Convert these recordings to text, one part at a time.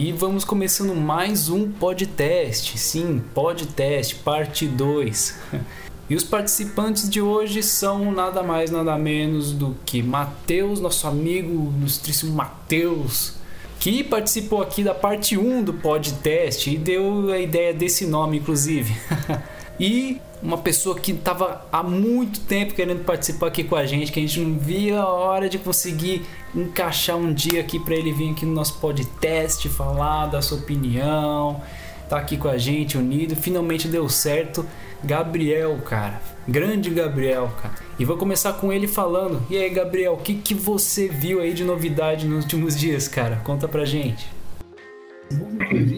E vamos começando mais um podcast, sim, podcast, parte 2. E os participantes de hoje são nada mais, nada menos do que Matheus, nosso amigo ilustríssimo Matheus, que participou aqui da parte 1 do podcast e deu a ideia desse nome, inclusive. e uma pessoa que estava há muito tempo querendo participar aqui com a gente, que a gente não via a hora de conseguir encaixar um dia aqui para ele vir aqui no nosso podcast, falar da sua opinião, tá aqui com a gente unido. Finalmente deu certo. Gabriel, cara. Grande Gabriel, cara. E vou começar com ele falando. E aí, Gabriel, o que, que você viu aí de novidade nos últimos dias, cara? Conta pra gente.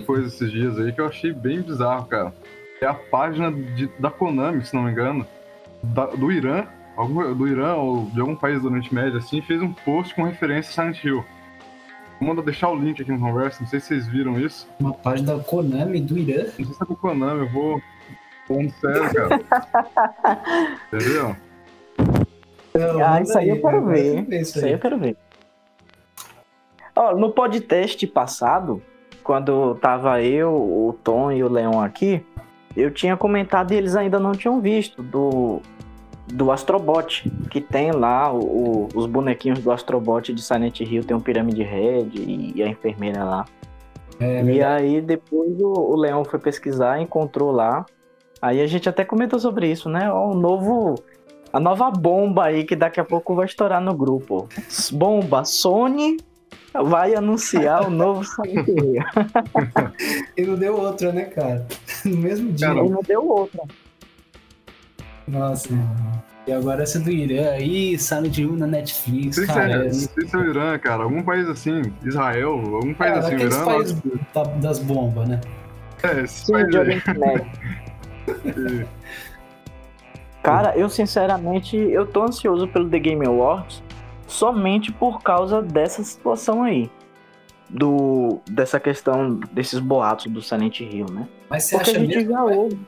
Coisa esses dias aí que eu achei bem bizarro, cara é a página de, da Konami, se não me engano, da, do Irã, algum, do Irã ou de algum país do Oriente Médio, assim, fez um post com referência a Silent Hill. Vou mandar deixar o link aqui no conversa, não sei se vocês viram isso. Uma página da Konami do Irã? Não sei se é do Konami, eu vou. Falando sério, cara. Entendeu? ah, isso aí eu quero ver. Isso, isso aí eu quero ver. Ó, no podcast passado, quando tava eu, o Tom e o Leon aqui, eu tinha comentado e eles ainda não tinham visto do, do Astrobot, que tem lá o, o, os bonequinhos do Astrobot de Silent Hill, tem um Pirâmide Red e, e a enfermeira lá. É, e aí depois o, o Leão foi pesquisar, encontrou lá. Aí a gente até comentou sobre isso, né? O novo. A nova bomba aí que daqui a pouco vai estourar no grupo. Bomba Sony vai anunciar o novo Hill. e não deu outra, né, cara? No mesmo dia. Cara, não deu outra. Nossa, e agora essa do Irã aí, Silent Hill na Netflix, não cara. É, não sei se é o Irã, cara. Algum país assim, Israel, algum país é, assim, o Irã. País das bombas, né? É, esse país aí. Cara, eu sinceramente, eu tô ansioso pelo The Game Awards somente por causa dessa situação aí. Do, dessa questão desses boatos do Silent Hill, né? Mas você Porque acha a gente mesmo, já ouve.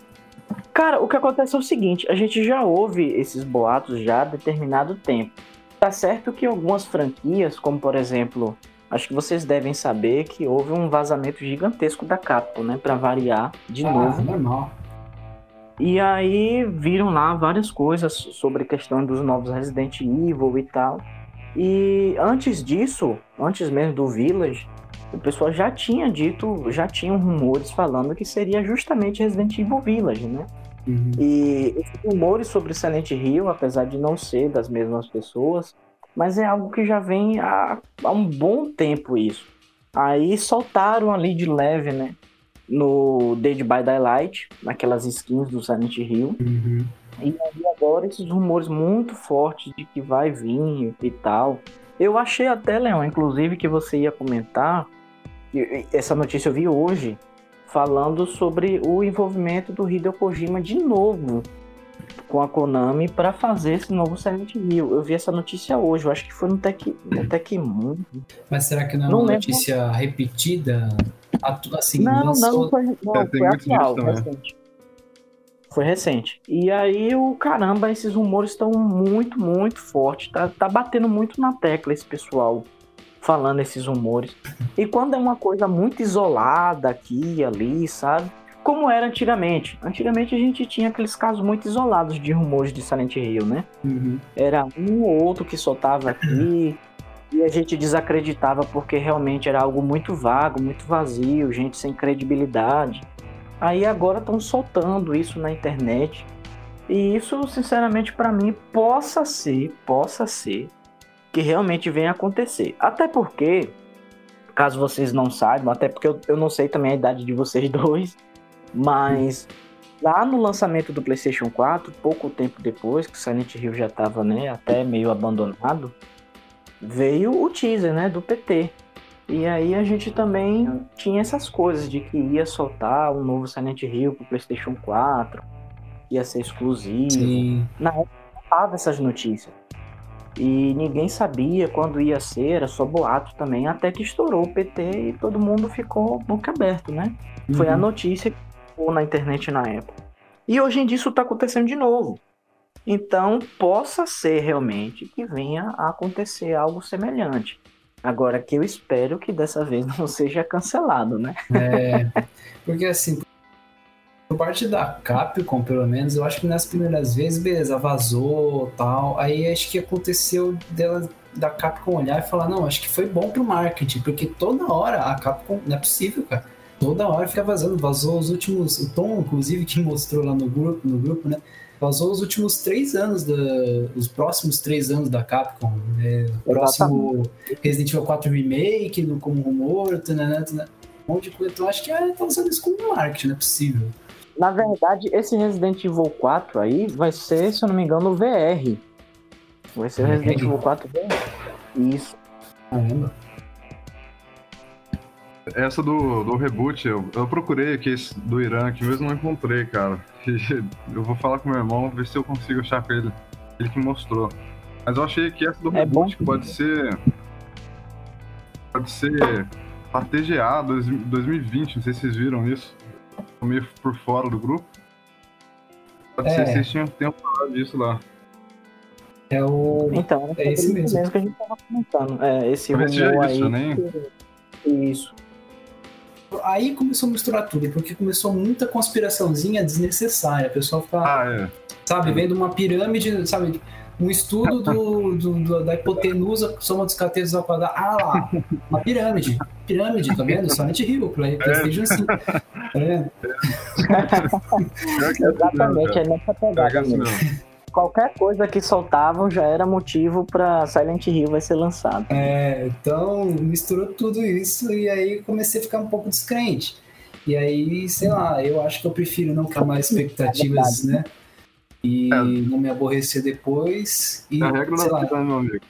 Cara, o que acontece é o seguinte, a gente já ouve esses boatos já há determinado tempo. Tá certo que algumas franquias, como por exemplo, acho que vocês devem saber que houve um vazamento gigantesco da Capcom, né, para variar de ah, novo. Normal. E aí viram lá várias coisas sobre a questão dos novos Resident Evil e tal. E antes disso, antes mesmo do Village, o pessoal já tinha dito, já tinham rumores falando que seria justamente Resident Evil Village, né? Uhum. E esses rumores sobre Silent Hill, apesar de não ser das mesmas pessoas, mas é algo que já vem há, há um bom tempo isso. Aí soltaram ali de leve, né? No Dead by Daylight, naquelas skins do Silent Hill. Uhum. E aí agora esses rumores muito fortes de que vai vir e tal. Eu achei até, Leão, inclusive, que você ia comentar. Essa notícia eu vi hoje, falando sobre o envolvimento do Hideo Kojima de novo com a Konami para fazer esse novo Silent Hill. Eu vi essa notícia hoje, eu acho que foi no Tech, no Tech Moon. Mas será que não é não uma lembro. notícia repetida? Assim, não, lançou... não, foi, não, é, foi atual, recente. Foi recente. E aí, o caramba, esses rumores estão muito, muito fortes. Tá, tá batendo muito na tecla esse pessoal falando esses rumores. E quando é uma coisa muito isolada aqui e ali, sabe? Como era antigamente. Antigamente a gente tinha aqueles casos muito isolados de rumores de Silent Hill, né? Uhum. Era um ou outro que soltava aqui. E a gente desacreditava porque realmente era algo muito vago, muito vazio, gente sem credibilidade. Aí agora estão soltando isso na internet. E isso, sinceramente, para mim, possa ser, possa ser que realmente venha acontecer. Até porque, caso vocês não saibam, até porque eu, eu não sei também a idade de vocês dois, mas lá no lançamento do PlayStation 4, pouco tempo depois, que Silent Hill já estava né, até meio abandonado, veio o teaser né, do PT. E aí a gente também tinha essas coisas de que ia soltar um novo Silent Hill pro PlayStation 4, ia ser exclusivo. Sim. Na época tava essas notícias. E ninguém sabia quando ia ser, era só boato também, até que estourou o PT e todo mundo ficou boca aberto, né? Uhum. Foi a uhum. notícia que ficou na internet na época. E hoje em dia isso está acontecendo de novo. Então, possa ser realmente que venha a acontecer algo semelhante. Agora que eu espero que dessa vez não seja cancelado, né? É, porque assim, por parte da Capcom, pelo menos, eu acho que nas primeiras vezes, beleza, vazou tal. Aí acho que aconteceu dela da Capcom olhar e falar, não, acho que foi bom pro marketing, porque toda hora a Capcom, não é possível, cara. Toda hora fica vazando, vazou os últimos, o Tom, inclusive, que mostrou lá no grupo, no grupo, né? Vazou os últimos três anos, da, os próximos três anos da Capcom. Né? O próximo Resident Evil 4 Remake, no, como rumor, tanana, tanana, um monte de coisa. Então acho que ah, tá usando isso como marketing, não é possível. Na verdade, esse Resident Evil 4 aí vai ser, se eu não me engano, VR. Vai ser o Resident Evil 4 VR. Isso. Caramba. Essa do, do reboot, eu, eu procurei aqui esse do Irã aqui mesmo não encontrei, cara. Eu vou falar com meu irmão, ver se eu consigo achar com ele. Ele que mostrou. Mas eu achei que essa do É reboot bom. pode ser. Pode ser. A TGA 2020, não sei se vocês viram isso. Tô meio por fora do grupo. Pode É. ser que vocês tinham, tenham falado disso lá. É o. Então, É esse sobre mesmo. isso que a gente tava comentando. É, esse rumor isso, aí. nem- Isso. Aí começou a misturar tudo, porque começou muita conspiraçãozinha desnecessária. O pessoal ficava, Ah, é. sabe, vendo uma pirâmide, sabe, um estudo do, do- do- da hipotenusa soma dos catetos ao quadrado. Ah lá, uma pirâmide. Pirâmide, tá vendo? Silent Hill, Play- PlayStation 5. Tá vendo? Pior que é Exatamente, é nessa pegada assim, mesmo. Qualquer coisa que soltavam já era motivo pra Silent Hill vai ser lançado. É, então misturou tudo isso e aí comecei a ficar um pouco descrente. E aí, sei lá, eu acho que eu prefiro não criar mais expectativas, né? E É. não me aborrecer depois. E, É a regra sei da lá, vida, meu amigo.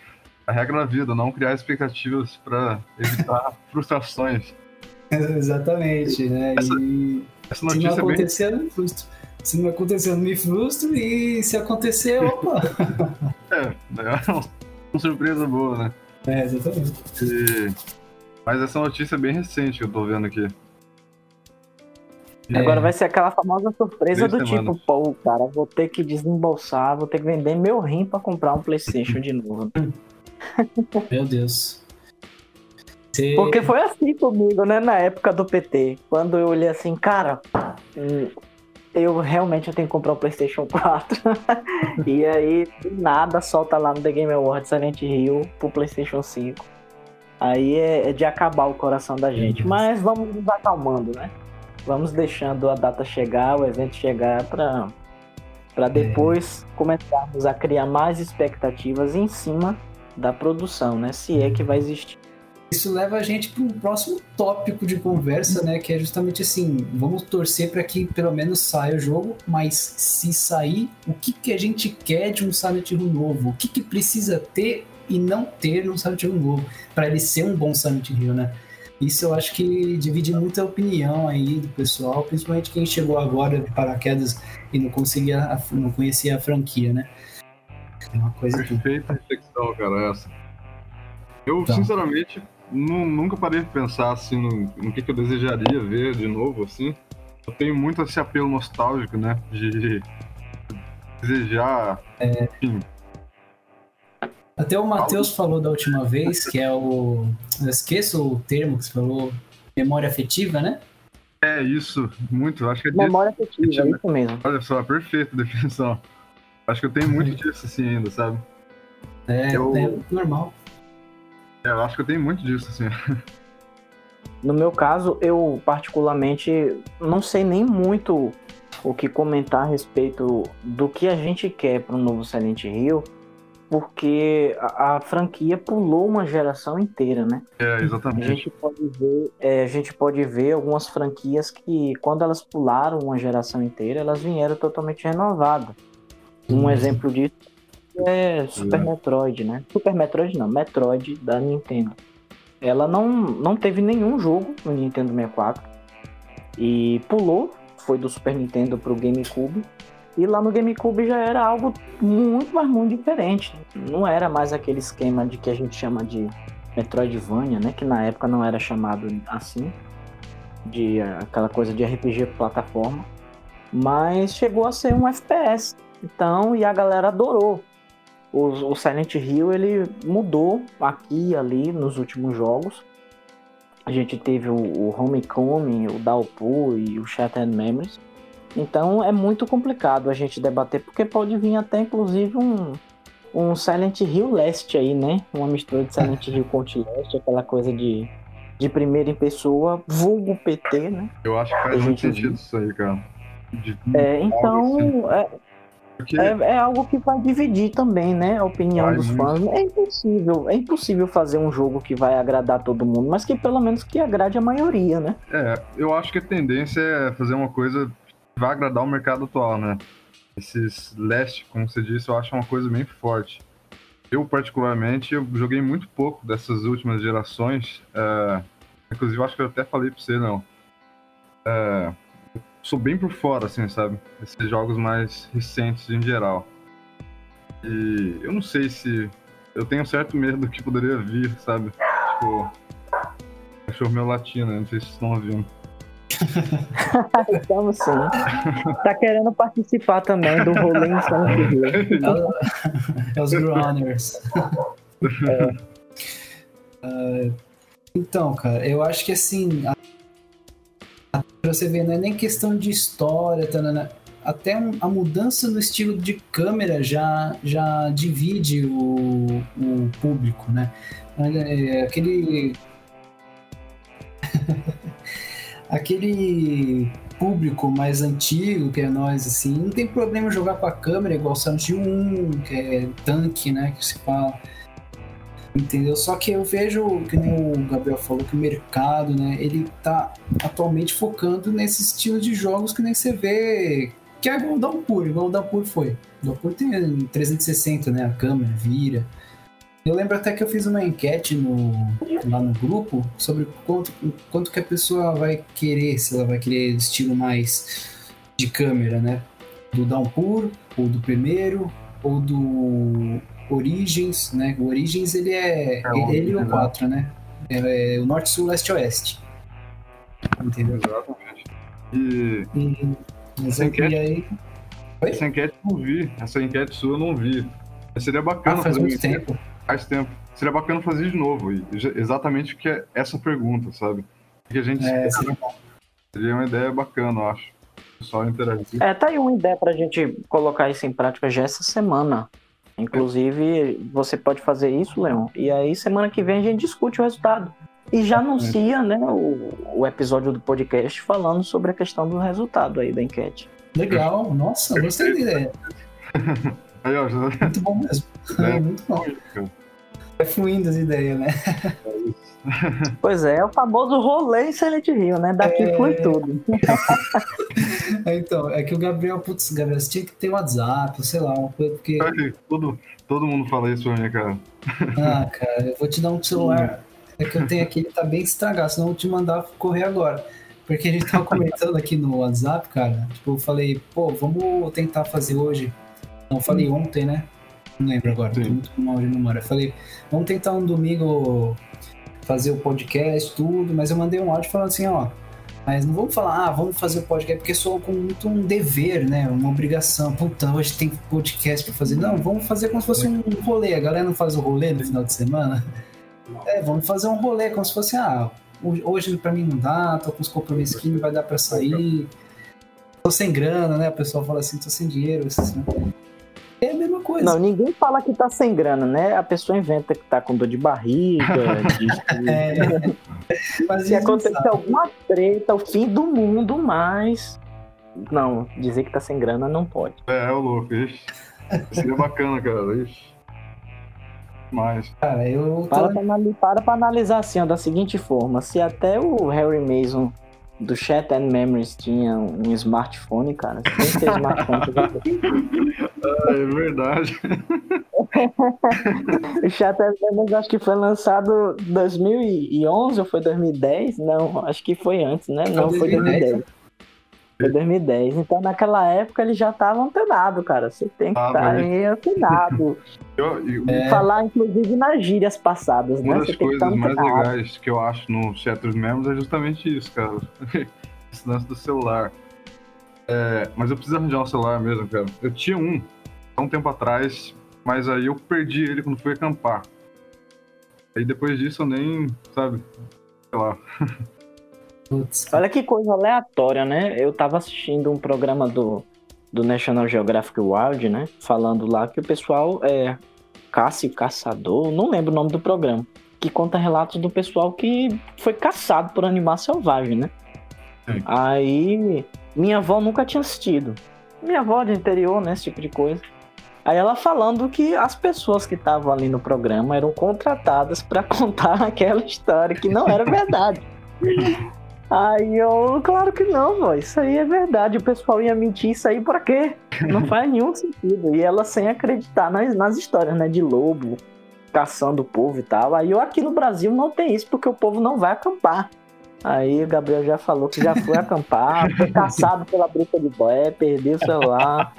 A regra da vida, não criar expectativas pra evitar frustrações. exatamente, né? Essa E Essa se não notícia é bem. acontecer, frustro. Se não acontecer, eu me frustro. E se acontecer, opa! É, é uma surpresa boa, né? É, exatamente. E- Mas essa notícia é bem recente que eu tô vendo aqui. É. Agora vai ser aquela famosa surpresa Três do semanas. tipo, pô, cara, vou ter que desembolsar, vou ter que vender meu rim pra comprar um Playstation de novo. Meu Deus. Você- Porque foi assim comigo, né, na época do PT. Quando eu olhei assim, cara, hum, eu realmente tenho que comprar um PlayStation 4. e aí, nada, solta lá no The Game Awards Silent Hill pro PlayStation 5. Aí é, é de acabar o coração da gente. Uhum. Mas vamos nos acalmando, né? Vamos deixando a data chegar, o evento chegar pra, pra depois começarmos a criar mais expectativas em cima da produção, né? Se é que vai existir. Isso leva a gente para um próximo tópico de conversa, né? Que é justamente assim: vamos torcer para que pelo menos saia o jogo, mas se sair, o que, que a gente quer de um Silent Hill novo? O que, que precisa ter e não ter num Silent Hill novo para ele ser um bom Silent Hill, né? Isso eu acho que divide muita opinião aí do pessoal, principalmente quem chegou agora de paraquedas e não conseguia, não conhecia a franquia, né? É uma coisa que Perfeita reflexão, cara, essa. Eu, Tá. sinceramente, nu- nunca parei de pensar assim no, no que, que eu desejaria ver de novo, assim. Eu tenho muito esse apelo nostálgico, né? De desejar. Enfim, Até o Matheus falou da última vez, que é o. Eu esqueço o termo que você falou, memória afetiva, né? é isso, muito. Acho que é disso. Memória afetiva, é isso mesmo. Olha só, perfeita definição. Acho que eu tenho muito disso, assim, ainda, sabe? É, Eu- é normal. É, eu acho que eu tenho muito disso, assim. No meu caso, eu particularmente não sei nem muito o que comentar a respeito do que a gente quer para um novo Silent Hill, porque a, a franquia pulou uma geração inteira, né? É, A exatamente. gente pode ver, é, a gente pode ver algumas franquias que, quando elas pularam uma geração inteira, elas vieram totalmente renovadas. Um Uhum. exemplo disso é Super É. Metroid, né? Super Metroid não, Metroid da Nintendo. Ela não, não teve nenhum jogo no Nintendo 64 e pulou, foi do Super Nintendo pro GameCube. E lá no GameCube já era algo muito, mas muito diferente. Não era mais aquele esquema de que a gente chama de Metroidvania, né? Que na época não era chamado assim, de eh, aquela coisa de RPG plataforma, mas chegou a ser um FPS. Então, e a galera adorou. O, Silent Hill ele mudou aqui e ali nos últimos jogos. A gente teve o, o Homecoming, o Downpour e o Shattered Memories. Então é muito complicado a gente debater, porque pode vir até inclusive um, um Silent Hill Leste aí, né? Uma mistura de Silent Hill com Leste, aquela coisa de, de primeira em pessoa, vulgo PT, né? Eu acho que faz muito sentido isso aí, cara. De, é, então, assim. é, porque... É, é, algo que vai dividir também, né? A opinião vai dos muito. fãs. É impossível, é impossível fazer um jogo que vai agradar todo mundo, mas que pelo menos que agrade a maioria, né? É, eu acho que a tendência é fazer uma coisa que vai agradar o mercado atual, né? Esses leste, como você disse, eu acho uma coisa bem forte. Eu, particularmente, eu joguei muito pouco dessas últimas gerações. É... Inclusive, acho que eu até falei pra você, não. É sou bem por fora, assim, sabe? Esses jogos mais recentes em geral. E eu não sei se. Eu tenho certo medo do que poderia vir, sabe? Tipo. Cachorro meu latino, não sei se vocês estão ouvindo. Estamos sim. Tá querendo participar também do rolê em São É, é os Runners. É. Uh, então, cara, eu acho que assim, Você ver, não é nem questão de história, tanana. até a mudança no estilo de câmera já, já divide o, o público, né? É, aquele. aquele público mais antigo que é nós, assim, não tem problema jogar com a câmera igual o Silent 1, que é tanque, né? Que se fala. Entendeu? Só que eu vejo, que o Gabriel falou, que o mercado, né, ele tá atualmente focando nesse estilo de jogos que nem você vê, que é igual o Downpour, igual o Downpour foi. O Downpour tem 360, né, a câmera vira. Eu lembro até que eu fiz uma enquete no, lá no grupo sobre quanto, quanto que a pessoa vai querer, se ela vai querer estilo mais de câmera, né? Do Downpour, ou do primeiro, ou do Origins, né? O Origins ele é, é ele e o 4, né? É, é, o norte, sul, leste, oeste. Entendeu? Exatamente. E, e essa enquete, aí... essa enquete eu não vi. Essa enquete sua eu não vi. Seria bacana ah, faz fazer muito tempo. Faz tempo. Seria bacana fazer de novo. E exatamente o que é essa pergunta, sabe? Que a gente é, seria, seria uma ideia bacana, eu acho. Só interagir. É, tá aí uma ideia pra gente colocar isso em prática já essa semana. Inclusive, você pode fazer isso, Leon. E aí, semana que vem, a gente discute o resultado. E já anuncia né, o, o episódio do podcast falando sobre a questão do resultado aí da enquete. Legal, nossa, gostei da ideia. Muito bom mesmo. É, muito bom. É fluindo as ideias, né? Pois é, é o famoso rolê em Silent Hill, né? Daqui é... foi tudo. é, então, é que o Gabriel, putz, Gabriel, você tinha que ter WhatsApp, sei lá, uma coisa, porque. todo, todo mundo fala isso pra mim, cara. Ah, cara, eu vou te dar um celular. É que eu tenho aqui, ele tá bem estragado, senão eu vou te mandar correr agora. Porque a gente tava comentando aqui no WhatsApp, cara. Tipo, eu falei, pô, vamos tentar fazer hoje. Não, eu falei ontem, né? Não lembro agora, tô muito mal de memória. Falei, vamos tentar um domingo fazer o podcast, tudo, mas eu mandei um áudio falando assim, ó, mas não vamos falar, ah, vamos fazer o podcast, porque sou com muito um dever, né? Uma obrigação. Puta, hoje tem podcast pra fazer. Não, vamos fazer como se fosse um rolê. A galera não faz o rolê no final de semana. É, vamos fazer um rolê como se fosse, ah, hoje pra mim não dá, tô com os compromissos aqui, não vai dar pra sair. Tô sem grana, né? O pessoal fala assim, tô sem dinheiro. Assim, é a mesma coisa. Não, ninguém fala que tá sem grana, né? A pessoa inventa que tá com dor de barriga. de... é. Mas Se acontecer alguma treta, o fim do mundo, mas. Não, dizer que tá sem grana não pode. É, é o louco, ixi. Seria bacana, cara. Ixi. Mas. Cara, eu. Para, pra, para pra analisar assim, ó, da seguinte forma: se até o Harry Mason do Chat and Memories tinha um smartphone, cara. Sem ter smartphone. ah, é verdade. o Chat and Memories acho que foi lançado em 2011 ou foi 2010? Não, acho que foi antes, né? Não, foi 2010. Foi 2010. Então, naquela época, ele já estava antenado, cara. Você tem que ah, estar aí antenado. Eu, eu, é... Falar, inclusive, nas gírias passadas, Uma né? das coisas mais legais que eu acho no Chatros Memories é justamente isso, cara. Esse lance do celular. É, mas eu preciso arranjar um celular mesmo, cara. Eu tinha um, há um tempo atrás, Mas aí eu perdi ele quando fui acampar. Aí depois disso eu nem, sabe, sei lá. Putz. Olha que coisa aleatória, né? Eu tava assistindo um programa do, do National Geographic Wild, né? Falando lá que o pessoal é caça e caçador, não lembro o nome do programa, que conta relatos do pessoal que foi caçado por animal selvagem, né? Sim. Aí minha avó nunca tinha assistido. Minha avó de interior, né? Esse tipo de coisa. Aí ela falando que as pessoas que estavam ali no programa eram contratadas para contar aquela história que não era verdade. Aí eu, claro que não, vô, isso aí é verdade. O pessoal ia mentir isso aí pra quê? Não faz nenhum sentido. E ela sem acreditar nas, nas histórias, né? De lobo caçando o povo e tal. Aí eu aqui no Brasil não tem isso, porque o povo não vai acampar. Aí o Gabriel já falou que já foi acampar, foi caçado pela bruxa de boé, perdeu o celular.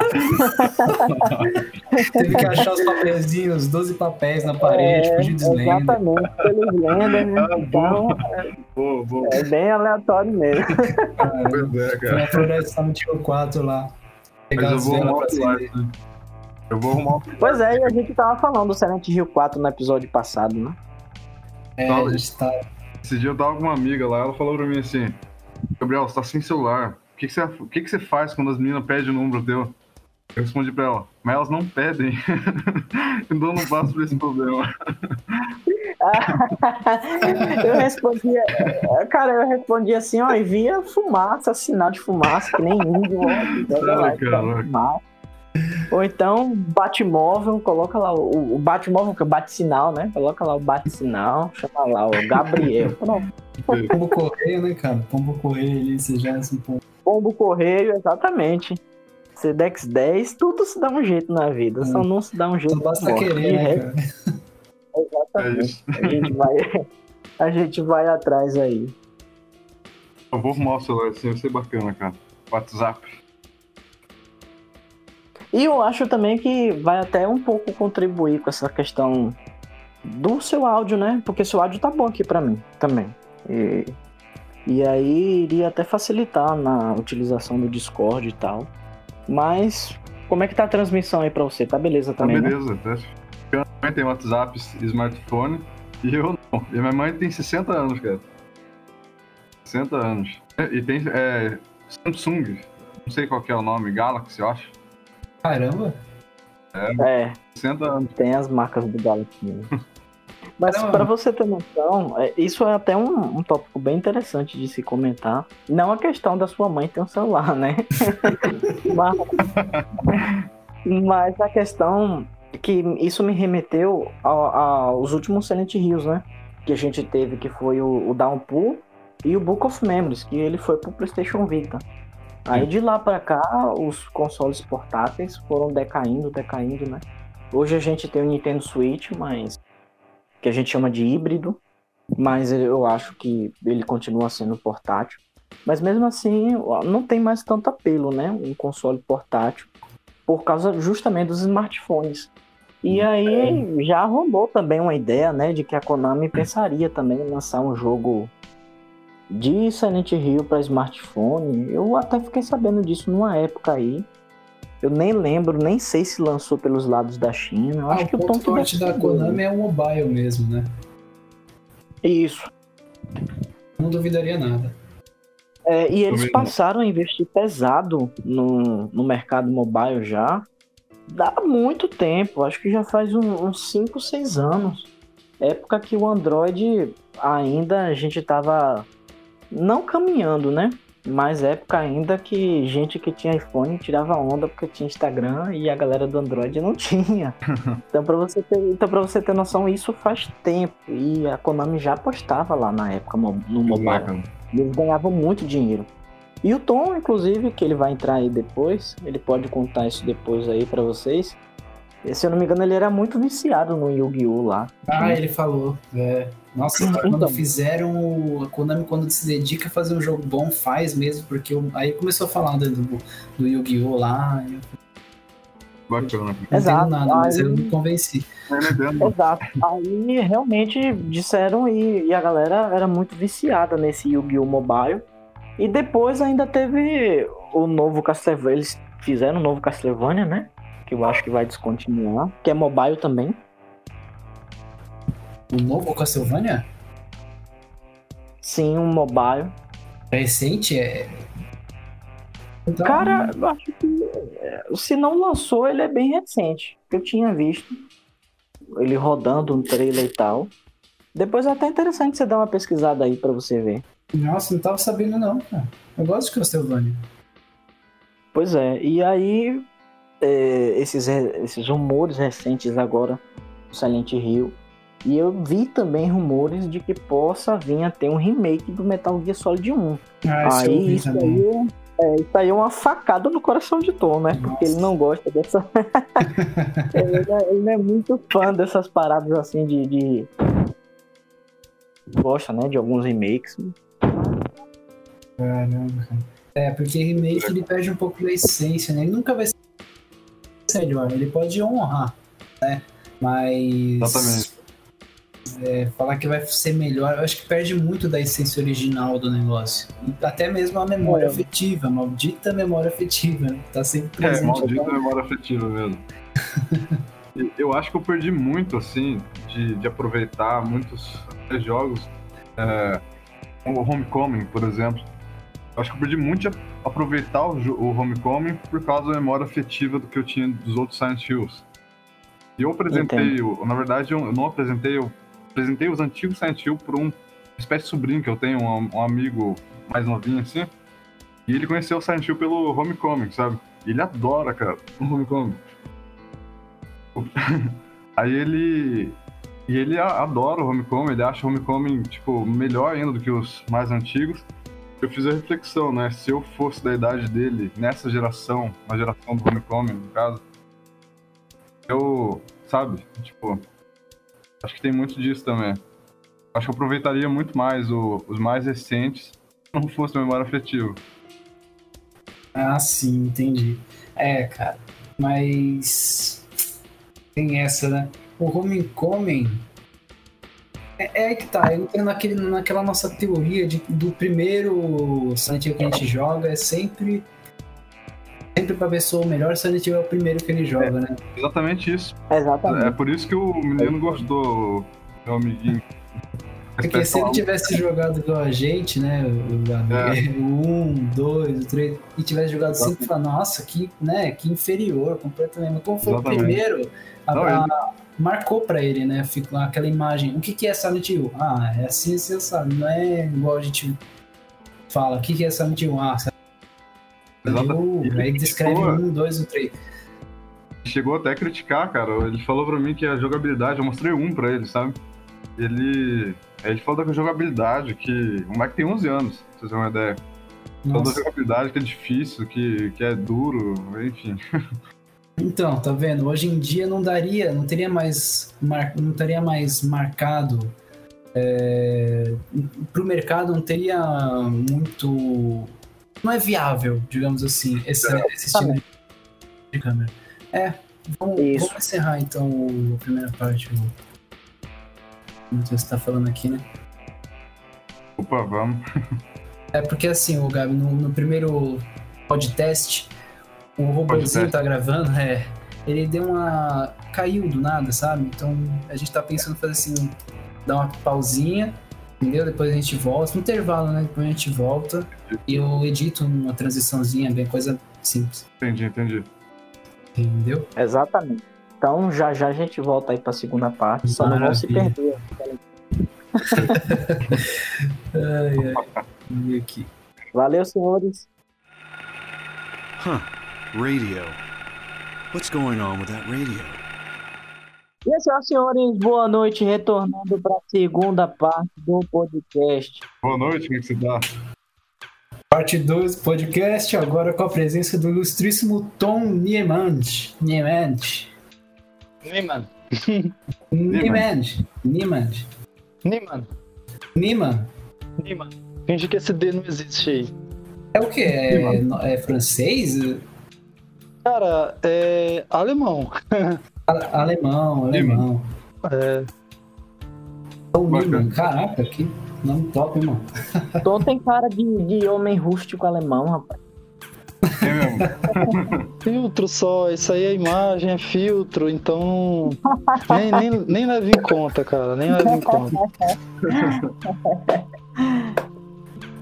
Teve que achar os papeizinhos, 12 papéis na parede, é, fugir de Exatamente, pelas lendas, né? Ah, então, é, é bem aleatório mesmo. Cara, pois é, cara. Na floresta no tio 4 lá. Pegar Mas eu vou arrumar pra Eu vou arrumar Pois é, e a gente tava falando do Silent Hill 4 no episódio passado, né? É, a gente tá esse dia eu tava com uma amiga lá, ela falou pra mim assim: Gabriel, você tá sem celular. O que, que, você, o que, que você faz quando as meninas pedem o número teu? Eu respondi pra ela, mas elas não pedem. então eu não passo por esse problema. eu respondia, cara, eu respondi assim, ó, e via fumaça, sinal de fumaça, que nem índio, ó, ou então, Batmóvel, coloca lá o, o Batmóvel, que é o bate-sinal, né? Coloca lá o bate-sinal, chama lá o Gabriel. Pombo Correio, né, cara? Pombo Correio ali, você já é assim, pombo. Pombo Correio, exatamente. Sedex 10, tudo se dá um jeito na vida, é. só não se dá um jeito. Só basta querer, né, cara? Exatamente. É a, gente vai, a gente vai atrás aí. Eu vou arrumar o celular assim, vai ser bacana, cara. WhatsApp. E eu acho também que vai até um pouco contribuir com essa questão do seu áudio, né? Porque seu áudio tá bom aqui para mim também. E, e aí iria até facilitar na utilização do Discord e tal. Mas como é que tá a transmissão aí para você? Tá beleza também? Tá beleza. Né? Minha mãe tem WhatsApp, smartphone e eu não. E minha mãe tem 60 anos, cara. 60 anos. E tem é, Samsung, não sei qual é o nome, Galaxy, eu acho. Caramba! É. é. 60 anos. Tem as marcas do Galaxy. Né? Mas para você ter noção, é, isso é até um, um, tópico bem interessante de se comentar. Não a questão da sua mãe ter um celular, né? mas, mas, a questão que isso me remeteu aos últimos Silent Hills, né? Que a gente teve, que foi o, o Downpour e o Book of Memories, que ele foi pro PlayStation Vita. Aí de lá para cá, os consoles portáteis foram decaindo, decaindo, né? Hoje a gente tem o Nintendo Switch, mas que a gente chama de híbrido, mas eu acho que ele continua sendo portátil. Mas mesmo assim, não tem mais tanto apelo, né? Um console portátil, por causa justamente dos smartphones. E aí já rolou também uma ideia, né, de que a Konami pensaria também em lançar um jogo de Silent Hill para smartphone, eu até fiquei sabendo disso numa época aí. Eu nem lembro, nem sei se lançou pelos lados da China. Eu ah, acho o que o ponto forte da Konami é o mobile mesmo, né? Isso. Não duvidaria nada. É, e eles passaram a investir pesado no, no mercado mobile já. Dá muito tempo, acho que já faz uns 5, 6 anos. Época que o Android ainda a gente tava não caminhando, né? Mas época ainda que gente que tinha iPhone tirava onda porque tinha Instagram e a galera do Android não tinha. então para você ter, então para você ter noção, isso faz tempo e a Konami já apostava lá na época no mobile. Eles ganhavam muito dinheiro. E o Tom, inclusive, que ele vai entrar aí depois, ele pode contar isso depois aí para vocês. Se eu não me engano, ele era muito viciado no Yu-Gi-Oh! lá. Ah, ele falou. É. Nossa, então. quando fizeram. A Konami, quando se dedica a fazer um jogo bom, faz mesmo, porque eu, aí começou a falar do, do Yu-Gi-Oh! lá. Eu... Bacana. Não Exato. nada, mas aí... eu me convenci. Exato. Aí realmente disseram e, e a galera era muito viciada nesse Yu-Gi-Oh! Mobile. E depois ainda teve o novo Castlevania. Eles fizeram o novo Castlevania, né? Que eu acho que vai descontinuar, que é mobile também. O novo Castlevania? Sim, um mobile. É recente? É. Então... Cara, eu acho que é, se não lançou, ele é bem recente. Eu tinha visto ele rodando um trailer e tal. Depois é até interessante você dar uma pesquisada aí para você ver. Nossa, não tava sabendo não, cara. Eu gosto de Castlevania. Pois é, e aí é, esses, esses rumores recentes agora do Silent Hill. E eu vi também rumores de que possa vir a ter um remake do Metal Gear Solid 1. Ah, aí isso aí, é, isso aí é uma facada no coração de Tom, né? Nossa. Porque ele não gosta dessa. ele, não é, ele, não é, muito fã dessas paradas assim de, de. Gosta, né? De alguns remakes. Caramba, É, porque remake ele perde um pouco da essência, né? Ele nunca vai ser melhor, ele pode honrar, né? Mas. Exatamente. É, falar que vai ser melhor, eu acho que perde muito da essência original do negócio. E até mesmo a memória é. afetiva, a maldita memória afetiva, né? Tá sempre é, presente. É, maldita memória afetiva mesmo. eu acho que eu perdi muito, assim, de, de aproveitar muitos jogos. É, como o Homecoming, por exemplo. Acho que eu perdi muito de aproveitar o, o Homecoming por causa da memória afetiva do que eu tinha dos outros Silent Hills. E eu apresentei, eu, na verdade, eu não apresentei, eu apresentei os antigos Silent Hill por um espécie de sobrinho que eu tenho, um, um amigo mais novinho assim. E ele conheceu o Silent Hill pelo Homecoming, sabe? E ele adora, cara, o Homecoming. Aí ele. E ele adora o Homecoming, ele acha o Homecoming, tipo, melhor ainda do que os mais antigos eu fiz a reflexão, né? Se eu fosse da idade dele, nessa geração, na geração do Homecoming, no caso, eu, sabe, tipo, acho que tem muito disso também. Acho que eu aproveitaria muito mais o, os mais recentes se não fosse memória afetiva. Ah, sim, entendi. É, cara, mas tem essa, né? O Homecoming é, é que tá, eu entro naquele, naquela nossa teoria de, do primeiro Silent Hill que a gente joga, é sempre. Sempre pra pessoa o melhor Silent Hill é o primeiro que ele joga, é, né? Exatamente isso. Exatamente. É por isso que o menino gostou, meu amiguinho. Porque se ele tivesse jogado igual a gente, né? O, é. o 1, 2, o 3, e tivesse jogado 5, fala, nossa, que, né, que inferior completamente. Mas como foi Exatamente. o primeiro, a, Não, a, marcou para ele, né? Ficou aquela imagem. O que, que é Silent Hill? Ah, é assim, você sabe. Não é igual a gente fala. O que, que é Silent Hill? Ah, Silent Hill. Aí descreve chegou, um, dois, o três. Chegou até a criticar, cara. Ele falou pra mim que a jogabilidade, eu mostrei um pra ele, sabe? Ele. Ele falou da jogabilidade, que o Mike tem 11 anos, pra vocês terem uma ideia. Falou da jogabilidade que é difícil, que, que é duro, enfim. Então, tá vendo? Hoje em dia não daria, não teria mais, mar, não teria mais marcado. É, para o mercado não teria muito. Não é viável, digamos assim, esse, é. esse estilo de câmera. É, vamos, vamos encerrar então a primeira parte. O que você está falando aqui, né? Opa, vamos. É porque assim, o Gabi, no, no primeiro podcast o robôzinho tá gravando, é. Ele deu uma. caiu do nada, sabe? Então a gente tá pensando em fazer assim, dar uma pausinha, entendeu? Depois a gente volta, no intervalo, né? Depois a gente volta e eu edito uma transiçãozinha, bem coisa simples. Entendi, entendi. Entendeu? Exatamente. Então já já a gente volta aí pra segunda parte, só Maravilha. não vão se perder. ai, ai. aqui. Valeu, senhores. Huh. Radio. What's going on with that radio? E senhoras e senhores, boa noite, retornando para a segunda parte do podcast. Boa noite, como é que você tá? Parte 2 do podcast, agora com a presença do ilustríssimo Tom Niemand. Niemand. Niemand. Niemand. Niemand. Niemand. Niemand. Niemand. Finge que esse D não existe aí. É o que? É, é francês? Cara, é alemão. alemão, alemão. É. O Newman, caraca, que nome top, irmão. Tom tem cara de, de homem rústico alemão, rapaz. É mesmo. Filtro só, isso aí é imagem, é filtro, então nem, nem, nem leva em conta, cara, nem leva em conta.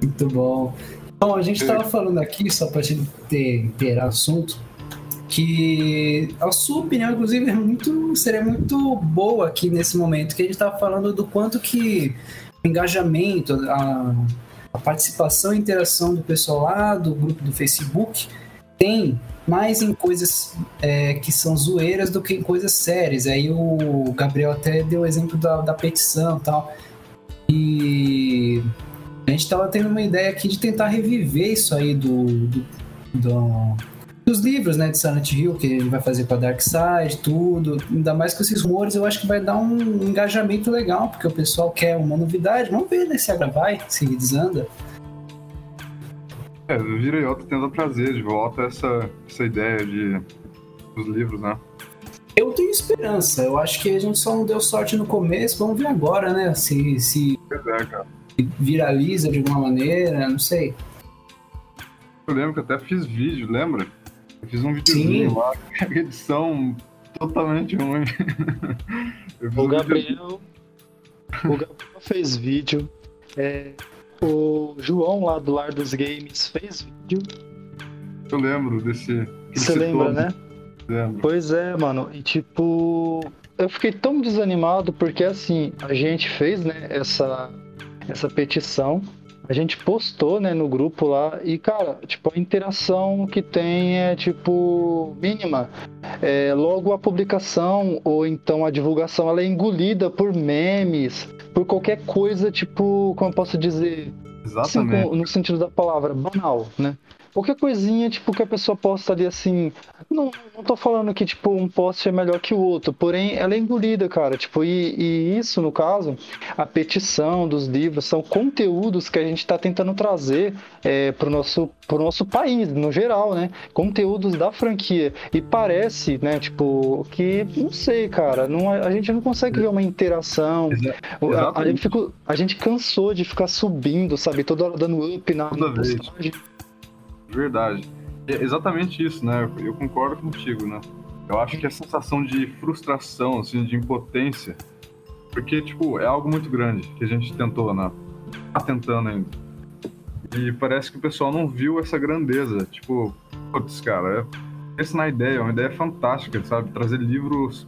Muito bom. Bom, a gente estava falando aqui, só para a gente ter, ter assunto, que a sua opinião, inclusive, é muito, seria muito boa aqui nesse momento, que a gente estava falando do quanto que o engajamento, a, a participação e interação do pessoal lá do grupo do Facebook tem mais em coisas é, que são zoeiras do que em coisas sérias. Aí o Gabriel até deu o exemplo da, da petição e tal. E a gente estava tendo uma ideia aqui de tentar reviver isso aí do, do, do dos livros, né, de Silent Hill, que ele vai fazer com a Dark Side, tudo. Ainda mais com esses rumores, eu acho que vai dar um engajamento legal, porque o pessoal quer uma novidade. Vamos ver né, se agora vai, se desanda. É, o Giraiota tenta trazer de volta essa, essa ideia de, dos livros, né? Eu tenho esperança. Eu acho que a gente só não deu sorte no começo. Vamos ver agora, né? Se, se é, viraliza de alguma maneira, não sei. Eu lembro que até fiz vídeo, lembra? Eu fiz um videozinho Sim. lá, edição totalmente ruim. O um Gabriel, o Gabriel fez vídeo, é, o João lá do Lar dos Games fez vídeo, Eu lembro desse. você lembra, todo. né? Lembro. Pois é, mano. E tipo, eu fiquei tão desanimado porque assim, a gente fez, né, essa essa petição, a gente postou, né, no grupo lá e cara, tipo, a interação que tem é tipo mínima. É, logo a publicação ou então a divulgação ela é engolida por memes, por qualquer coisa, tipo, como eu posso dizer, Exatamente. no sentido da palavra, banal, né? Qualquer coisinha, tipo, que a pessoa posta ali assim. Não, não tô falando que, tipo, um post é melhor que o outro, porém ela é engolida, cara. Tipo, e, e isso, no caso, a petição dos livros são conteúdos que a gente tá tentando trazer é, pro, nosso, pro nosso país, no geral, né? Conteúdos da franquia. E parece, né, tipo, que, não sei, cara, não, a gente não consegue ver uma interação. A- A, gente ficou- a gente cansou de ficar subindo, sabe? Toda hora dando up na, na vez. Verdade. É exatamente isso, né? Eu concordo contigo, né? Eu acho que a sensação de frustração, assim, de impotência, porque, tipo, é algo muito grande que a gente tentou, né? Tá tentando ainda. E parece que o pessoal não viu essa grandeza. Tipo, putz, cara, é... pensa na ideia, é uma ideia fantástica, sabe? Trazer livros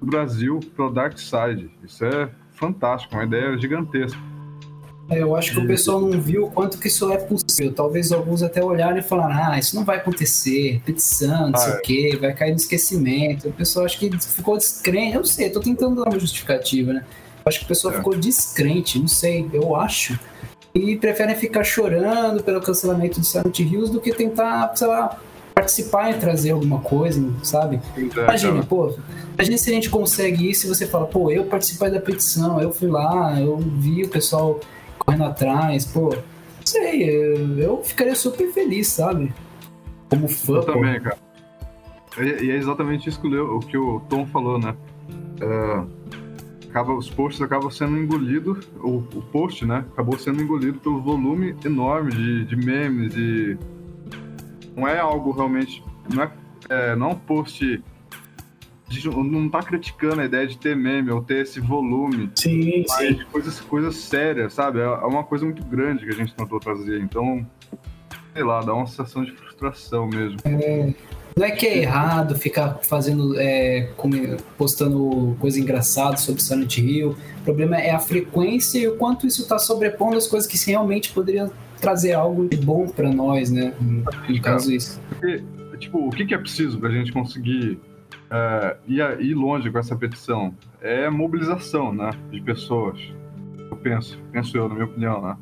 do Brasil pro Dark Side. Isso é fantástico, uma ideia gigantesca. É, Eu acho que o pessoal não viu o quanto que isso é possível. Talvez alguns até olharam e falaram, ah, isso não vai acontecer, petição, não sei Ah, o quê, vai cair no esquecimento. O pessoal acho que ficou descrente. Eu não sei, tô tentando dar uma justificativa, né? Acho que o pessoal É. ficou descrente, não sei, eu acho. E preferem ficar chorando pelo cancelamento de Silent Hills do que tentar, sei lá, participar e trazer alguma coisa, sabe? É, Imagina, cara. pô, imagina se a gente consegue isso e você fala, pô, eu participei da petição, eu fui lá, eu vi o pessoal correndo atrás, pô, não sei, eu, ficaria super feliz, sabe? Como fã, Eu também, cara. E, é exatamente isso que o, que o Tom falou, né? É, acaba, os posts acabam sendo engolidos, o, o post, né? Acabou sendo engolido pelo volume enorme de, de memes e não é algo realmente, não é, é, não é um post, a gente não- tá criticando a ideia de ter meme ou ter esse volume, Sim, mas sim. coisas, coisas sérias, sabe? É é uma coisa muito grande que a gente tentou trazer, então, sei lá, dá uma sensação de frustração mesmo. Não é que é errado ficar fazendo, é, postando coisa engraçada sobre Silent Hill. O problema é a frequência e o quanto isso tá sobrepondo as coisas que realmente poderiam trazer algo de bom pra nós, né? No caso, isso. Porque, tipo, o que, que é preciso pra gente conseguir é, ir, a- ir longe com essa petição? É mobilização, né? De pessoas. Eu penso, penso eu, na minha opinião, né?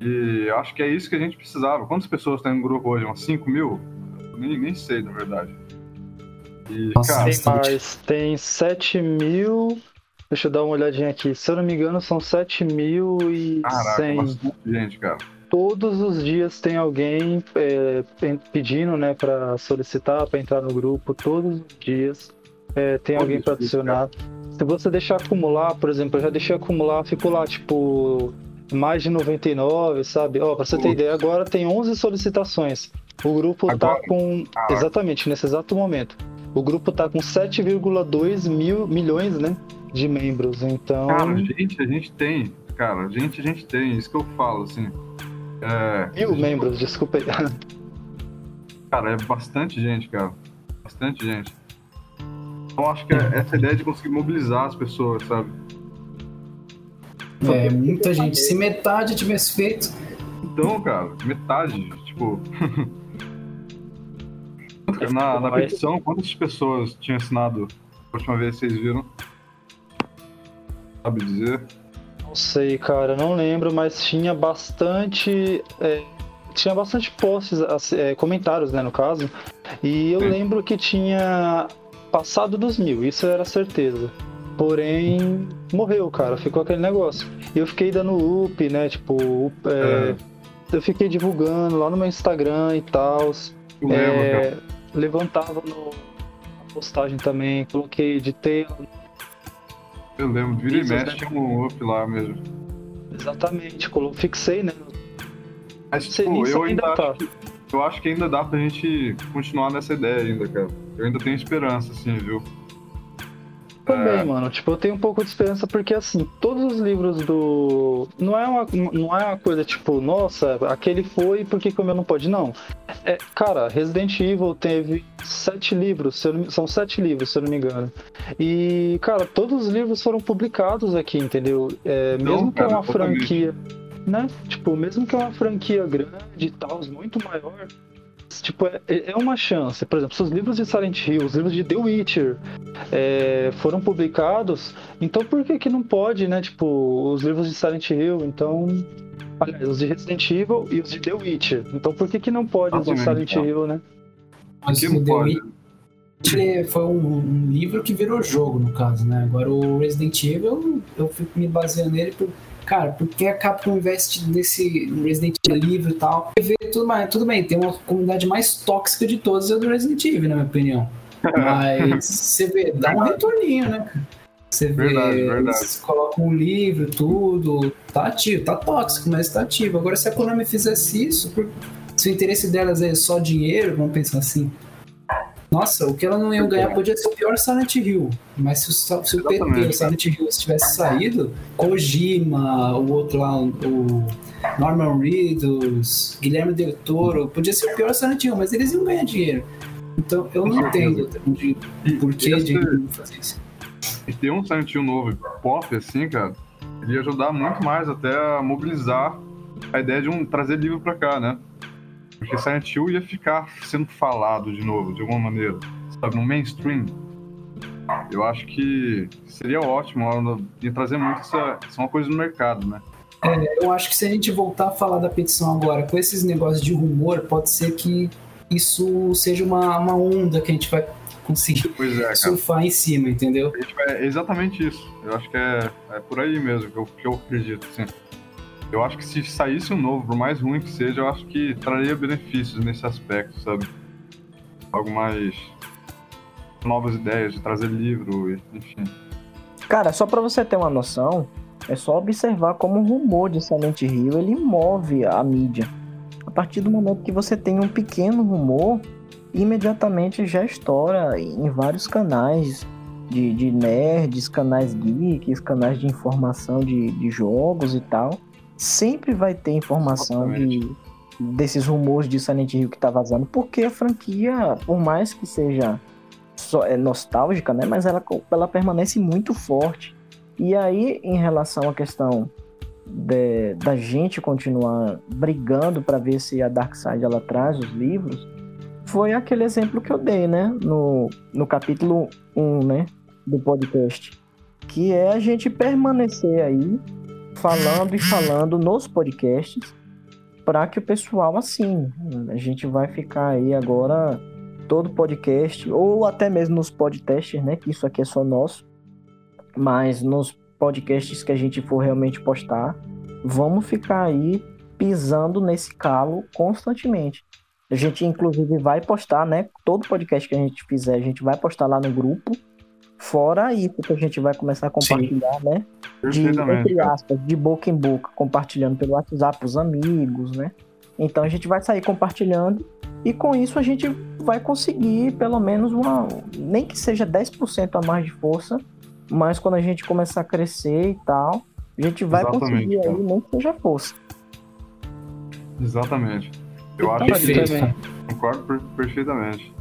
E acho que é isso que a gente precisava. Quantas pessoas tem no grupo hoje? Umas 5 mil? Nem, nem sei, na verdade. E, Nossa, cara, Tem mais, tem 7 mil. Deixa eu dar uma olhadinha aqui. Se eu não me engano, são 7 mil e caraca, 100. bastante gente, cara. Todos os dias tem alguém é, pe- pedindo, né, para solicitar, para entrar no grupo. Todos os dias é, tem alguém para adicionar. Se você deixar acumular, por exemplo, eu já deixei acumular, ficou lá, tipo, mais de 99, sabe? Ó, pra você ter ideia, agora tem 11 solicitações. O grupo Agora? tá com. Ah. Exatamente, nesse exato momento. O grupo tá com 7,2 mil milhões, né? De membros. Então. Cara, gente, a gente tem. Cara, gente, a gente tem. Isso que eu falo, assim. É, mil membros, desculpa aí. Cara, é bastante gente, cara. Bastante gente. Então acho que é essa ideia de conseguir mobilizar as pessoas, sabe? É, muita gente. Se metade tivesse feito, Então, cara, metade, tipo. na, na petição, quantas pessoas tinham assinado a última vez que vocês viram? Sabe dizer? Não sei, cara, não lembro, mas tinha bastante. é, tinha bastante posts, é, comentários, né, no caso. E eu lembro que tinha passado dos mil, isso era certeza. Porém, morreu, cara, ficou aquele negócio. E eu fiquei dando up, né, tipo, up, é, eu fiquei divulgando lá no meu Instagram e tal. Lembro, É, levantava no, na postagem também, coloquei de tela. Eu lembro. Vira e mexe tinha um up lá mesmo. Exatamente, fixei, né? Mas, tipo, eu ainda ainda tá. acho que, eu acho que ainda dá pra gente continuar nessa ideia ainda, cara. Eu ainda tenho esperança, assim, viu? Também, É. mano. Tipo, eu tenho um pouco de esperança porque, assim, todos os livros do. Não é uma, não é uma coisa tipo, nossa, aquele foi, por que que o meu não pode? Não. É, cara, Resident Evil teve sete livros, não- são sete livros, se eu não me engano. E, cara, todos os livros foram publicados aqui, entendeu? É, Não, mesmo que é cara, uma franquia. Né? Tipo, mesmo que é uma franquia grande e tal, muito maior. Tipo, é, é uma chance. Por exemplo, se os livros de Silent Hill, os livros de The Witcher, é, foram publicados, então por que que não pode, né? Tipo, os livros de Silent Hill, então... Aliás, os de Resident Evil e os de The Witcher. Então por que que não pode os de Silent. Hill, né? mas The. Witcher foi um, um livro que virou jogo, no caso, né? Agora o Resident Evil, eu fico me baseando nele por. Cara, porque a Capcom investe nesse Resident Evil e tal? Você vê tudo, mais, tudo bem, tem uma comunidade mais tóxica de todas, é do Resident Evil, na minha opinião. Mas você vê, dá um retorninho, né? cara? Você vê, Verdade, verdade. eles colocam um livro, tudo, tá ativo, tá tóxico, mas tá ativo. Agora, se a Konami fizesse isso, por- se o interesse delas é só dinheiro, vamos pensar assim. Nossa, o que ela não ia ganhar podia ser o pior Silent Hill. Mas se o, se o PT, o. Silent Hill, tivesse saído, Kojima, o outro lá, o Norman Reedus, Guilherme Del Toro, podia ser o pior Silent Hill, mas eles iam ganhar dinheiro. Então eu não entendo de, por que de fazer isso. E ter um Silent Hill novo pop, assim, cara, ele ia ajudar muito mais até a mobilizar a ideia de um trazer livro pra cá, né? Porque Silent Hill ia ficar sendo falado de novo, de alguma maneira, sabe, no mainstream. Eu acho que seria ótimo, ia trazer muito essa, essa é uma coisa no mercado, né? Eu acho que se a gente voltar a falar da petição agora com esses negócios de rumor, pode ser que isso seja uma, uma onda que a gente vai conseguir é, surfar em cima, entendeu? É exatamente isso. Eu acho que é, é por aí mesmo que eu, que eu acredito. Assim. Eu acho que se saísse um novo, por mais ruim que seja, eu acho que traria benefícios nesse aspecto, sabe? Algo mais. novas ideias de trazer livro, enfim. Cara, só pra você ter uma noção, é só observar como o rumor de Silent Hill ele move a mídia. A partir do momento que você tem um pequeno rumor, imediatamente já estoura em vários canais de, de nerds, canais geeks, canais de informação de, de jogos e tal. Sempre vai ter informação de, desses rumores de Silent Hill que tá vazando, porque a franquia, por mais que seja só- é nostálgica, né? Mas ela, ela permanece muito forte. E aí, em relação à questão de- da gente continuar brigando para ver se a Darkseid ela traz os livros, foi aquele exemplo que eu dei, né? No, no capítulo 1, né? Do podcast. Que é a gente permanecer aí falando e falando nos podcasts para que o pessoal assine. A gente vai ficar aí agora todo podcast, ou até mesmo nos podcasts, né? Que isso aqui é só nosso. Mas nos podcasts que a gente for realmente postar, vamos ficar aí pisando nesse calo constantemente. A gente, inclusive, vai postar, né? Todo podcast que a gente fizer, a gente vai postar lá no grupo. Fora isso que a gente vai começar a compartilhar, né? De, Perfeitamente. entre aspas, de boca em boca, compartilhando pelo WhatsApp os amigos, né? Então a gente vai sair compartilhando E com isso a gente vai conseguir pelo menos uma. Nem que seja 10% a mais de força, mas quando a gente começar a crescer e tal, a gente vai Exatamente, conseguir cara. aí, nem que seja força. Exatamente. Eu Detalhe acho que concordo per- perfeitamente.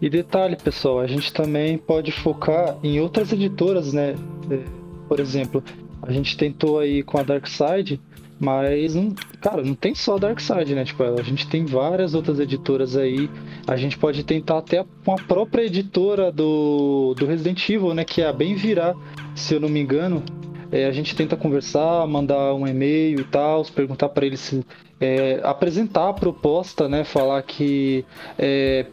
E detalhe, pessoal, a gente também pode focar em outras editoras, né? É, Por exemplo, a gente tentou aí com a Darkside, mas, não, cara, não tem só a Darkside, né? Tipo, a gente tem várias outras editoras aí. A gente pode tentar até com a própria editora do, do Resident Evil, né? Que é a Bem Virar, se eu não me engano. É, a gente tenta conversar, mandar um e-mail e tal, perguntar para eles se é, apresentar a proposta, né? Falar que é,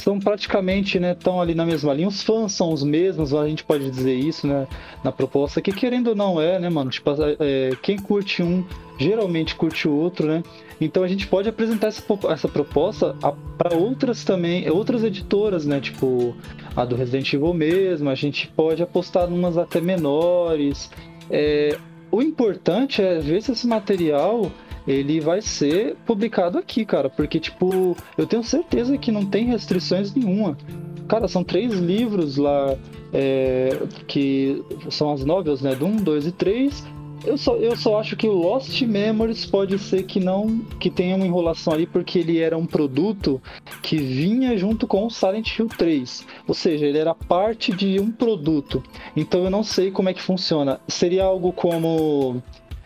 são praticamente, né, estão ali na mesma linha. Os fãs são os mesmos, a gente pode dizer isso, né, na proposta, que querendo ou não é, né, mano? Tipo, é, quem curte um geralmente curte o outro, né? Então a gente pode apresentar essa, essa proposta para outras também, outras editoras, né? Tipo a do Resident Evil mesmo. A gente pode apostar em umas até menores. É, o importante é ver se esse material ele vai ser publicado aqui, cara, porque tipo eu tenho certeza que não tem restrições nenhuma. Cara, são três livros lá é, que são as novels, né? Do 1, 2 e 3. Eu só, eu só acho que o Lost Memories pode ser que não que tenha uma enrolação ali, porque ele era um produto que vinha junto com o Silent Hill 3. Ou seja, ele era parte de um produto. Então eu não sei como é que funciona. Seria algo como.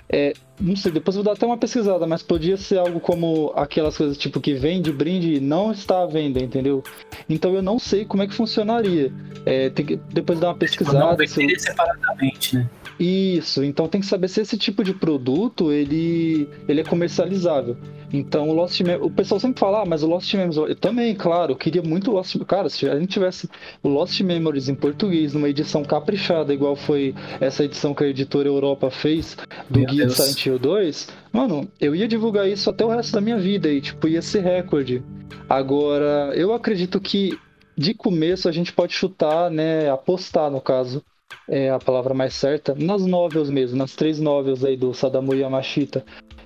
É, não sei, depois vou dar até uma pesquisada, mas podia ser algo como aquelas coisas tipo que vende brinde e não está à venda, entendeu? Então eu não sei como é que funcionaria. É, tem que depois dar uma Tipo, não pesquisada. se separadamente, né? Isso, então tem que saber se esse tipo de produto ele, ele é comercializável. Então o Lost Mem o pessoal sempre fala, ah, mas o Lost Memories, eu também, claro, eu queria muito o Lost Cara, se a gente tivesse o Lost Memories em português, numa edição caprichada, igual foi essa edição que a editora Europa fez do Meu Guia de Deus. Silent Hill 2, mano, eu ia divulgar isso até o resto da minha vida e, tipo, ia ser recorde. Agora, eu acredito que de começo a gente pode chutar, né, apostar no caso, é a palavra mais certa, nas novels mesmo, nas três novels aí do Sadamu Yamashita,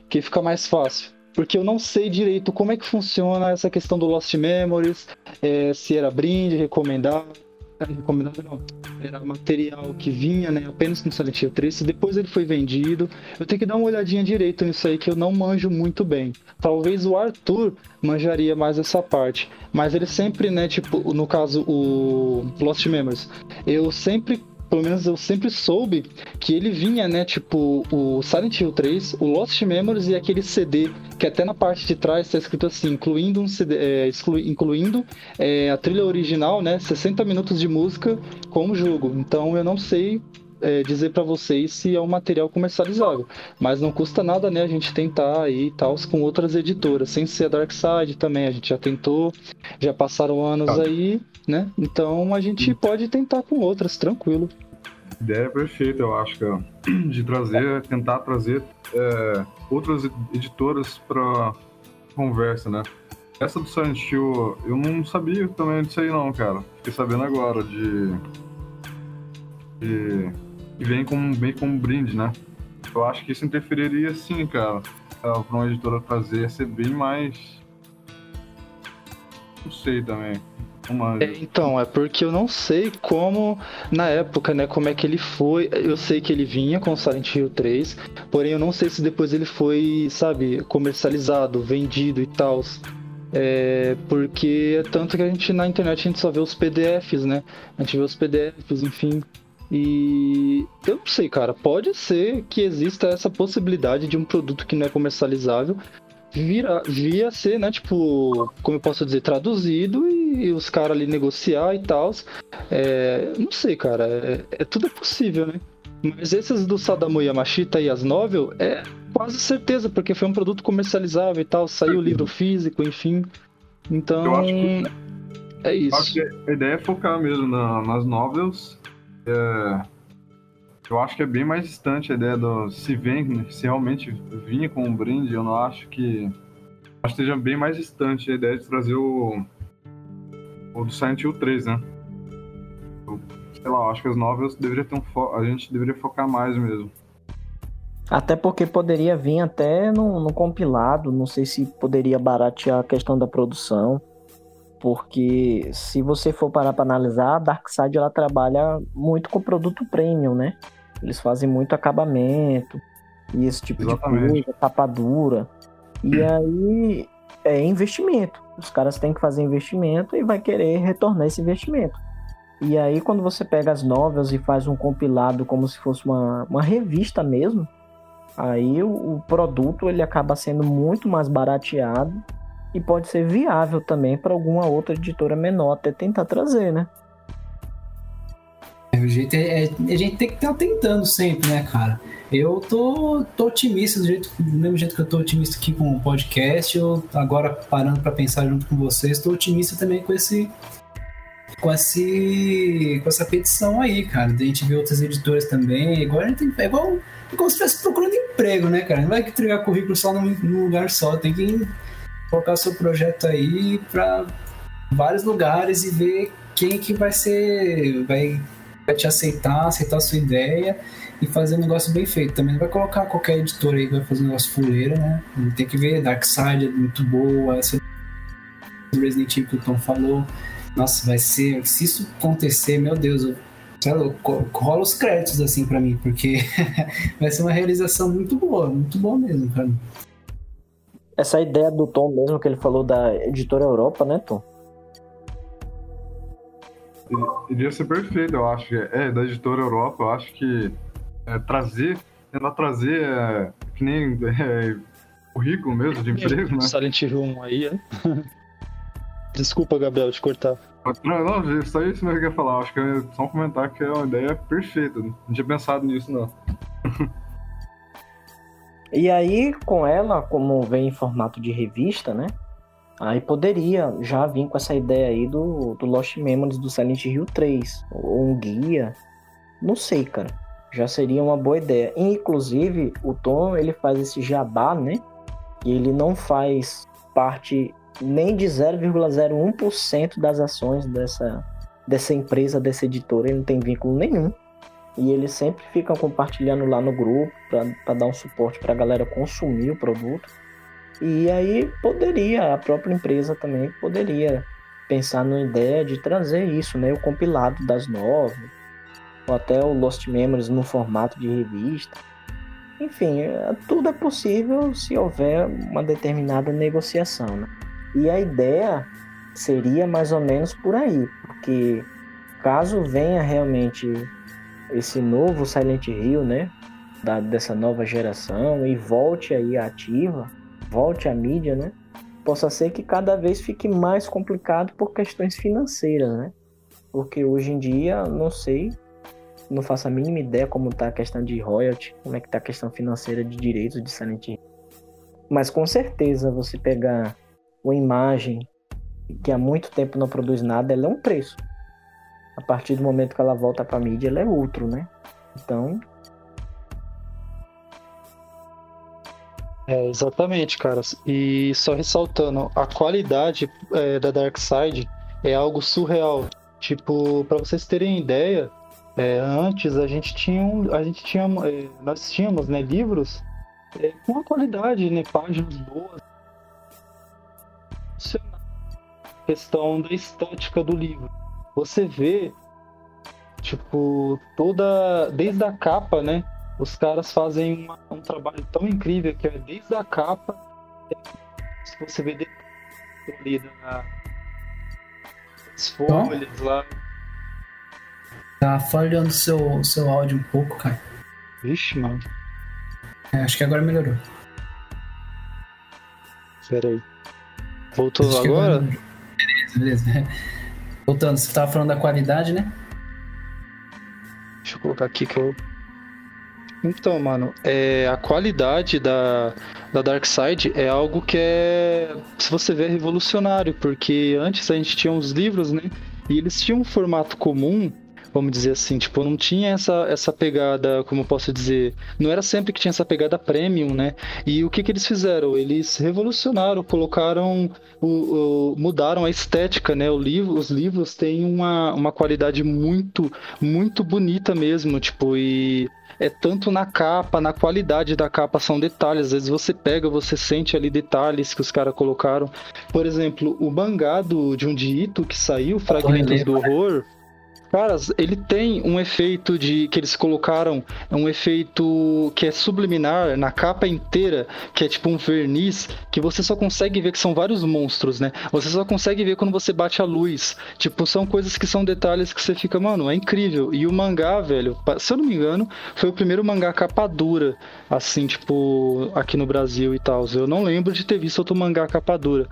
que fica mais fácil. Porque eu não sei direito como é que funciona essa questão do Lost Memories, é, se era brinde, recomendado, recomendado não, era material que vinha, né, apenas no Silent Hill 3, se depois ele foi vendido, eu tenho que dar uma olhadinha direito nisso aí que eu não manjo muito bem. Talvez o Arthur manjaria mais essa parte, mas ele sempre, né, tipo, no caso o Lost Memories, eu sempre pelo menos eu sempre soube que ele vinha, né, tipo, o Silent Hill 3, o Lost Memories e aquele CD que até na parte de trás está escrito assim, incluindo um CD, é, incluindo é, a trilha original, né, 60 minutos de música com o jogo. Então eu não sei é, dizer pra vocês se é um material comercializável, mas não custa nada, né, a gente tentar aí e tal com outras editoras, sem ser a Darkside também, a gente já tentou, já passaram anos Tá. aí, né? Então a gente pode tentar com outras, tranquilo. Ideia é perfeita, eu acho, cara. De trazer, tentar trazer é, outras editoras pra conversa, né? Essa do Silent Hill, eu não sabia também disso aí não, cara. Fiquei sabendo agora de. de. Que vem como, vem como brinde, né? Eu acho que isso interferiria sim, cara. Pra uma editora trazer, ia ser bem mais. Não sei também. Uma... É, então, é porque eu não sei como, na época, né, como é que ele foi. Eu sei que ele vinha com Silent Hill 3, porém eu não sei se depois ele foi, sabe, comercializado, vendido e tal. É, porque é tanto que a gente na internet a gente só vê os PDFs, né? A gente vê os PDFs, enfim. E eu não sei, cara, pode ser que exista essa possibilidade de um produto que não é comercializável vira, via ser, né, tipo, como eu posso dizer, traduzido e, os caras ali negociar e tal. É, não sei, cara, é, é- tudo é possível, né? Mas esses do Sadamu Yamashita e as novel é quase certeza, porque foi um produto comercializável e tal, saiu o livro físico, enfim. Então, Eu acho que- é isso. que a ideia é focar mesmo na- nas novels. É, eu acho que é bem mais distante a ideia do se vem, se realmente vinha com um brinde, eu não acho que. Acho que esteja bem mais distante a ideia de trazer o. O do Silent Hill 3, né? Sei lá, acho que as novels deveria ter um fo... A gente deveria focar mais mesmo. Até porque poderia vir até no, no, compilado, não sei se poderia baratear a questão da produção, porque se você for parar para analisar, a Darkseid ela trabalha muito com produto premium, né? Eles fazem muito acabamento e esse tipo Exatamente. de coisa, capa dura. E aí é investimento. Os caras têm que fazer investimento e vai querer retornar esse investimento. E aí, quando você pega as novelas e faz um compilado como se fosse uma, uma revista mesmo, aí o, o produto ele acaba sendo muito mais barateado e pode ser viável também para alguma outra editora menor até tentar trazer, né? É, o jeito é, é, a gente tem que estar tentando sempre, né, cara? Eu tô, tô otimista do, jeito, do mesmo jeito que eu tô otimista aqui com o podcast, eu agora parando para pensar junto com vocês, tô otimista também com esse com, esse, com essa petição aí, cara. Da gente ver outras editoras também. Igual a gente tem, é igual como se estivesse procurando emprego, né, cara? Não vai entregar currículo só num, num lugar só, tem que colocar seu projeto aí para vários lugares e ver quem que vai ser, vai, vai te aceitar, aceitar a sua ideia e fazer um negócio bem feito. Também não vai colocar qualquer editora aí que vai fazer um negócio fuleira, né? Tem que ver, Darkseid é muito boa, essa Resident Evil que o Tom falou. Nossa, vai ser. Se isso acontecer, meu Deus, eu, rola os créditos assim para mim, porque vai ser uma realização muito boa, muito boa mesmo pra mim. Essa ideia do Tom mesmo que ele falou da editora Europa, né, Tom? Iria ser perfeito, eu acho. É, da editora Europa, eu acho que é, trazer, tentar trazer, é, que nem é, currículo mesmo de emprego, né? Silent Room aí, né? Desculpa, Gabriel, te cortar. Não, não, só isso mesmo que eu ia falar. Acho que é só um comentário que é uma ideia perfeita. Não tinha pensado nisso, não. e aí, com ela, como vem em formato de revista, né? Aí poderia já vir com essa ideia aí do, do Lost Memories do Silent Hill 3. Ou um guia. Não sei, cara. Já seria uma boa ideia. Inclusive, o Tom, ele faz esse jabá, né? E ele não faz parte nem de 0,01% das ações dessa, dessa empresa, dessa editora, ele não tem vínculo nenhum. E eles sempre ficam compartilhando lá no grupo para dar um suporte para a galera consumir o produto. E aí poderia, a própria empresa também poderia pensar numa ideia de trazer isso, né? O compilado das novas, ou até o Lost Memories no formato de revista. Enfim, é, tudo é possível se houver uma determinada negociação, né? E a ideia seria mais ou menos por aí, porque caso venha realmente esse novo Silent Hill, né, da, dessa nova geração e volte aí ativa, volte à mídia, né, possa ser que cada vez fique mais complicado por questões financeiras, né? Porque hoje em dia, não sei, não faço a mínima ideia como está a questão de royalty, como é que está a questão financeira de direitos de Silent Hill. Mas com certeza você pegar uma imagem que há muito tempo não produz nada, ela é um preço. A partir do momento que ela volta para a mídia, ela é outro, né? Então. É, exatamente, cara. E só ressaltando, a qualidade é, da Dark Side é algo surreal. Tipo, para vocês terem ideia, é, antes a gente tinha, a gente tinha, é, nós tínhamos, né, livros é, com uma qualidade, né, páginas boas, questão da estética do livro. Você vê, tipo, toda. Desde a capa, né? Os caras fazem uma, um trabalho tão incrível que é desde a capa. Se você vê colorida na, as folhas lá. Tá falhando seu, seu áudio um pouco, cara. Vixe, mano. É, acho que agora melhorou. Pera aí. Voltou agora? Beleza, beleza. Voltando, você estava falando da qualidade, né? Deixa eu colocar aqui que eu. Então, mano, é, a qualidade da, da Dark Side é algo que é, se você ver, revolucionário, porque antes a gente tinha uns livros, né? E eles tinham um formato comum vamos dizer assim, tipo, não tinha essa, essa pegada, como eu posso dizer, não era sempre que tinha essa pegada premium, né? E o que que eles fizeram? Eles revolucionaram, colocaram, o, o mudaram a estética, né? O livro, os livros têm uma, uma qualidade muito, muito bonita mesmo, tipo, e é tanto na capa, na qualidade da capa, são detalhes. Às vezes você pega, você sente ali detalhes que os caras colocaram. Por exemplo, o mangá do Junji Ito que saiu, Fragmentos do Horror. Caras, ele tem um efeito de que eles colocaram, é um efeito que é subliminar na capa inteira, que é tipo um verniz, que você só consegue ver que são vários monstros, né? Você só consegue ver quando você bate a luz. Tipo, são coisas que são detalhes que você fica, mano, é incrível. E o mangá, velho, se eu não me engano, foi o primeiro mangá capa dura, assim, tipo, aqui no Brasil e tal. Eu não lembro de ter visto outro mangá capa dura.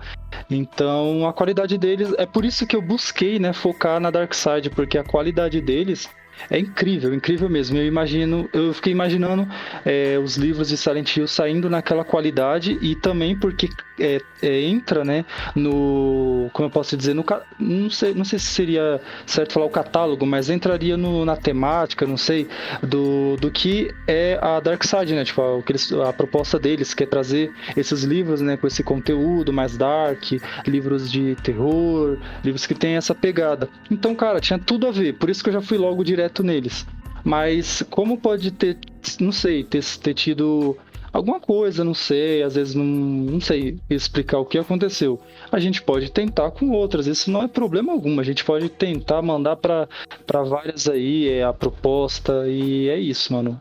Então, a qualidade deles, é por isso que eu busquei, né, focar na Dark Side, porque a qualidade deles é incrível, incrível mesmo. Eu imagino, eu fiquei imaginando é, os livros de Silent Hill saindo naquela qualidade e também porque é, é, entra, né, no, como eu posso dizer, no, não sei, não sei se seria certo falar o catálogo, mas entraria no, na temática, não sei, do, do que é a Dark Side, né, tipo, a, eles, a proposta deles que é trazer esses livros, né, com esse conteúdo mais dark, livros de terror, livros que tem essa pegada. Então, cara, tinha tudo a ver. Por isso que eu já fui logo direto direto neles. Mas como pode ter, não sei, ter, ter tido alguma coisa, não sei, às vezes não, não sei explicar o que aconteceu. A gente pode tentar com outras, isso não é problema algum. A gente pode tentar mandar para várias aí é a proposta e é isso, mano.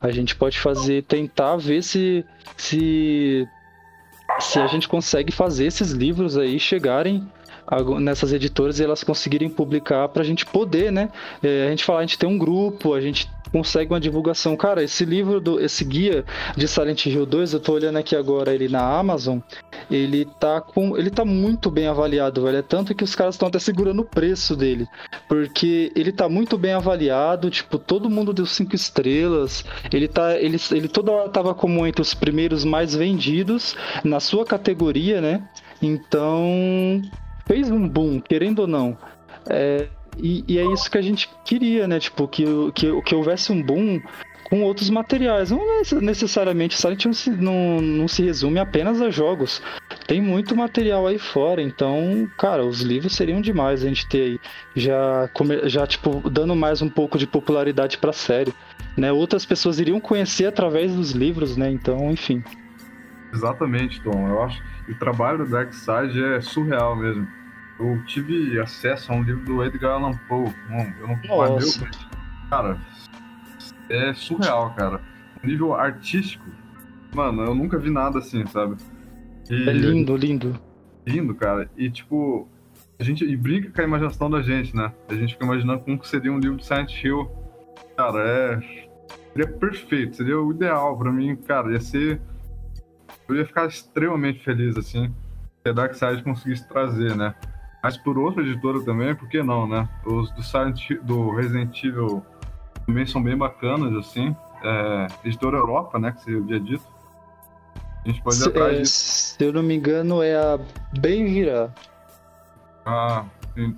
A gente pode fazer, tentar ver se se se a gente consegue fazer esses livros aí chegarem nessas editoras e elas conseguirem publicar para a gente poder, né? É, a gente falar, a gente tem um grupo, a gente consegue uma divulgação. Cara, esse livro, do, esse guia de Silent Hill 2, eu tô olhando aqui agora ele na Amazon, ele tá com, ele tá muito bem avaliado, velho. É tanto que os caras estão até segurando o preço dele, porque ele tá muito bem avaliado, tipo, todo mundo deu cinco estrelas. Ele tá, ele, ele toda hora tava como entre os primeiros mais vendidos na sua categoria, né? Então, fez um boom, querendo ou não. É, e, e, é isso que a gente queria, né? Tipo, que, que, que houvesse um boom com outros materiais. Não necessariamente Silent não se, não, não se resume apenas a jogos. Tem muito material aí fora, então, cara, os livros seriam demais a gente ter aí. Já, já tipo, dando mais um pouco de popularidade pra série. Né? Outras pessoas iriam conhecer através dos livros, né? Então, enfim. Exatamente, Tom. Eu acho que o trabalho do Dark é surreal mesmo. Eu tive acesso a um livro do Edgar Allan Poe. Eu não mas, cara, é surreal, cara. Nível artístico, mano, eu nunca vi nada assim, sabe? E, é lindo, lindo. Lindo, cara. E tipo, a gente e brinca com a imaginação da gente, né? A gente fica imaginando como seria um livro de Silent Hill. Cara, é. Seria perfeito, seria o ideal para mim, cara. Ia ser eu ia ficar extremamente feliz, assim, se a Dark Side conseguisse trazer, né? Mas por outra editora também, por que não, né? Os do, Silent, do Resident Evil também são bem bacanas, assim. É, editora Europa, né, que você havia dito. A gente pode ir atrás é, disso. Se eu não me engano, é a Benvira. Ah, sim.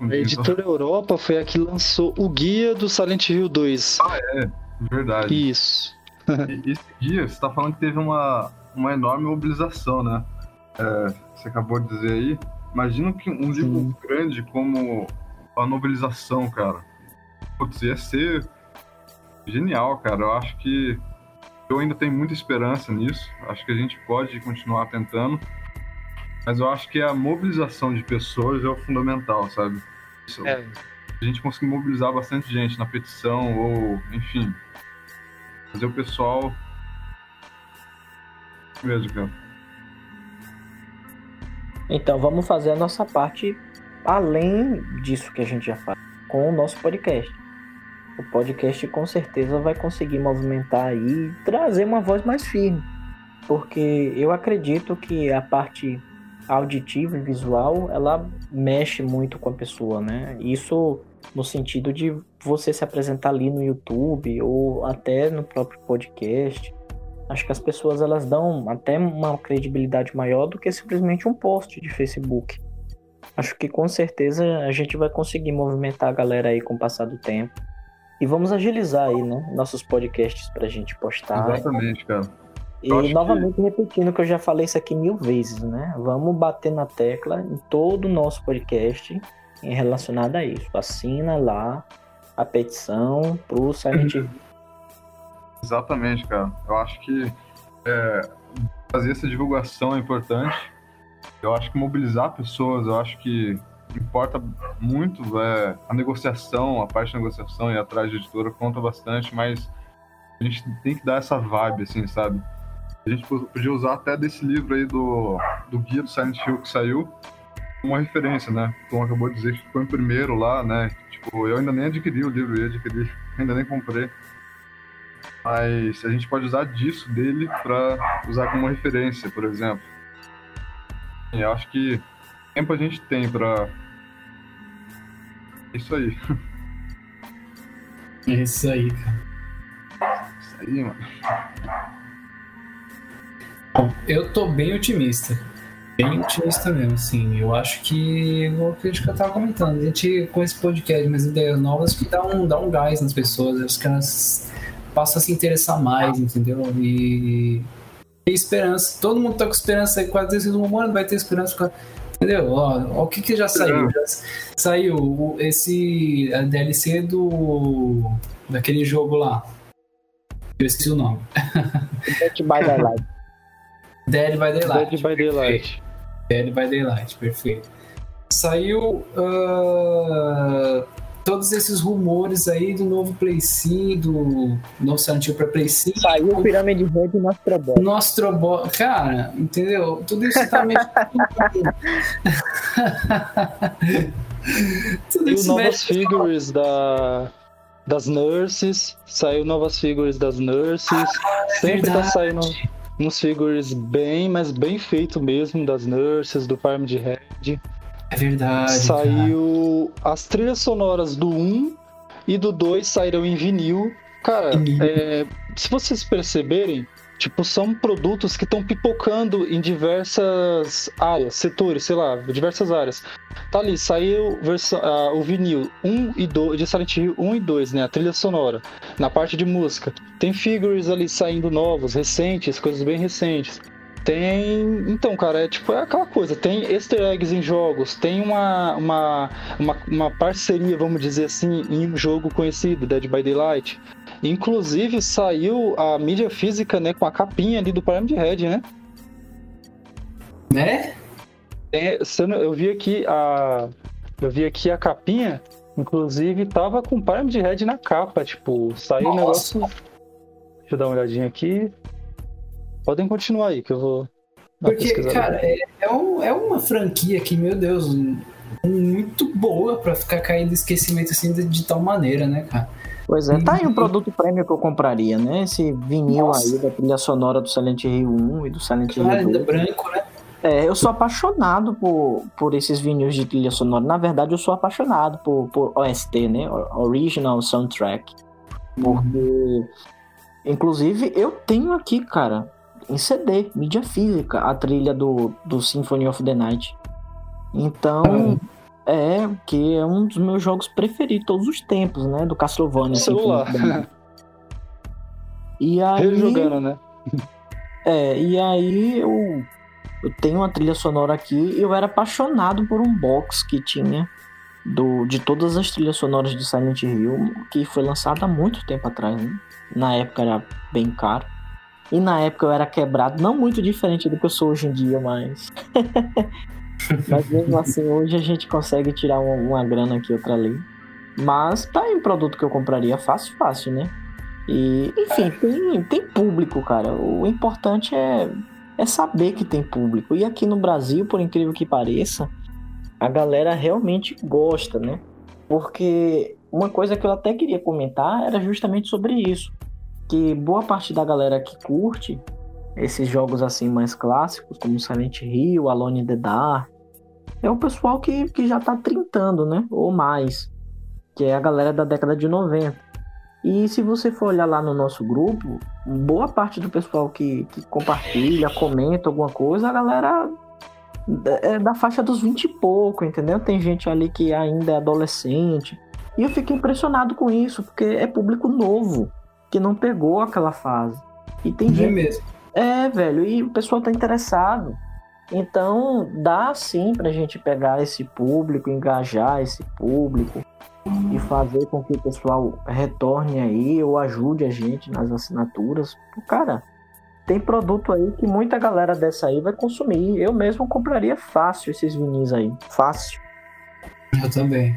A editora Europa foi a que lançou o guia do Silent Hill 2. Ah, é, verdade. Isso. e, esse guia, você tá falando que teve uma, uma enorme mobilização, né? É, você acabou de dizer aí. Imagina que um Sim. livro grande como a novelização, cara. Putz, ia ser genial, cara. Eu acho que eu ainda tenho muita esperança nisso. Acho que a gente pode continuar tentando. Mas eu acho que a mobilização de pessoas é o fundamental, sabe? Isso, é. A gente conseguir mobilizar bastante gente na petição ou, enfim, fazer o pessoal mesmo, cara. Então vamos fazer a nossa parte além disso que a gente já faz com o nosso podcast. O podcast com certeza vai conseguir movimentar e trazer uma voz mais firme, porque eu acredito que a parte auditiva e visual ela mexe muito com a pessoa, né? Isso no sentido de você se apresentar ali no YouTube ou até no próprio podcast Acho que as pessoas elas dão até uma credibilidade maior do que simplesmente um post de Facebook. Acho que com certeza a gente vai conseguir movimentar a galera aí com o passar do tempo. E vamos agilizar aí, né? Nossos podcasts pra gente postar. Exatamente, cara. e novamente que... repetindo que eu já falei isso aqui mil vezes, né? Vamos bater na tecla em todo o nosso podcast em relacionado a isso. Assina lá a petição pro Silent Exatamente, cara. Eu acho que é, fazer essa divulgação é importante. Eu acho que mobilizar pessoas, eu acho que importa muito é, a negociação, a parte da negociação e atrás de editora conta bastante, mas a gente tem que dar essa vibe, assim, sabe? A gente podia usar até desse livro aí do, do guia do Silent Hill que saiu uma referência, né? Tom acabou de dizer que ficou em primeiro lá, né? Tipo, eu ainda nem adquiri o livro, eu ia adquirir, ainda nem comprei. Mas a gente pode usar disso dele para usar como referência, por exemplo. E eu acho que tempo a gente tem para isso aí. É isso aí, cara. Isso aí, mano. Bom, eu tô bem otimista. Bem otimista mesmo, assim. Eu acho que, igual que a gente tava comentando, a gente, com esse podcast, mas ideias novas, que dá um, dá um gás nas pessoas. Acho que elas passam a se interessar mais, entendeu? E tem esperança. Todo mundo tá com esperança aí, quase vezes um ano vai ter esperança. Entendeu? Ó, ó, o que que já saiu? Já saiu esse a DLC do daquele jogo lá. Eu esqueci o nome. Dead by Daylight. Dead by Daylight. Dead by Daylight. Dead by Daylight, perfeito. Saiu uh, todos esses rumores aí do novo Play 5, do novo Silent Hill pra Play 5. Saiu o Pirâmide Red e Nostrobot. Nostrobot, cara, entendeu? Tudo isso tá meio. Tudo E isso novas mexe- figures da, das nurses. Saiu novas figures das nurses. Sempre tá saindo uns figures bem, mas bem feito mesmo das nurses, do Farm de Red. É verdade. cara. Saiu as trilhas sonoras do 1 e do 2 saíram em vinil. Cara, Vinil. é, se vocês perceberem, tipo, são produtos que estão pipocando em diversas áreas, setores, sei lá, diversas áreas. Tá ali, saiu ah, o vinil 1 e 2, de Silent Hill 1 e 2, né? A trilha sonora. Na parte de música. Tem figures ali saindo novos, recentes, coisas bem recentes. Tem. Então, cara, é tipo, é aquela coisa. Tem easter eggs em jogos, tem uma, uma, uma, uma parceria, vamos dizer assim, em um jogo conhecido, Dead by Daylight. Inclusive saiu a mídia física, né, com a capinha ali do Pyramid Red, né? Né? Se eu vi aqui a. Eu vi aqui a capinha, inclusive tava com Pyramid Red na capa, tipo, saiu o negócio. Deixa eu dar uma olhadinha aqui. Podem continuar aí, que eu vou. Porque, cara, é, é, um- é uma franquia que, meu Deus, muito boa pra ficar caindo esquecimento assim de, de tal maneira, né, cara? Pois é, tá aí um produto prêmio que eu compraria, né? Esse vinil Nossa. aí da trilha sonora do Silent Hill 1 e do Silent Hill Cara, ainda 2. branco, né? É, eu sou apaixonado por, por esses vinil de trilha sonora. Na verdade, eu sou apaixonado por, por OST, né? Original Soundtrack. Porque, inclusive, eu tenho aqui, cara, em CD, mídia física, a trilha do, do Symphony of the Night. Então, é que é um dos meus jogos preferidos todos os tempos, né? Do Castlevania. Celular. The Night. E aí, Rejogando, né? é, e aí eu, eu tenho uma trilha sonora aqui e eu era apaixonado por um box que tinha do, de todas as trilhas sonoras de Silent Hill, que foi lançado há muito tempo atrás, né? Na época era bem caro. E na época eu era quebrado, não muito diferente do que eu sou hoje em dia, mas. mas mesmo assim, hoje a gente consegue tirar uma, grana aqui, outra ali. Mas tá aí um produto que eu compraria fácil, fácil, né? E, enfim, tem, tem público, cara. O importante é, é saber que tem público. E aqui no Brasil, por incrível que pareça, a galera realmente gosta, né? Porque uma coisa que eu até queria comentar era justamente sobre isso. Que boa parte da galera que curte esses jogos assim mais clássicos, como Silent Hill, Alone in the Dark, é o pessoal que, que já tá trintando, né? Ou mais. Que é a galera da década de 90. E se você for olhar lá no nosso grupo, boa parte do pessoal que, que compartilha, comenta alguma coisa, a galera é da faixa dos 20 e pouco, entendeu? Tem gente ali que ainda é adolescente. E eu fico impressionado com isso, porque é público novo, que não pegou aquela fase. E tem É gente mesmo. é, velho, e o pessoal tá interessado. Então, dá sim pra gente pegar esse público, engajar esse público. e fazer com que o pessoal retorne aí ou ajude a gente nas assinaturas. Cara, tem produto aí que muita galera dessa aí vai consumir. Eu mesmo compraria fácil esses vinis aí. Fácil. Eu também.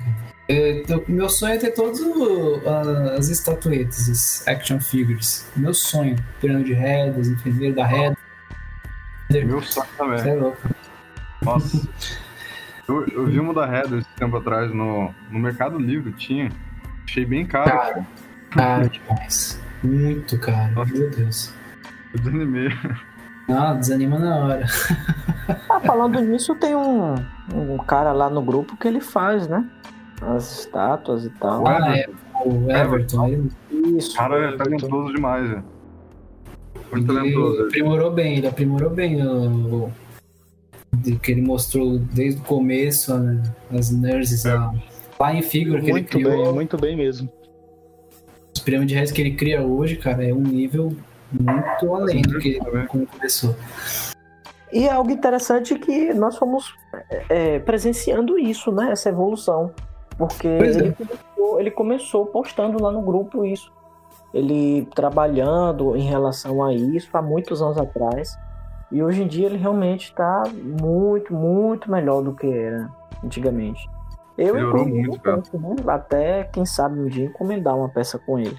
É, meu sonho é ter todas as estatuetas, as action figures. Meu sonho. Pirâmide de Redas, Enfermeiro da Reda. Meu sonho também. Você é louco. Nossa. eu, eu vi uma da Reda esse tempo atrás no, no Mercado Livre, tinha. Achei bem caro. Caro, caro demais. Muito caro, Nossa. meu Deus. Eu desanimei. Ah, desanima na hora. ah, falando nisso, tem um, um cara lá no grupo que ele faz, né? As estátuas e tal. Ah, é, o Everton. Everton. Isso. O cara é talentoso demais, velho. Muito talentoso. Ele aprimorou bem, ele aprimorou bem o, o que ele mostrou desde o começo, né? as nurses, é. a flying figure que muito ele criou. Bem, muito bem mesmo. Os pirâmides de reis que ele cria hoje, cara, é um nível muito além do que como começou. E é algo interessante que nós fomos é, presenciando isso, né? Essa evolução. Porque ele, é. começou, ele começou postando lá no grupo isso. Ele trabalhando em relação a isso há muitos anos atrás. E hoje em dia ele realmente está muito, muito melhor do que era antigamente. Eu, penso, né? até quem sabe um dia encomendar uma peça com ele.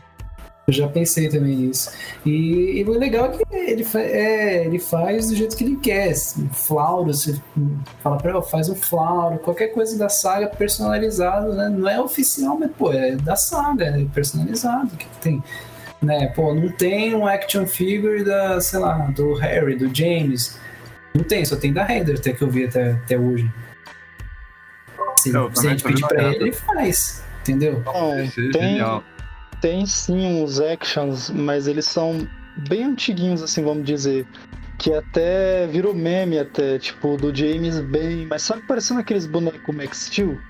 Eu já pensei também nisso. E, e o legal é que ele, é, ele faz do jeito que ele quer. Flauro, você fala pra ele, faz um flauro, qualquer coisa da saga personalizado, né? Não é oficial, mas pô, é da saga, é personalizado. O que, que tem? Né? Pô, não tem um action figure da, sei lá, do Harry, do James. Não tem, só tem da Heather até que eu vi até, até hoje. Se, se a gente pedir pra ele, ele faz. Entendeu? Não, tem, tem sim uns actions, mas eles são bem antiguinhos, assim, vamos dizer. Que até virou meme, até, tipo, do James bem. Mas sabe parecendo aqueles bonecos Max Steel?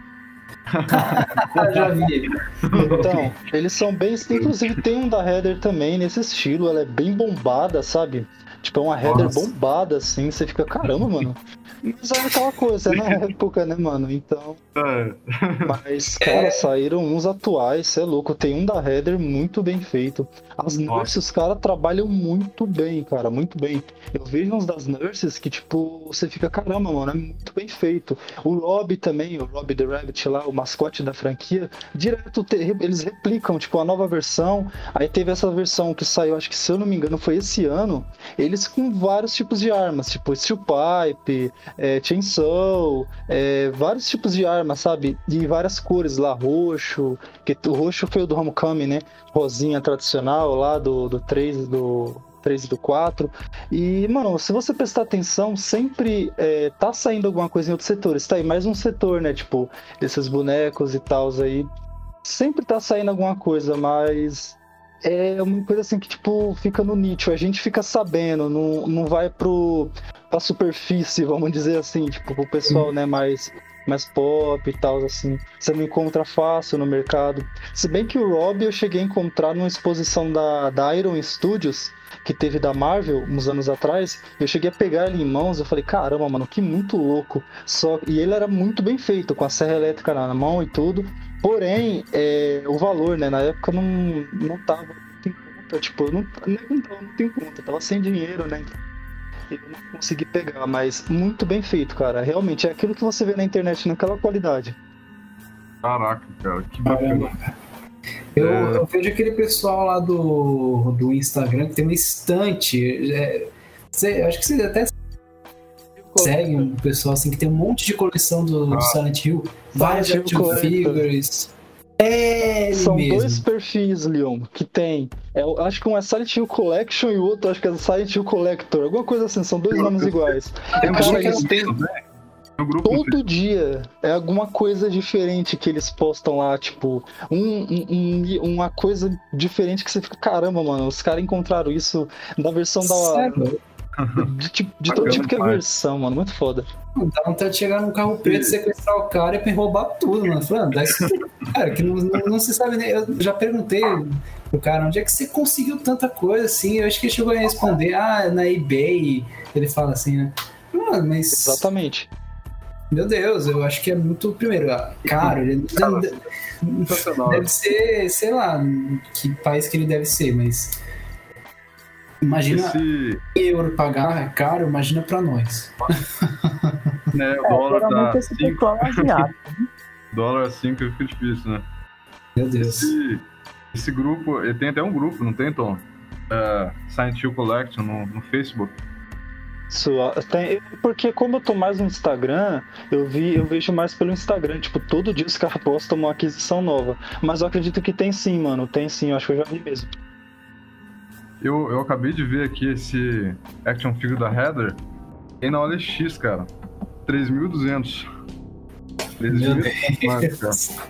já vi. Então, eles são bem. Inclusive, tem um da Heather também nesse estilo. Ela é bem bombada, sabe? Tipo, é uma Heather Nossa. bombada, assim. Você fica, caramba, mano. Mas é aquela coisa, é na época, né, mano? Então. É. Mas, cara, saíram uns atuais, você é louco. Tem um da Heather muito bem feito. As Nossa. nurses, os caras trabalham muito bem, cara, muito bem. Eu vejo uns das nurses que, tipo, você fica, caramba, mano, é muito bem feito. O Rob também, o Rob the Rabbit lá, o mascote da franquia, direto te, eles replicam, tipo, a nova versão. Aí teve essa versão que saiu, acho que se eu não me engano, foi esse ano. Eles com vários tipos de armas, tipo, steel pipe, é, chainsaw, é, vários tipos de armas, sabe? De várias cores lá, roxo, que o roxo foi o do Homecoming, né? Rosinha tradicional lá do, do 3 do 3 e do 4. E, mano, se você prestar atenção, sempre é, tá saindo alguma coisa em outros setores. Tá aí mais um setor, né? Tipo, desses bonecos e tal aí. Sempre tá saindo alguma coisa, mas é uma coisa assim que, tipo, fica no nicho. A gente fica sabendo, não, não vai pro, pra superfície, vamos dizer assim, tipo, pro pessoal, né, mais, mais pop e tal, assim. Você não encontra fácil no mercado. Se bem que o Rob eu cheguei a encontrar numa exposição da, da Iron Studios, que teve da Marvel uns anos atrás, eu cheguei a pegar ele em mãos, eu falei, caramba, mano, que muito louco. Só E ele era muito bem feito, com a serra elétrica na mão e tudo. Porém, é, o valor, né, na época não, não tava em conta, tipo, não, não tava muito em conta, tava sem dinheiro, né? Eu não consegui pegar, mas muito bem feito, cara. Realmente, é aquilo que você vê na internet naquela qualidade. Caraca, cara, que bacana. Eu, é... eu, vejo aquele pessoal lá do, do Instagram que tem uma estante. É, você, acho que você até segue um pessoal assim que tem um monte de coleção do, ah. do Silent Hill, várias action figures. É São mesmo. dois perfis, Leon, que tem. É, acho que um é Silent Hill Collection e o outro acho que é Silent Hill Collector. Alguma coisa assim, são dois nomes iguais. Tem cara, eles têm. Todo dia é alguma coisa diferente que eles postam lá, tipo, um, um, uma coisa diferente que você fica, caramba, mano, os caras encontraram isso na versão da. Sério? De, tipo, de todo tipo que é versão, mano. Muito foda. Dá vontade de chegar num carro preto, sequestrar o cara e roubar tudo, mano. Falando, ah, cara, que não, não, não, se sabe nem. Eu já perguntei pro cara onde é que você conseguiu tanta coisa assim. Eu acho que ele chegou a responder, ah, na eBay. Ele fala assim, né? Mano, mas. Exatamente. Meu Deus, eu acho que é muito, primeiro, caro. Ele deve, deve ser, sei lá, que país que ele deve ser, mas. Imagina Esse, euro pagar é caro, imagina pra nós. né, o É, dólar tá esse 5, pessoal é asiático. dólar 5 fica difícil, né? Meu Deus. Esse, esse grupo, ele tem até um grupo, não tem, Tom? É, Silent Hill Collection no, no Facebook. Sua- tem- porque como eu tô mais no Instagram, eu vi, eu vejo mais pelo Instagram, tipo, todo dia os caras postam uma aquisição nova. Mas eu acredito que tem sim, mano. Tem sim, eu acho que eu já vi mesmo. Eu, eu acabei de ver aqui esse action figure da Heather. Tem na OLX, cara. 3.200. Meu 3.200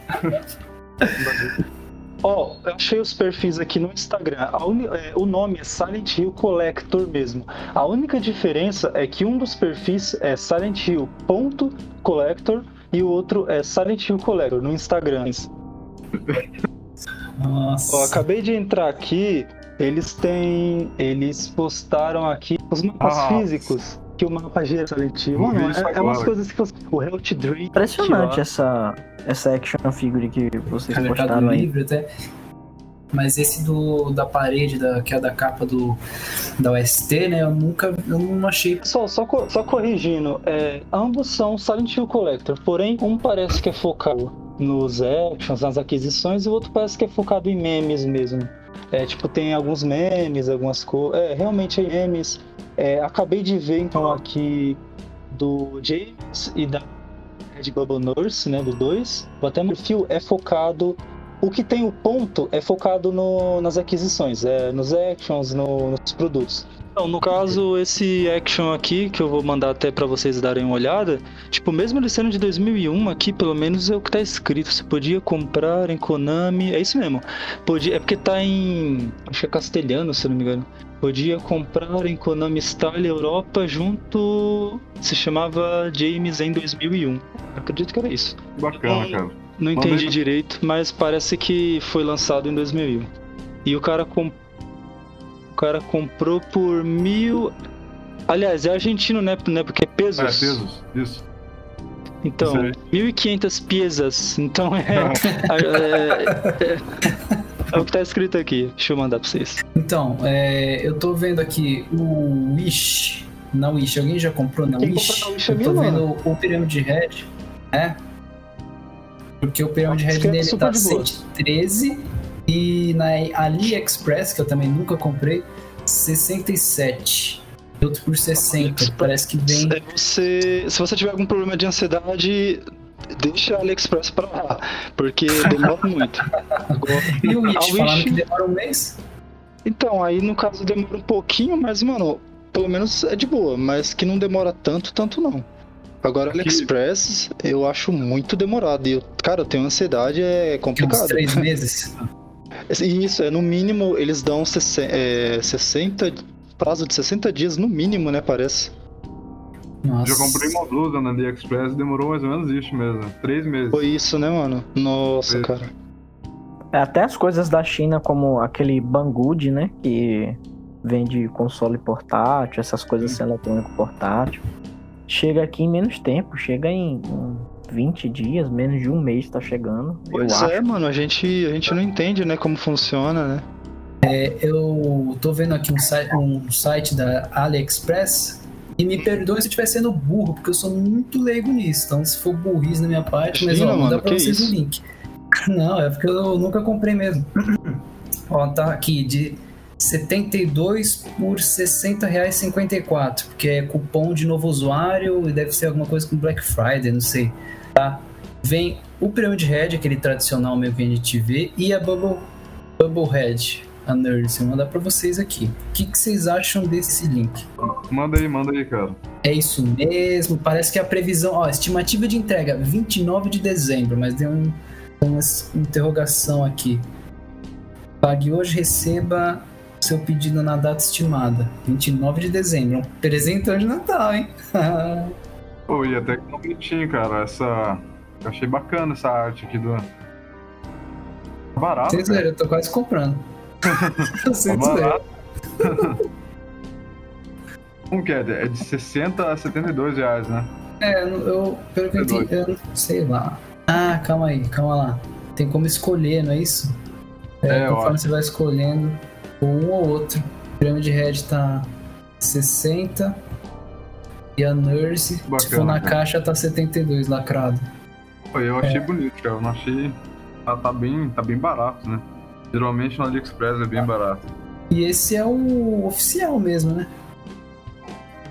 Ó, eu achei os perfis aqui no Instagram. A uni- é, o nome é Silent Hill Collector mesmo. A única diferença é que um dos perfis é Silent Hill ponto Collector e o outro é Silent Hill Collector no Instagram. Nossa. Ó, acabei de entrar aqui. Eles têm. Eles postaram aqui os mapas Ah. físicos. Que o mapa gera Silent Hill. Vou Mano, ver isso é, é umas coisas que você. O Health Dream. Impressionante essa, essa action figure que vocês É postaram aí. Livre até. Mas esse do, da parede, da, que é da capa do, da OST, né? Eu nunca. Eu não achei. Só, só, só corrigindo, é, ambos são Silent Hill Collector, porém um parece que é focado nos actions, nas aquisições, e o outro parece que é focado em memes mesmo. É, tipo, tem alguns memes, algumas coisas. É, realmente é memes. É, acabei de ver então aqui do James e da Red Bubble Nurse, né, do 2. O até perfil é focado. O que tem o ponto é focado no- nas aquisições, é, nos actions, no- nos produtos. Então, no caso, esse action aqui, que eu vou mandar até pra vocês darem uma olhada, tipo, mesmo ele sendo de 2001, aqui pelo menos é o que tá escrito. Você podia comprar em Konami, é isso mesmo. Podia, é porque tá em, acho que é castelhano, se eu não me engano. Podia comprar em Konami Style Europa junto, se chamava James em 2001. Acredito que era isso. Bacana, cara. Não entendi direito, mas parece que foi lançado em 2001. E o cara com... o cara comprou por mil. Aliás, é argentino, né? né? Porque é pesos. É, pesos. Isso. Então, Isso 1.500 piezas. Então é. é, é- é o que tá escrito aqui. Deixa eu mandar pra vocês. Então, é, eu tô vendo aqui o Wish. Na Wish, alguém já comprou na Quem Wish? comprou na Wish é eu tô vendo o Pyramid Red. É? Porque o Pyramid Red dele tá de boa. 113 e na AliExpress, que eu também nunca comprei, 67. E outro por 60. AliExpress. Parece que vem. Você, se você tiver algum problema de ansiedade, deixa a AliExpress pra lá. Porque demora muito. Agora- E o Wish, que demora um mês? Então, aí no caso demora um pouquinho, mas, mano, pelo menos é de boa, mas que não demora tanto, tanto não. Agora, AliExpress, eu acho muito demorado. E, eu, cara, eu tenho ansiedade, é Que uns complicado. três meses. Isso, é no mínimo, eles dão 60, é, 60, prazo de 60 dias no mínimo, né, parece. Nossa. Já comprei uma blusa na AliExpress e demorou mais ou menos isso mesmo. Três meses. Foi isso, né, mano? Nossa, Foi. cara. É, até as coisas da China, como aquele Banggood, né? Que vende console portátil, essas coisas assim, eletrônico portátil. Chega aqui em menos tempo, chega em, em 20 dias, menos de um mês tá chegando. Pois eu é, acho. mano, a gente, a gente não entende, né, como funciona, né? Eu tô vendo aqui um site, um site da AliExpress e me perdoe se eu estiver sendo burro, porque eu sou muito leigo nisso. Então, se for burrice da minha parte, mas ó, Imagina, vou dar mano, pra vocês o link. Não, é porque eu nunca comprei mesmo. ó, tá aqui de 72 por R$ 60,54, porque é cupom de novo usuário e deve ser alguma coisa com Black Friday, não sei. Tá? Vem o Pyramid Head, aquele tradicional meio que a gente vê, e a Bubble, Bubble Head, a Nurse. Vou mandar pra vocês aqui. O que, que vocês acham desse link? Manda aí, manda aí, cara. É isso mesmo? Parece que a previsão, ó, estimativa de entrega 29 de dezembro, mas deu um, uma interrogação aqui. Pague hoje, receba seu pedido na data estimada, 29 de dezembro. Um presentão de Natal, hein? Pô, e até que tá bonitinho, cara. Essa. Eu achei bacana essa arte aqui do. Barato. Vocês verem, eu tô quase comprando. Vocês Tá verem. Como que é? É de 60 a 72 reais, né? É, eu, pelo que eu É entendi, eu sei lá. Ah, calma aí, calma lá. Tem como escolher, não é isso? É, eu conforme acho. você vai escolhendo um ou outro. O Pyramid Head tá 60 e a Nurse, se Bacana, for na cara. caixa, tá 72 lacrado. Pô, eu achei bonito, cara. Eu não achei. Tá, tá bem, tá bem barato, né? Geralmente no AliExpress é bem barato. E esse é o oficial mesmo, né?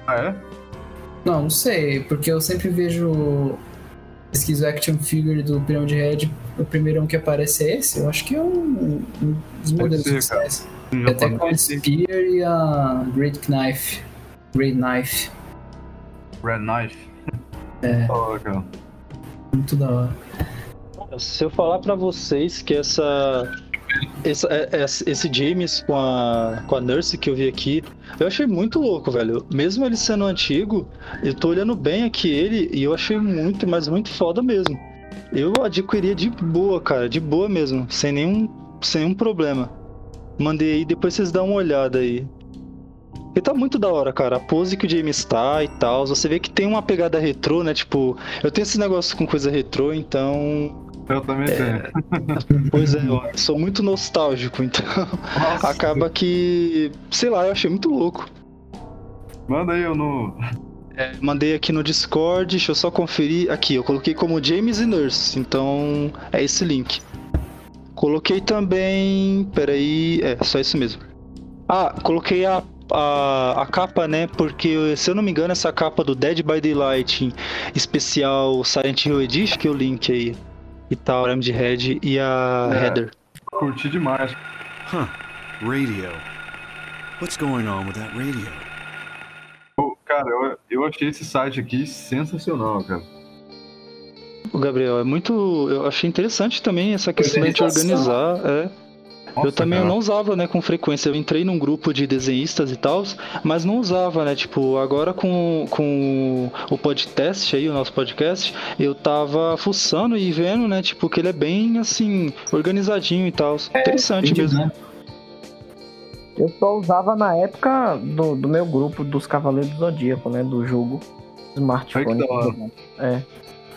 Ah, é? Não, não sei, porque eu sempre vejo pesquiso action figure do Pyramid Head, o primeiro que aparece é esse, eu acho que é um, um dos modelos ser. Em Até com a Spear e a Great Knife. Great Knife. Red Knife. É. Cara. Muito da hora. Se eu falar pra vocês que essa, essa- é- é- esse James com a, com a Nurse que eu vi aqui, eu achei muito louco, velho. Mesmo ele sendo antigo, eu tô olhando bem aqui ele e eu achei muito, mas muito foda mesmo. Eu adquiria de boa, cara, de boa mesmo, sem nenhum, sem nenhum problema. Mandei aí, depois vocês dão uma olhada aí. E tá muito da hora, cara. A pose que o James tá e tal. Você vê que tem uma pegada retrô, né? Tipo, eu tenho esse negócio com coisa retrô, então Eu também tenho. Pois é, eu sou muito nostálgico, então Nossa, acaba que, sei lá, eu achei muito louco. Manda aí eu no. É, mandei aqui no Discord, deixa eu só conferir. Aqui, eu coloquei como James e Nurse, então é esse link. Coloquei também. Peraí, é, só isso mesmo. Ah, coloquei a, a, a capa, né? Porque, se eu não me engano, essa capa do Dead by Daylight especial Silent Hill Edition, que é o link aí. E tal, Pyramid Head e a É. Heather. Curti demais. Huh. Radio. What's going on with that radio? Cara, eu, eu achei esse site aqui sensacional, cara. O Gabriel, é muito. Eu achei interessante também essa questão de organizar. É. Nossa, eu também cara. não usava, né, com frequência. Eu entrei num grupo de desenhistas e tal, mas não usava, né? Tipo, agora com, com o podcast aí, o nosso podcast, eu tava fuçando e vendo, né? Tipo, que ele é bem assim, organizadinho e tal. Interessante Bem mesmo. dinâmico. Eu só usava na época do, do meu grupo dos Cavaleiros do Zodíaco, né? Do jogo smartphone. Ai, que da hora. É.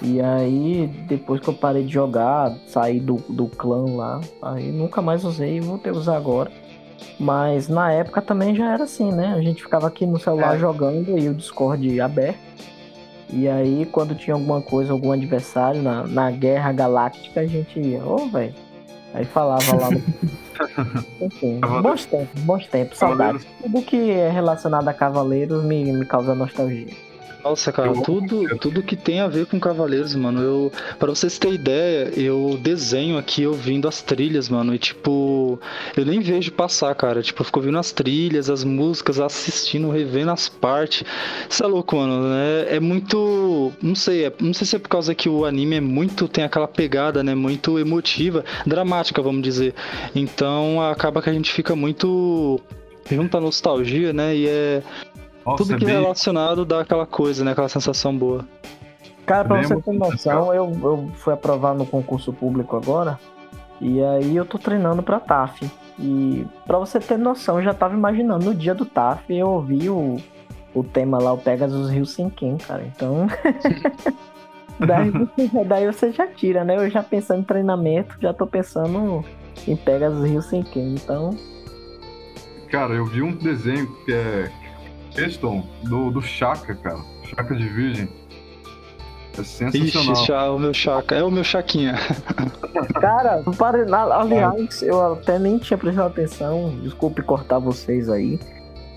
E aí, depois que eu parei de jogar, saí do, do clã lá, aí nunca mais usei e voltei a usar agora. Mas na época também já era assim, né? A gente ficava aqui no celular É. jogando e o Discord aberto. E aí, quando tinha alguma coisa, algum adversário na, na guerra galáctica, a gente ia, ô, velho. Aí falava lá no. Enfim, bons tempos, bons tempos, saudades. Tudo que é relacionado a cavaleiros me, me causa nostalgia. Nossa, cara, Eu amo tudo, tudo que tem a ver com Cavaleiros, mano. Eu, para vocês terem ideia, eu desenho aqui ouvindo as trilhas, mano. E tipo, eu nem vejo passar, cara. Tipo, eu fico ouvindo as trilhas, as músicas, assistindo, revendo as partes. Isso é louco, mano. É, é muito. Não sei, é- não sei se é por causa que o anime é muito. tem aquela pegada, né? Muito emotiva, dramática, vamos dizer. Então acaba que a gente fica muito. junto à nostalgia, né? E é. Nossa, Tudo que é bem... relacionado dá aquela coisa, né? Aquela sensação boa. Cara, pra Bem você ter noção, eu, eu fui aprovar no concurso público agora. E aí eu tô treinando pra TAF. E pra você ter noção, eu já tava imaginando, no dia do TAF eu ouvi o, o tema lá, o Pegasus Rio Sinken, cara. Então. daí, você- daí você já tira, né? Eu já pensando em treinamento, já tô pensando em Pegasus Rio Sinken. Então. Cara, eu vi um desenho que é. Questão do, do Chaka, cara. Chaka de Virgem. É sensacional. Ixi, chá, o meu chaca. É o meu chaquinha. Cara, para, na- aliás, eu até nem tinha prestado atenção. Desculpe cortar vocês aí.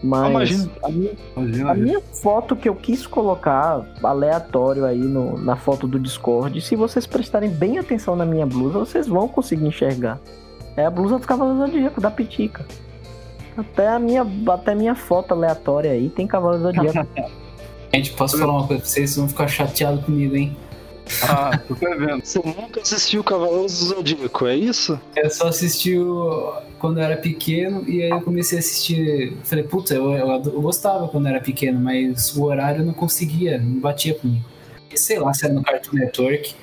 Mas Imagina. a minha, Imagina a minha foto que eu quis colocar aleatório aí no- na foto do Discord, se vocês prestarem bem atenção na minha blusa, vocês vão conseguir enxergar. É a blusa dos Cavaleiros do Zodíaco, da Pitica. Até a minha, até a minha foto aleatória aí tem Cavaleiros do Zodíaco. Gente, posso falar uma coisa pra vocês? Vocês vão ficar chateados comigo, hein? Ah, tô vendo. Você nunca assistiu Cavaleiros do Zodíaco, é isso? Eu só assisti o- quando eu era pequeno e aí eu comecei a assistir. Falei, puta, eu, eu, eu gostava quando eu era pequeno, mas o horário eu não conseguia, não batia comigo. Sei lá se era no Cartoon Network.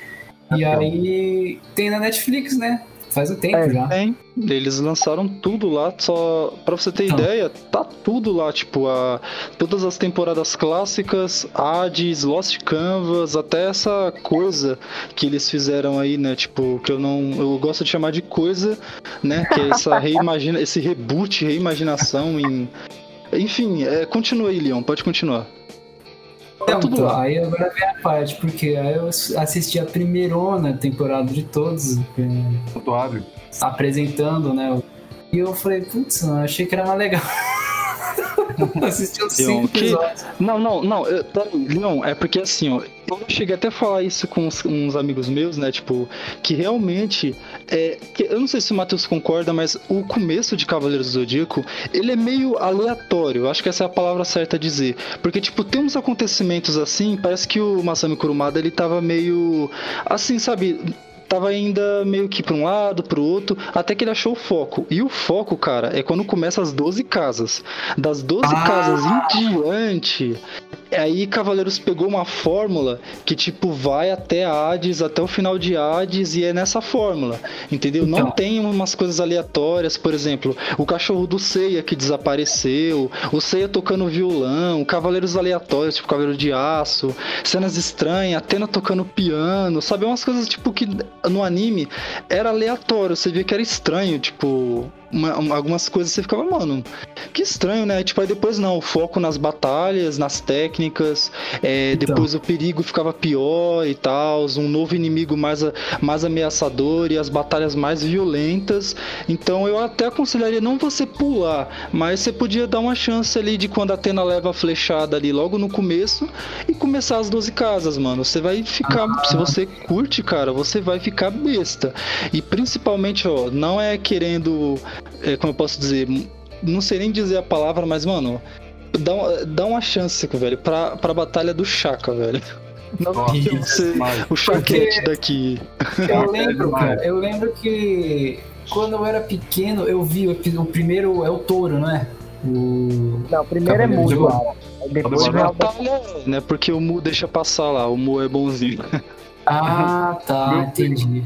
E Então. aí tem na Netflix, né? Faz o tempo É, já. Tem. Eles lançaram tudo lá, só pra você ter Então. ideia, tá tudo lá, tipo, a, todas as temporadas clássicas, Hades, Lost Canvas, até essa coisa que eles fizeram aí, né, tipo, que eu não, eu gosto de chamar de coisa, né, que é essa reimagina, esse reboot, reimaginação em enfim, é, continua aí, Leon, pode continuar. Então, tudo lá. aí agora vem a parte, porque aí eu assisti a primeirona temporada de todos, é, Santuário. apresentando, né? E eu falei, putz, eu achei que era mais legal. Assisti os Leon, cinco que- episódios. Não, não, não, eu, Leon, é porque assim, ó, eu cheguei até a falar isso com uns, uns amigos meus, né, tipo, que realmente, é, que, eu não sei se o Matheus concorda, mas o começo de Cavaleiros do Zodíaco, ele é meio aleatório, acho que essa é a palavra certa a dizer, porque, tipo, tem uns acontecimentos assim, parece que o Masami Kurumada, ele tava meio, assim, sabe... Tava ainda meio que pra um lado, pro outro, até que ele achou o foco. E o foco, cara, é quando começa as 12 casas. Das 12 Ah! casas em diante, Aí Cavaleiros pegou uma fórmula que, tipo, vai até Hades, até o final de Hades, e é nessa fórmula, entendeu? Não Então. tem umas coisas aleatórias, por exemplo, o cachorro do Seiya que desapareceu, o Seiya tocando violão, Cavaleiros aleatórios, tipo Cavaleiro de Aço, cenas estranhas, Atena tocando piano, sabe? Umas coisas, tipo, que no anime era aleatório, você via que era estranho, tipo... uma- uma- algumas coisas você ficava, mano, que estranho, né? Tipo, aí depois não, o foco nas batalhas, nas técnicas, é, Então. depois o perigo ficava pior e tal, um novo inimigo mais, mais ameaçador e as batalhas mais violentas. Então eu até aconselharia não você pular, mas você podia dar uma chance ali de quando a Atena leva a flechada ali logo no começo e começar as 12 casas, mano. Você vai ficar, se você curte, cara, você vai ficar besta. E principalmente, ó, não é querendo, é, como eu posso dizer, não sei nem dizer a palavra, mas, mano, dá, uma- dá uma chance, velho, pra, pra batalha do Chaka, velho. Não Nossa, demais. o chaquete daqui. Eu lembro, demais. cara, eu lembro que quando eu era pequeno, eu vi o, primeiro é o touro, não é? O. Não, o primeiro é Cavaleiro Mu, cara. Depois o Batalha, né? Porque o Mu deixa passar lá, o Mu é bonzinho. Ah, tá, entendi.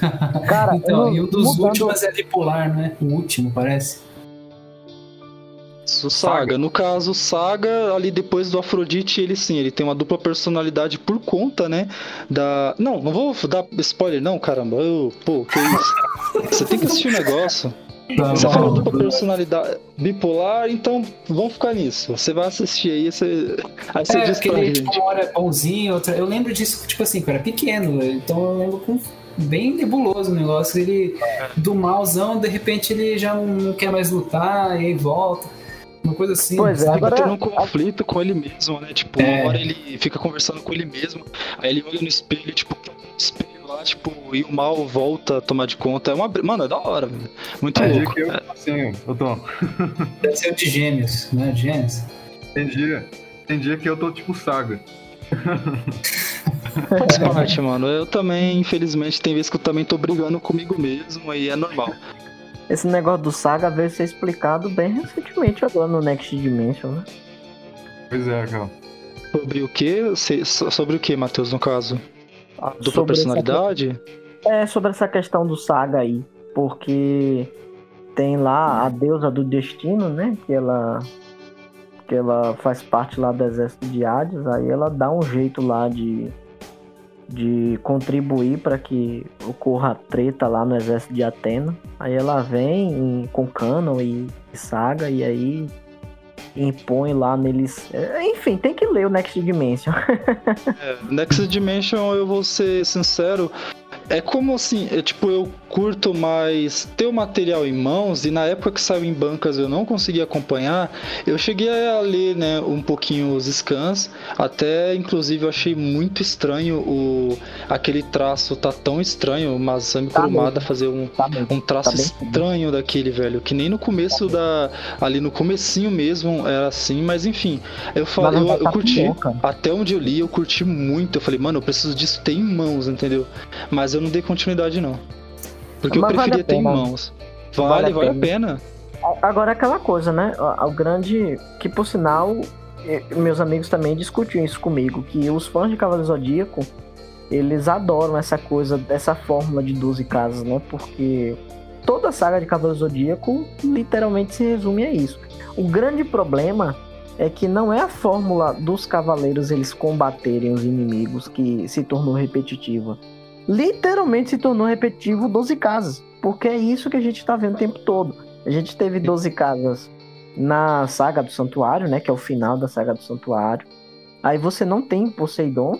Cara, Então, eu- e o dos mudando- últimos é bipolar, né? O último, parece. Isso, Saga. No caso, Saga, ali depois do Afrodite, ele sim, ele tem uma dupla personalidade por conta, né? Da. Não, não vou dar spoiler, não, caramba. Eu, pô, que isso? Você tem que assistir o negócio. Tá Você falou dupla personalidade bipolar, então vamos ficar nisso. Você vai assistir aí, você. Aí você É, diz pra ele, gente. uma hora é bonzinho, outra... Eu lembro disso, tipo assim, quando eu era pequeno, então eu lembro com bem nebuloso o negócio. Ele, do malzão, de repente ele já não, quer mais lutar, e aí volta. Uma coisa assim. Pois é, Ele agora- tendo um conflito com ele mesmo, né? Tipo, É. uma hora ele fica conversando com ele mesmo, aí ele olha no espelho, tipo, tá no espelho lá, tipo, e o mal volta a tomar de conta. É uma. Mano, é da hora, velho. Muito Tem dia louco. que eu, assim, eu tô. Deve ser o de gêmeos, né? Gêmeos. Tem dia, tem dia que eu tô tipo saga. Faz parte, mano. Eu também, infelizmente, tem vezes que eu também tô brigando comigo mesmo, aí é normal. Esse negócio do Saga veio ser explicado bem recentemente agora no Next Dimension, né? Pois é, cara. Sobre o que? Sobre o que, Matheus, no caso? A dupla Sobre personalidade? É sobre essa questão do Saga aí, porque tem lá a deusa do destino, né? Que ela que ela faz parte lá do exército de Hades, aí ela dá um jeito lá de de contribuir para que ocorra treta lá no exército de Atena. Aí ela vem em- com Canon e Saga e aí impõe lá neles. é, Enfim, tem que ler o Next Dimension. É, Next Dimension, eu vou ser sincero, é como assim, é, tipo, eu curto mais ter o material em mãos e na época que saiu em bancas eu não conseguia acompanhar, eu cheguei a ler, né, um pouquinho os scans, até inclusive eu achei muito estranho o aquele traço tá tão estranho, o Masami Tá Kurumada fazer um Tá um traço Tá estranho daquele, velho. Que nem no começo da. Ali no comecinho mesmo era assim, mas enfim. Eu falei, eu, vai eu tá curti. Até onde eu li, eu curti muito. Eu falei, mano, eu preciso disso ter em mãos, entendeu? Mas eu não dei continuidade, não. Porque Mas eu vale preferia a ter em pena. mãos. Vale Vale, a vale a pena. Agora é aquela coisa, né? O, o grande. Que por sinal, eh, meus amigos também discutiam isso comigo, que os fãs de Cavaleiro Zodíaco eles adoram essa coisa, dessa fórmula de 12 casas, né? Porque toda a saga de Cavaleiro Zodíaco literalmente se resume a isso. O grande problema é que não é a fórmula dos cavaleiros eles combaterem os inimigos que se tornou repetitiva. Literalmente se tornou repetitivo 12 casas, porque é isso que a gente está vendo o tempo todo. A gente teve 12 casas na saga do Santuário, né, que é o final da saga do Santuário. Aí você não tem Poseidon,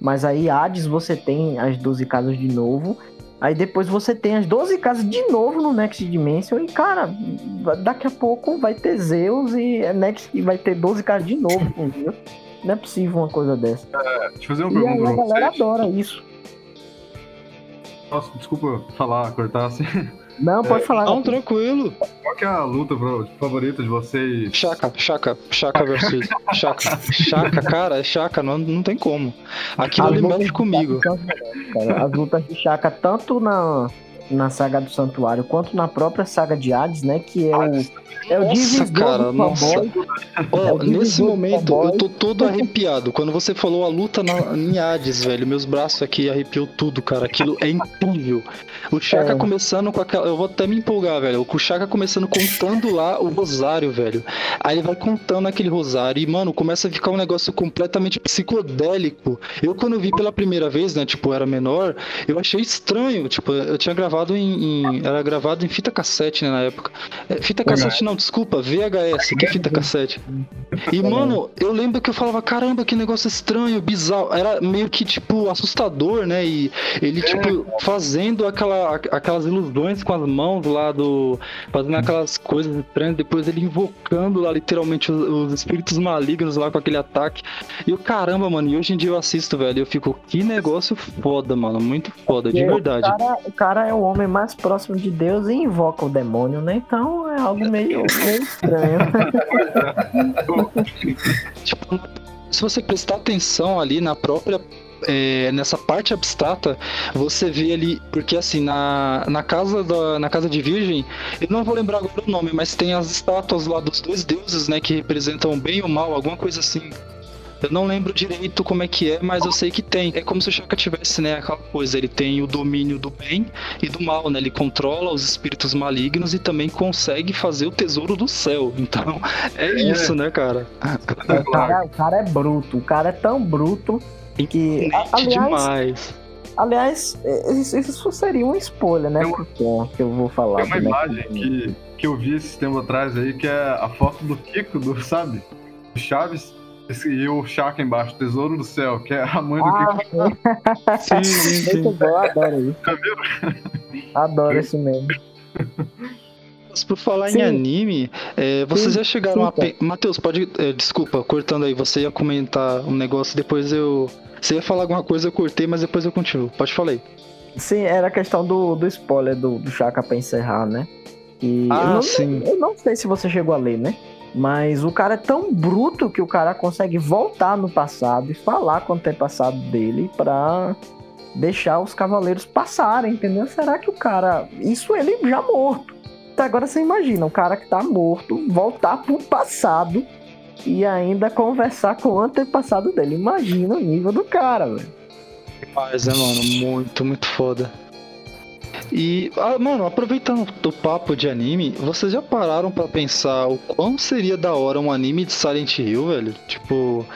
mas aí Hades você tem as 12 casas de novo. Aí depois você tem as 12 casas de novo no Next Dimension. E, cara, daqui a pouco vai ter Zeus e Next vai ter 12 casas de novo? Não é possível uma coisa dessa. É, deixa eu fazer uma E aí pergunta a pra galera vocês. adora isso. Nossa, desculpa falar, cortar assim. Não, pode falar. Não, tranquilo. Qual que é a luta favorita de vocês? Chaka, Chaka, Chaka versus Chaka. Chaka, cara, é Chaka, não, não tem como. Aquilo ali mexe comigo. Cara. As lutas de Chaka, tanto na, na saga do Santuário, quanto na própria saga de Hades, né? Que é o, é o Nossa, divisor cara, do fanboy. Ó, É o nesse momento, eu tô todo arrepiado. Quando você falou a luta na, em Hades, velho, meus braços aqui arrepiou tudo, cara. Aquilo é incrível. O Chaka É. começando com aquela. Eu vou até me empolgar, velho. O Chaka começando contando lá o rosário, velho. Aí ele vai contando aquele rosário e, mano, começa a ficar um negócio completamente psicodélico. Eu, quando vi pela primeira vez, né, tipo, era menor, eu achei estranho. Tipo, eu tinha gravado em. em- era gravado em fita cassete, né, na época. É, fita cassete não, desculpa, VHS, que fita cassete. E, mano, eu lembro que eu falava, caramba, que negócio estranho, bizarro. Era meio que, tipo, assustador, né? E ele, tipo, fazendo aquela, aquelas ilusões com as mãos lá do. Fazendo aquelas coisas estranhas, depois ele invocando lá, literalmente, os, os espíritos malignos lá com aquele ataque. E o caramba, mano, e hoje em dia eu assisto, velho, eu fico, que negócio foda, mano, muito foda, de verdade. O cara, o cara é o homem mais próximo de Deus e invoca o demônio, né? Então é algo meio, meio estranho. Tipo, se você prestar atenção ali na própria. é, nessa parte abstrata, você vê ali, porque assim, na, na, casa da, na casa de Virgem, eu não vou lembrar agora o nome, mas tem as estátuas lá dos dois deuses, né, que representam o bem e o mal, alguma coisa assim. Eu não lembro direito como é que é, mas eu sei que tem. É como se o Shaka tivesse, né, aquela coisa, ele tem o domínio do bem e do mal, né? Ele controla os espíritos malignos e também consegue fazer o tesouro do céu. Então, é, isso, né, cara? o, cara, o cara é bruto. O cara é tão bruto que. aliás, demais. aliás, é, isso, seria uma spoiler, né? Tem uma- Porque, que eu vou falar. Tem uma do imagem que, que eu vi esse tempo atrás aí, que é a foto do Kiko, do, sabe? Do Chaves. Esse- E o Chaka embaixo, Tesouro do Céu, que é a mãe do Ah, Kiko. Sim, sim, Muito sim. bom, eu adoro isso. Já viram? Adoro esse meme. Mas por falar Sim. em anime, é, vocês Sim, já chegaram sim, a. pe- Matheus, pode. é, desculpa, cortando aí, você ia comentar um negócio, depois eu. Você ia falar alguma coisa, eu cortei, mas depois eu continuo. Pode falar aí. Sim, era a questão do, do spoiler do, do Chaka pra encerrar, né? E Ah, eu, não, sim. eu não sei se você chegou a ler, né? Mas o cara é tão bruto que o cara consegue voltar no passado e falar com o antepassado dele pra deixar os cavaleiros passarem, entendeu? Será que o cara. Isso ele já morto. Então agora você imagina, um cara que tá morto voltar pro passado e ainda conversar com o antepassado dele. Imagina o nível do cara, velho. Mas é, mano, muito, muito foda. E, ah, mano, aproveitando o papo de anime, vocês já pararam pra pensar o quão seria da hora um anime de Silent Hill, velho? Tipo,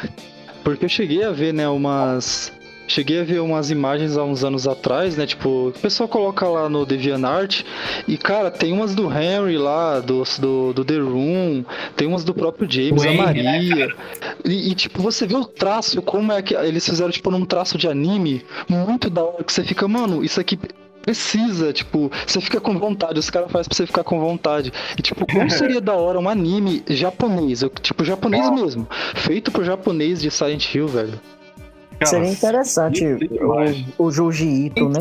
porque eu cheguei a ver, né, umas. Cheguei a ver umas imagens há uns anos atrás, né? Tipo, o pessoal coloca lá no DeviantArt e, cara, tem umas do Henry lá, do, do, do The Room, tem umas do próprio James, O a né, Maria. E, e, tipo, você vê o traço, como é que eles fizeram, tipo, num traço de anime, muito da hora, que você fica, mano, isso aqui precisa, tipo, você fica com vontade, os caras fazem pra você ficar com vontade. E, tipo, como seria da hora um anime japonês, tipo, japonês mesmo, feito pro japonês de Silent Hill, velho. Seria interessante o, o Junji Ito, né?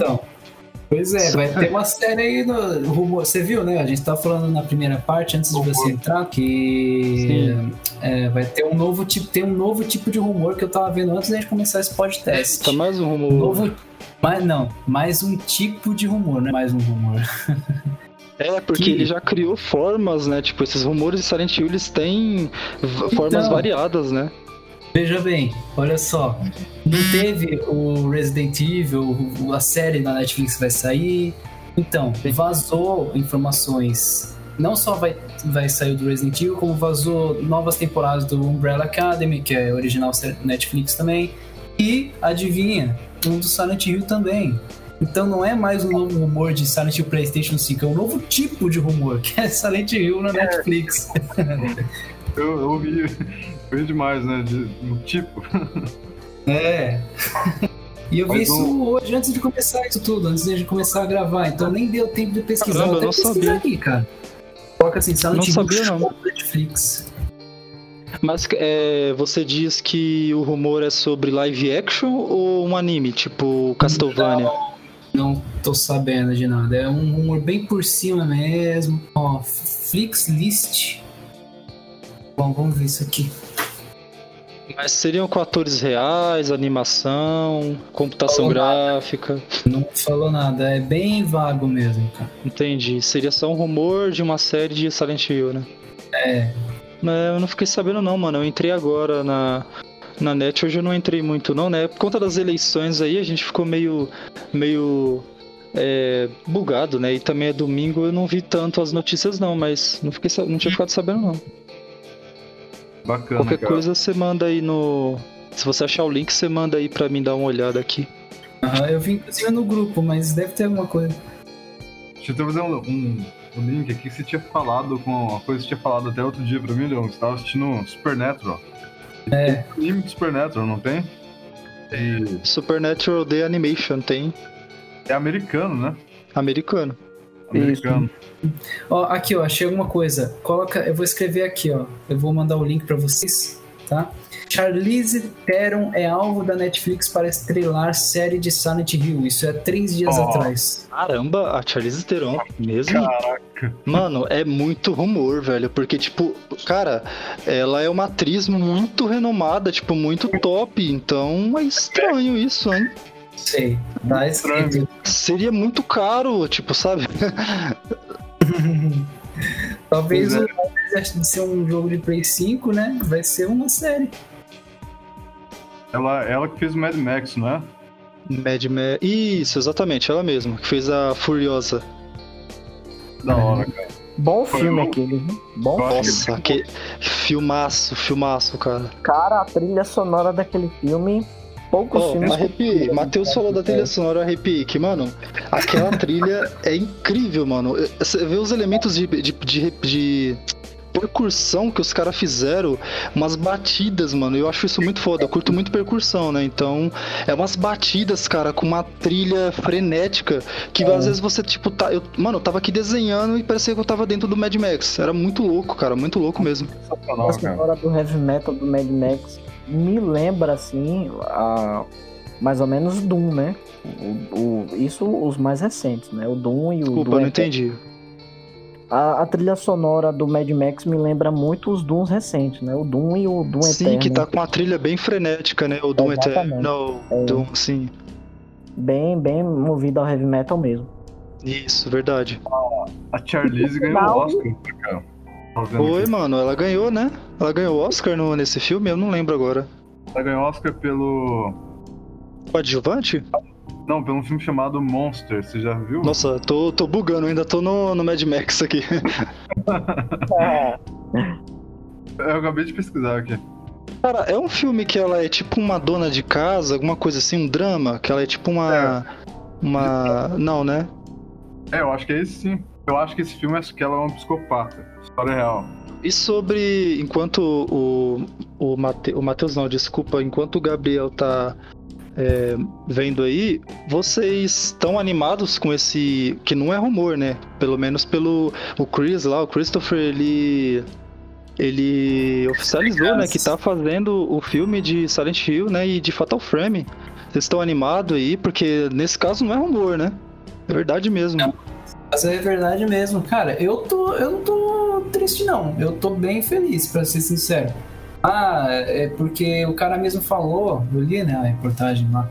Então, pois é, vai ter uma série aí no rumor. Você viu, né? A gente tá falando na primeira parte, antes de você entrar, que é, vai ter um novo tipo, tem um novo tipo de rumor que eu tava vendo antes da gente começar esse podcast. Tá mais um rumor. Novo, mas não, mais um tipo de rumor, não é mais um rumor. É, porque Que- ele já criou formas, né? Tipo, esses rumores de Silent Hill, eles têm v- formas Então. variadas, né? Veja bem, olha só. Não teve o Resident Evil, a série na Netflix vai sair. Então, vazou informações. Não só vai, vai sair o do Resident Evil, como vazou novas temporadas do Umbrella Academy, que é original Netflix também. E, adivinha, um do Silent Hill também. Então não é mais um novo rumor de Silent Hill PlayStation 5, é um novo tipo de rumor, que é Silent Hill na Netflix. Eu, eu ouvi, eu vi demais, né? De, no tipo. É. E eu vi Mas isso o- hoje, antes de começar isso tudo, antes de começar a gravar. Então nem deu tempo de pesquisar. Caramba, Vou até eu não pesquisar sabia. aqui, cara. Coloca assim, Silent Não sabia, não. Netflix. Mas é, você diz que o rumor é sobre live action ou um anime, tipo Castlevania? Não tô sabendo de nada. É um rumor bem por cima mesmo. Ó, Flix List. Bom, vamos ver isso aqui. Mas seriam com atores reais, animação, computação Falou gráfica. Não falou nada, é bem vago mesmo, cara. Entendi. Seria só um rumor de uma série de Silent Hill, né? É. Mas eu não fiquei sabendo não, mano. Eu entrei agora na, na net, hoje eu não entrei muito não, né? Por conta das eleições aí, a gente ficou meio. meio. é, bugado, né? E também é domingo, eu não vi tanto as notícias não, mas não, fiquei, não tinha ficado sabendo não. Bacana. Qualquer cara. coisa você manda aí no. Se você achar o link, você manda aí pra mim dar uma olhada aqui. Aham, eu vi inclusive no grupo, mas deve ter alguma coisa. Deixa eu até fazer um, um, um link aqui que você tinha falado com uma coisa que você tinha falado até outro dia pra mim, Leon. Você tava assistindo Supernatural. É. Tem anime de Supernatural, não tem? E Supernatural The Animation tem é americano, né? americano. Americano. Ó, aqui, ó, achei alguma coisa. Coloca, eu vou escrever aqui, ó. Eu vou mandar o link pra vocês, tá? Charlize Theron é alvo da Netflix para estrelar série de Silent Hill. Isso é três dias Ó. atrás. Caramba, a Charlize Theron mesmo? Caraca. Mano, é muito rumor, velho. Porque, tipo, cara, ela é uma atriz muito renomada, tipo, muito top. Então é estranho isso, hein? Sei. Tá escrito. Seria muito caro, tipo, sabe? Talvez Pois é. o de ser um jogo de Play 5, né? Vai ser uma série. Ela, ela que fez o Mad Max, não é? Mad Max. Isso, exatamente, ela mesma, que fez a Furiosa. Da hora, cara. Bom Foi filme bom. aquele, viu? Bom acho Nossa, que filmaço, filmaço, cara. Cara, a trilha sonora daquele filme, poucos Ó, filmes. arrepiei. Matheus falou da trilha sonora, eu arrepiei. Que, mano, aquela trilha é incrível, mano. Você vê os elementos de, de, de, de percussão que os caras fizeram, umas batidas, mano. Eu acho isso muito foda. Eu curto muito percussão, né? Então, é umas batidas, cara, com uma trilha frenética que às vezes você, tipo, tá. Eu, mano, eu tava aqui desenhando e parecia que eu tava dentro do Mad Max. Era muito louco, cara, muito louco mesmo. Sensacional, A cara. sonora do heavy metal do Mad Max me lembra assim a mais ou menos Doom, né? O, o- isso os mais recentes, né? O Doom e o Desculpa, Doom não entendi. A, a trilha sonora do Mad Max me lembra muito os Dooms recentes, né? O Doom e o Doom Sim, Eterno. que tá com uma trilha bem frenética, né? O Doom Exatamente. Eternal, É. Doom, sim. Bem, bem movido ao heavy metal mesmo. Isso, verdade. A Charlize ganhou o Oscar, cara. Tava vendo Oi, aqui. mano, ela ganhou, né? Ela ganhou o Oscar no, nesse filme, eu não lembro agora. Ela ganhou Oscar pelo. Coadjuvante? Não, pelo filme chamado Monster, você já viu? Nossa, tô, tô bugando, ainda tô no, no Mad Max aqui. Eu acabei de pesquisar aqui. Cara, é um filme que ela é tipo uma dona de casa, alguma coisa assim, um drama, que ela é tipo uma. Uma. Não, né? É, eu acho que é esse sim. Eu acho que esse filme é que ela é uma psicopata. História real. E sobre. Enquanto o. O, Mate, o Matheus não, desculpa, enquanto o Gabriel tá é, vendo aí, vocês estão animados com esse. Que não é rumor, né? Pelo menos pelo. O Chris lá, o Christopher, ele. Ele oficializou, né, que tá fazendo o filme de Silent Hill, né, e de Fatal Frame. Vocês estão animados aí, porque nesse caso não é rumor, né? É verdade mesmo. Mas é verdade mesmo. Cara, eu tô. Eu não tô triste, não. Eu tô bem feliz, pra ser sincero. Ah, é porque o cara mesmo falou, eu li, né, a reportagem lá.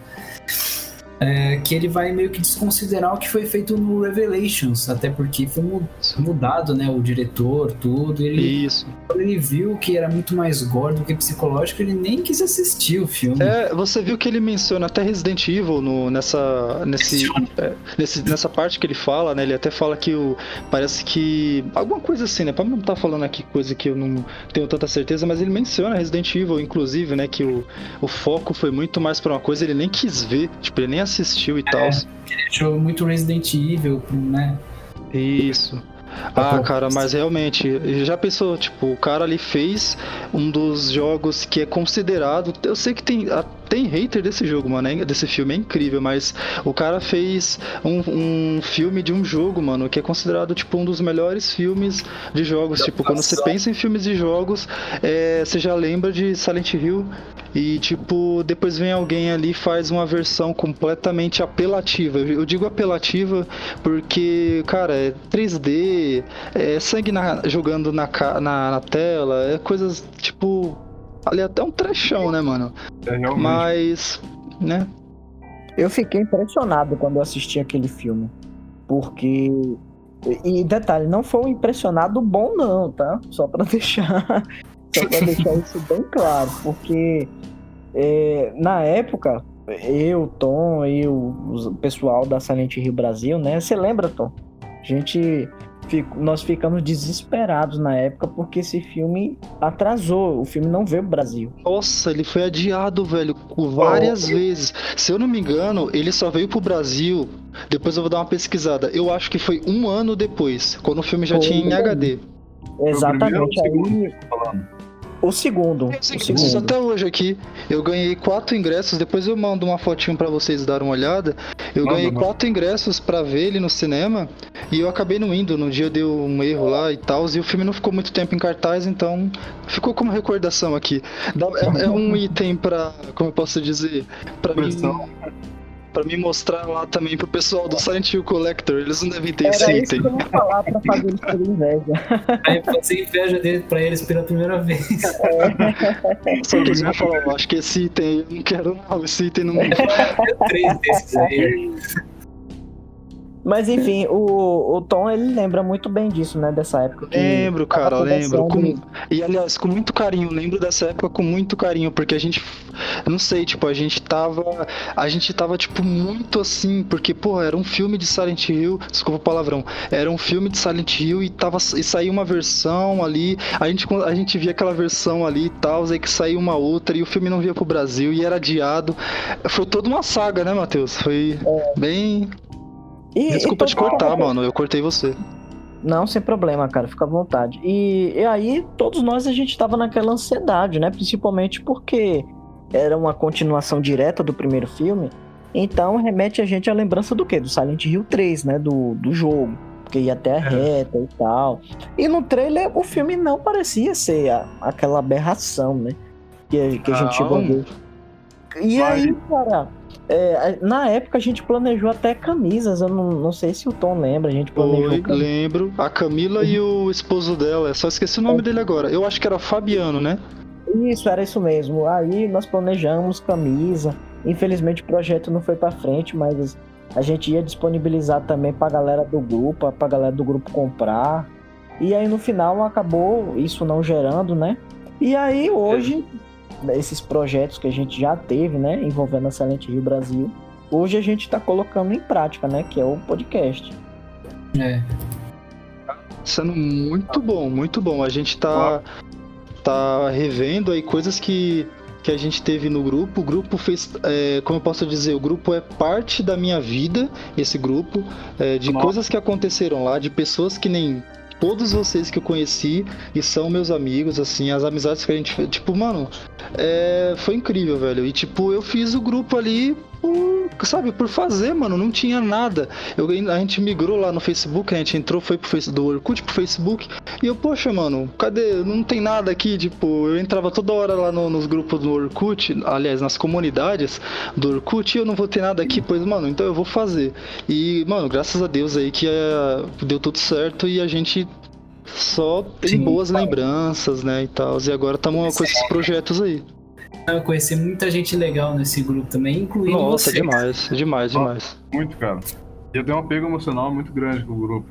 É, que ele vai meio que desconsiderar o que foi feito no Revelations, até porque foi mu- mudado, né, o diretor, tudo. Ele, Isso. quando ele viu que era muito mais gore do que psicológico, ele nem quis assistir o filme. É, você viu que ele menciona até Resident Evil no, nessa, nesse, é, nesse- nessa parte que ele fala, né? Ele até fala que o. Parece que. Alguma coisa assim, né? Pra não estar falando aqui coisa que eu não tenho tanta certeza, mas ele menciona Resident Evil, inclusive, né? Que o, o foco foi muito mais pra uma coisa, ele nem quis ver, tipo, ele nem assistiu e tal. Ele achou muito Resident Evil, né? Isso. Ah, cara, mas realmente, já pensou, tipo, o cara ali fez um dos jogos que é considerado. Eu sei que tem, ah, tem hater desse jogo, mano, é- desse filme, é incrível, mas o cara fez um, um filme de um jogo, mano, que é considerado, tipo, um dos melhores filmes de jogos. Tipo, quando você pensa em filmes de jogos, é, você já lembra de Silent Hill. E, tipo, depois vem alguém ali e faz uma versão completamente apelativa. Eu digo apelativa porque, cara, é 3D, é sangue na- jogando na, na, na tela, é coisas, tipo. Ali até um trechão, né, mano? É realmente. Mas. Né? Eu fiquei impressionado quando eu assisti aquele filme. Porque. E e detalhe, não foi um impressionado bom, não, tá? Só pra deixar. Só pra deixar isso bem claro. Porque é, na época, eu, Tom e o, o pessoal da Silent Hill Brasil, né? Você lembra, Tom? A gente. fico- nós ficamos desesperados na época porque esse filme atrasou. O filme não veio pro Brasil. Nossa, ele foi adiado, velho, várias vezes. Se eu não me engano, ele só veio pro Brasil. Depois eu vou dar uma pesquisada. Eu acho que foi um ano depois, quando o filme já Foi. tinha em HD. Exatamente. primeiro ou o Aí, falando? O segundo. Segundo. até hoje aqui. Eu ganhei quatro ingressos. Depois eu mando uma fotinho pra vocês darem uma olhada. Eu Manda, ganhei manda. quatro ingressos pra ver ele no cinema. E eu acabei não indo. No dia deu um erro lá e tal. E o filme não ficou muito tempo em cartaz, então ficou como recordação aqui. É, é um item pra. Como eu posso dizer? Pra mim. Pra me mostrar lá também pro pessoal do Silent Hill Collector. Eles não devem ter Era esse isso item. que eu ia falar pra fazer eles terem inveja. Aí fazer inveja dele pra eles pela primeira vez. Só que eles vão falar, eu acho que esse item eu não quero não. Esse item não. Três desses aí. Mas enfim, o, o Tom ele lembra muito bem disso, né? Dessa época. Lembro, cara, lembro. Com... E aliás, com muito carinho, lembro dessa época com muito carinho, porque a gente. Não sei, tipo, a gente tava. A gente tava, tipo, muito assim, porque, pô, era um filme de Silent Hill. Desculpa o palavrão. Era um filme de Silent Hill e tava. E saiu uma versão ali. A gente, a gente via aquela versão ali e tal, aí que saiu uma outra e o filme não via pro Brasil e era adiado. Foi toda uma saga, né, Matheus? Foi bem. E- Desculpa então, te cortar, cara, mano. Eu cortei você. Não, sem problema, cara, fica à vontade. E, e aí, todos nós a gente tava naquela ansiedade, né? Principalmente porque era uma continuação direta do primeiro filme. Então remete a gente à lembrança do quê? Do Silent Hill 3, né? Do, do jogo. Porque ia até a reta e tal. E no trailer o filme não parecia ser a- aquela aberração, né? Que, a- que a gente chegou. E Vai. aí, cara, é, na época a gente planejou até camisas. Eu não, não sei se o Tom lembra, a gente planejou Oi, camisas. lembro. A Camila e o esposo dela. Só esqueci o nome dele agora. Eu acho que era Fabiano, né? Isso, era isso mesmo. Aí nós planejamos camisa. Infelizmente o projeto não foi pra frente, mas a gente ia disponibilizar também pra galera do grupo, pra galera do grupo comprar. E aí no final acabou isso não gerando, né? E aí hoje, esses projetos que a gente já teve, né, envolvendo a Silent Hill Brasil, hoje a gente tá colocando em prática, né, que é o podcast. É. Sendo muito bom, muito bom. A gente tá, tá revendo aí coisas que, que a gente teve no grupo. O grupo fez, é, como eu posso dizer, o grupo é parte da minha vida, esse grupo, é, de Nossa. coisas que aconteceram lá, de pessoas que nem todos vocês que eu conheci e são meus amigos, assim, as amizades que a gente fez. Tipo, mano, é, foi incrível, velho. E tipo, eu fiz o grupo ali por, sabe, por fazer, mano. Não tinha nada. Eu, a gente migrou lá no Facebook, a gente entrou, foi pro face, do Orkut pro Facebook. E eu, poxa, mano, cadê? Não tem nada aqui, tipo, eu entrava toda hora lá no- nos grupos do Orkut, aliás, nas comunidades do Orkut, e eu não vou ter nada aqui, pois, mano, então eu vou fazer. E, mano, graças a Deus aí que é, deu tudo certo e a gente só tem Sim, boas lembranças, né, e tal. E agora estamos com esses projetos aí. Conhecer muita gente legal nesse grupo também, incluindo Nossa, você. demais, demais, demais. Muito, cara. E eu tenho um apego emocional muito grande com o grupo.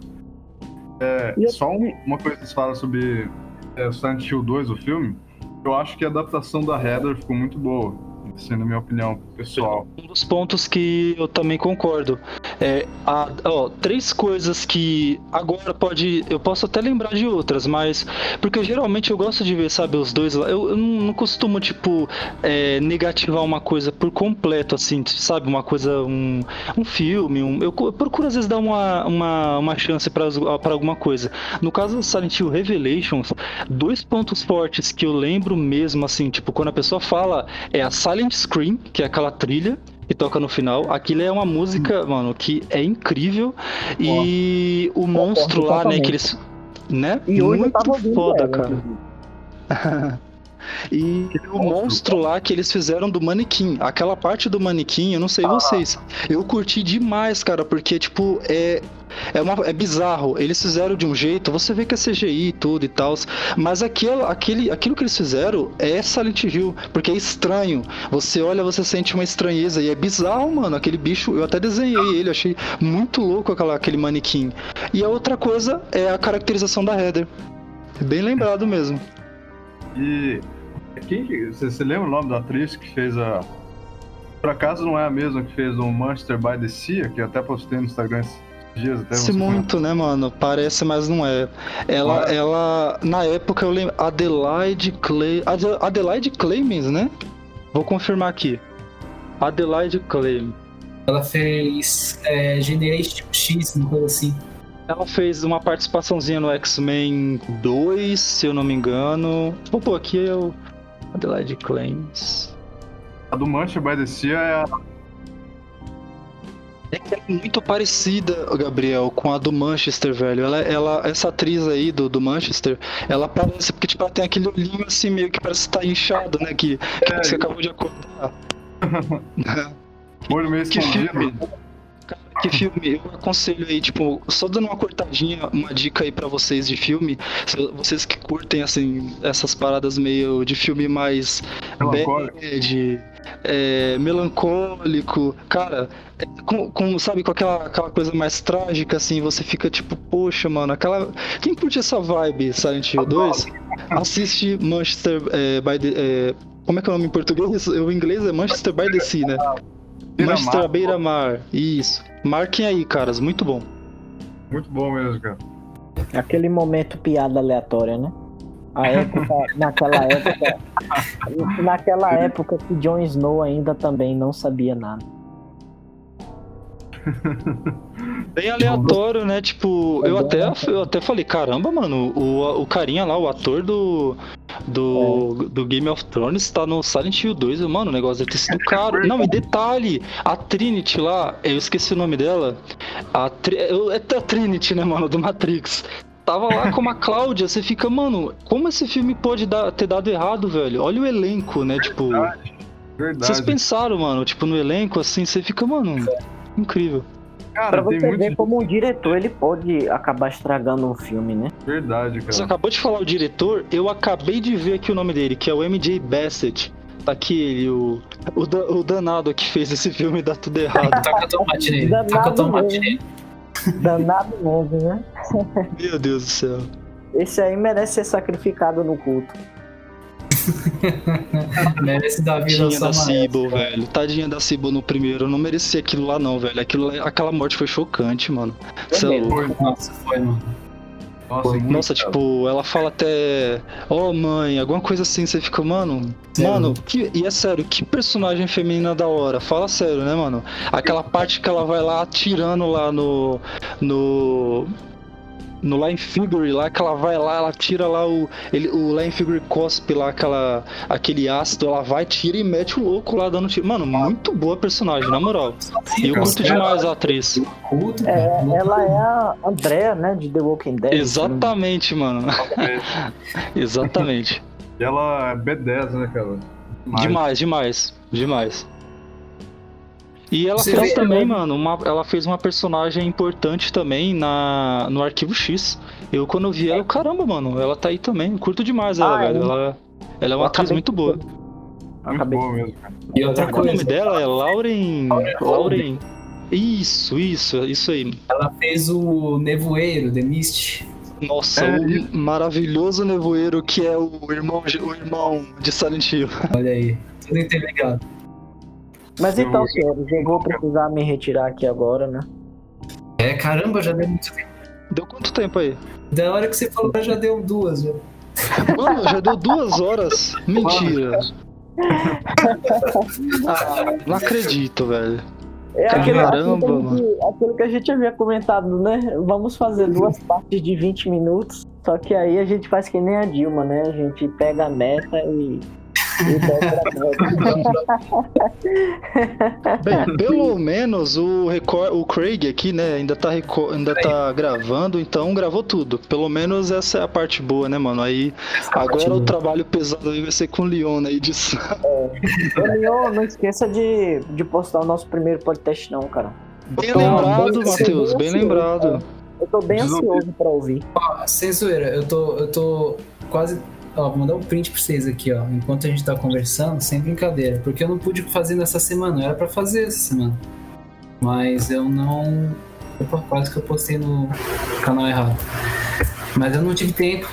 É, eu- só um- uma coisa que vocês falam sobre é, Silent Hill 2, o filme. Eu acho que a adaptação da Heather ficou muito boa. Assim, na minha opinião, pessoal. Um dos pontos que eu também concordo é ó, três coisas que agora pode. Eu posso até lembrar de outras, mas. Porque geralmente eu gosto de ver, sabe, os dois lá. Eu, eu não costumo, tipo, é, negativar uma coisa por completo, assim, sabe? Uma coisa, um, um filme. Um, eu, eu procuro às vezes dar uma, uma, uma chance pra alguma coisa. No caso do Silent Hill Revelations, dois pontos fortes que eu lembro mesmo, assim, tipo, quando a pessoa fala é a Silent Scream, que é aquela trilha que toca no final. Aquilo é uma música, mano, que é incrível. E o monstro lá, né, que eles. Né? E hoje Muito ouvindo foda, cara. E o monstro lá que eles fizeram do manequim, aquela parte do manequim, eu não sei vocês, eu curti demais, cara, porque tipo é é, uma, é bizarro. Eles fizeram de um jeito, você vê que é CGI e tudo e tal, mas aquilo, aquele, aquilo que eles fizeram é Silent Hill, porque é estranho. Você olha, você sente uma estranheza e é bizarro, mano. Aquele bicho, eu até desenhei ele, achei muito louco aquela, aquele manequim. E a outra coisa é a caracterização da Heather. Bem lembrado mesmo. E quem que. Você, você lembra o nome da atriz que fez a. Por acaso não é a mesma que fez o Manchester by the Sea, que até postei no Instagram dias até Parece você muito, né, mano? Parece, mas não é. Ela, Ah. ela na época eu lembro. Adelaide Clay. Ade- Adelaide Clemens, né? Vou confirmar aqui. Adelaide Clemens. Ela fez é, Generation X, uma coisa assim. Ela fez uma participaçãozinha no X-Men 2, se eu não me engano. Vou pôr aqui eu. Adelaide Clemens. A do Manchester by the Sea é a. É que é muito parecida, Gabriel, com a do Manchester, velho. Ela, ela, essa atriz aí do, do Manchester, ela parece, porque tipo, ela tem aquele olhinho assim, meio que parece estar inchado, né? Que, que É, você acabou de acordar. Olho meio que escondido. Cara, que filme, eu aconselho aí, tipo, só dando uma cortadinha, uma dica aí pra vocês de filme, vocês que curtem, assim, essas paradas meio de filme mais bad, é, melancólico, cara, é, com, com, sabe, com aquela, aquela coisa mais trágica, assim, você fica tipo, poxa, mano, aquela. Quem curte essa vibe, Silent Hill 2, assiste Manchester é, by the. é, como é que é o nome em português? O inglês é Manchester by the Sea, né? Beira-mar. Manchester beira-mar, isso. Marquem aí, caras, muito bom. Muito bom mesmo, cara. Aquele momento piada aleatória, né? A época, naquela época, naquela época que Jon Snow ainda também não sabia nada. Bem aleatório, né? Tipo, eu até, eu até falei, caramba, mano, o, o carinha lá, o ator do, do, do Game of Thrones tá no Silent Hill 2, mano, o negócio deve ter sido caro. Não, e detalhe, a Trinity lá, eu esqueci o nome dela, a, Tri- é a Trinity, né, mano, do Matrix. Tava lá com a Cláudia, você fica, mano, como esse filme pode dar- ter dado errado, velho? Olha o elenco, né, tipo... Verdade. Vocês pensaram, mano, tipo, no elenco, assim, você fica, mano, incrível. Pra Cara, tem você muito. ver como um diretor ele pode acabar estragando um filme, né? Verdade, Você cara. acabou de falar o diretor, eu acabei de ver aqui o nome dele, que é o MJ Bassett. Tá aqui ele, o, o, da- o danado que fez esse filme dá tudo errado. Taca tomate nele. Danado Taca tomate mesmo. nele. Danado mesmo, né? Meu Deus do céu. Esse aí merece ser sacrificado no culto. Merece dar vida Tadinha da. Cibo, velho. Tadinha da Cibo no primeiro. Eu não merecia aquilo lá, não, velho. Aquilo, aquela morte foi chocante, mano. Cê é louco. Foi. Nossa, foi, mano. Nossa, Nossa, tipo, ela fala até. Ó, mãe, alguma coisa assim, você fica, mano. Sério? Mano, que, e é sério, que personagem feminina da hora. Fala sério, né, mano? Aquela parte que ela vai lá atirando lá no. No. No Line Figure lá, que ela vai lá, ela tira lá o. Ele, o Line Figure cospe lá, aquela, aquele ácido, ela vai, tira e mete o louco lá dando tiro. Mano, muito boa personagem, na moral. E eu curto demais a atriz. É, ela é a Andrea, né? De The Walking Dead. Exatamente, mano. Exatamente. E ela é B10, né, cara? Demais, demais, demais. E ela Você fez vê, também, né? mano, uma, ela fez uma personagem importante também na, no Arquivo X. Eu, quando eu vi ela, eu, caramba, mano, ela tá aí também. Eu curto demais ela, Ah, velho. é? Ela, ela é Eu uma atriz muito boa. Muito Acabei- boa mesmo, cara. E outra Qual o nome coisa, dela? É Lauren. Lauren Lauren. Isso, isso, isso aí. ela fez o Nevoeiro, The Mist. Nossa, É, o maravilhoso nevoeiro que é o irmão, o irmão de Silent Hill. Olha aí, tudo interligado. Mas então, senhores, eu vou precisar me retirar aqui agora, né? É, caramba, já deu muito tempo. Deu quanto tempo aí? Da hora que você falou, já deu duas. Já. Mano, já deu duas horas. Mentira. Ah, não acredito, velho. É aquele, Caramba, aquilo, que, aquilo que a gente havia comentado, né? Vamos fazer duas partes de 20 minutos. Só que aí a gente faz que nem a Dilma, né? A gente pega a meta e. Bem, pelo menos o, recor- o Craig aqui, né, ainda tá, ainda tá gravando, então gravou tudo. Pelo menos essa é a parte boa, né, mano? Aí agora o trabalho pesado aí vai ser com o Leon na edição. Ô, Leon, não esqueça de, de postar o nosso primeiro podcast, não, cara. Bem lembrado, Matheus, bem ansioso, lembrado. Eu tô bem ansioso pra ouvir. Ó, sem zoeira, eu tô, eu tô quase. Ó, vou mandar um print pra vocês aqui, ó. Enquanto a gente tá conversando, sem brincadeira. Porque eu não pude fazer nessa semana, era pra fazer essa semana. Mas eu não. Opa, quase que eu postei no canal errado. Mas eu não tive tempo.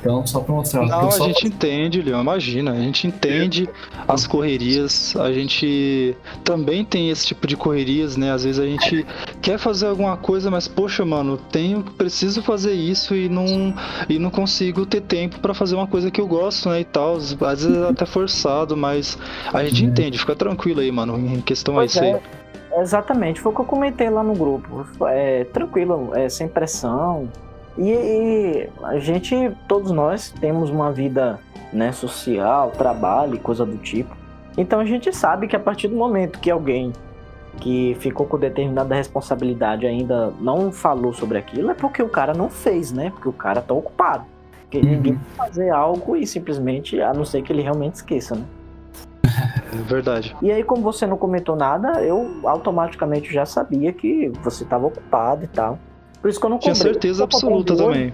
Então, só pra mostrar. Não, eu a gente entende, Leon, imagina. A gente entende as correrias, a gente também tem esse tipo de correrias, né? Às vezes a gente quer fazer alguma coisa, mas poxa, mano, tenho, preciso fazer isso e não e não consigo ter tempo pra fazer uma coisa que eu gosto, né, e tal. Às vezes é até forçado, mas a gente entende, fica tranquilo aí, mano, em questão a Pois isso aí. é, exatamente, foi o que eu comentei lá no grupo. É tranquilo, é sem pressão. E, e a gente, todos nós, temos uma vida né, social, trabalho e coisa do tipo. Então a gente sabe que a partir do momento que alguém que ficou com determinada responsabilidade ainda não falou sobre aquilo, é porque o cara não fez, né? Porque o cara tá ocupado. Porque ninguém vai fazer algo e simplesmente, a não ser que ele realmente esqueça, né? É verdade. E aí, como você não comentou nada, eu automaticamente já sabia que você estava ocupado e tal. Por isso que eu não Tinha cobrei. certeza absoluta hoje- também.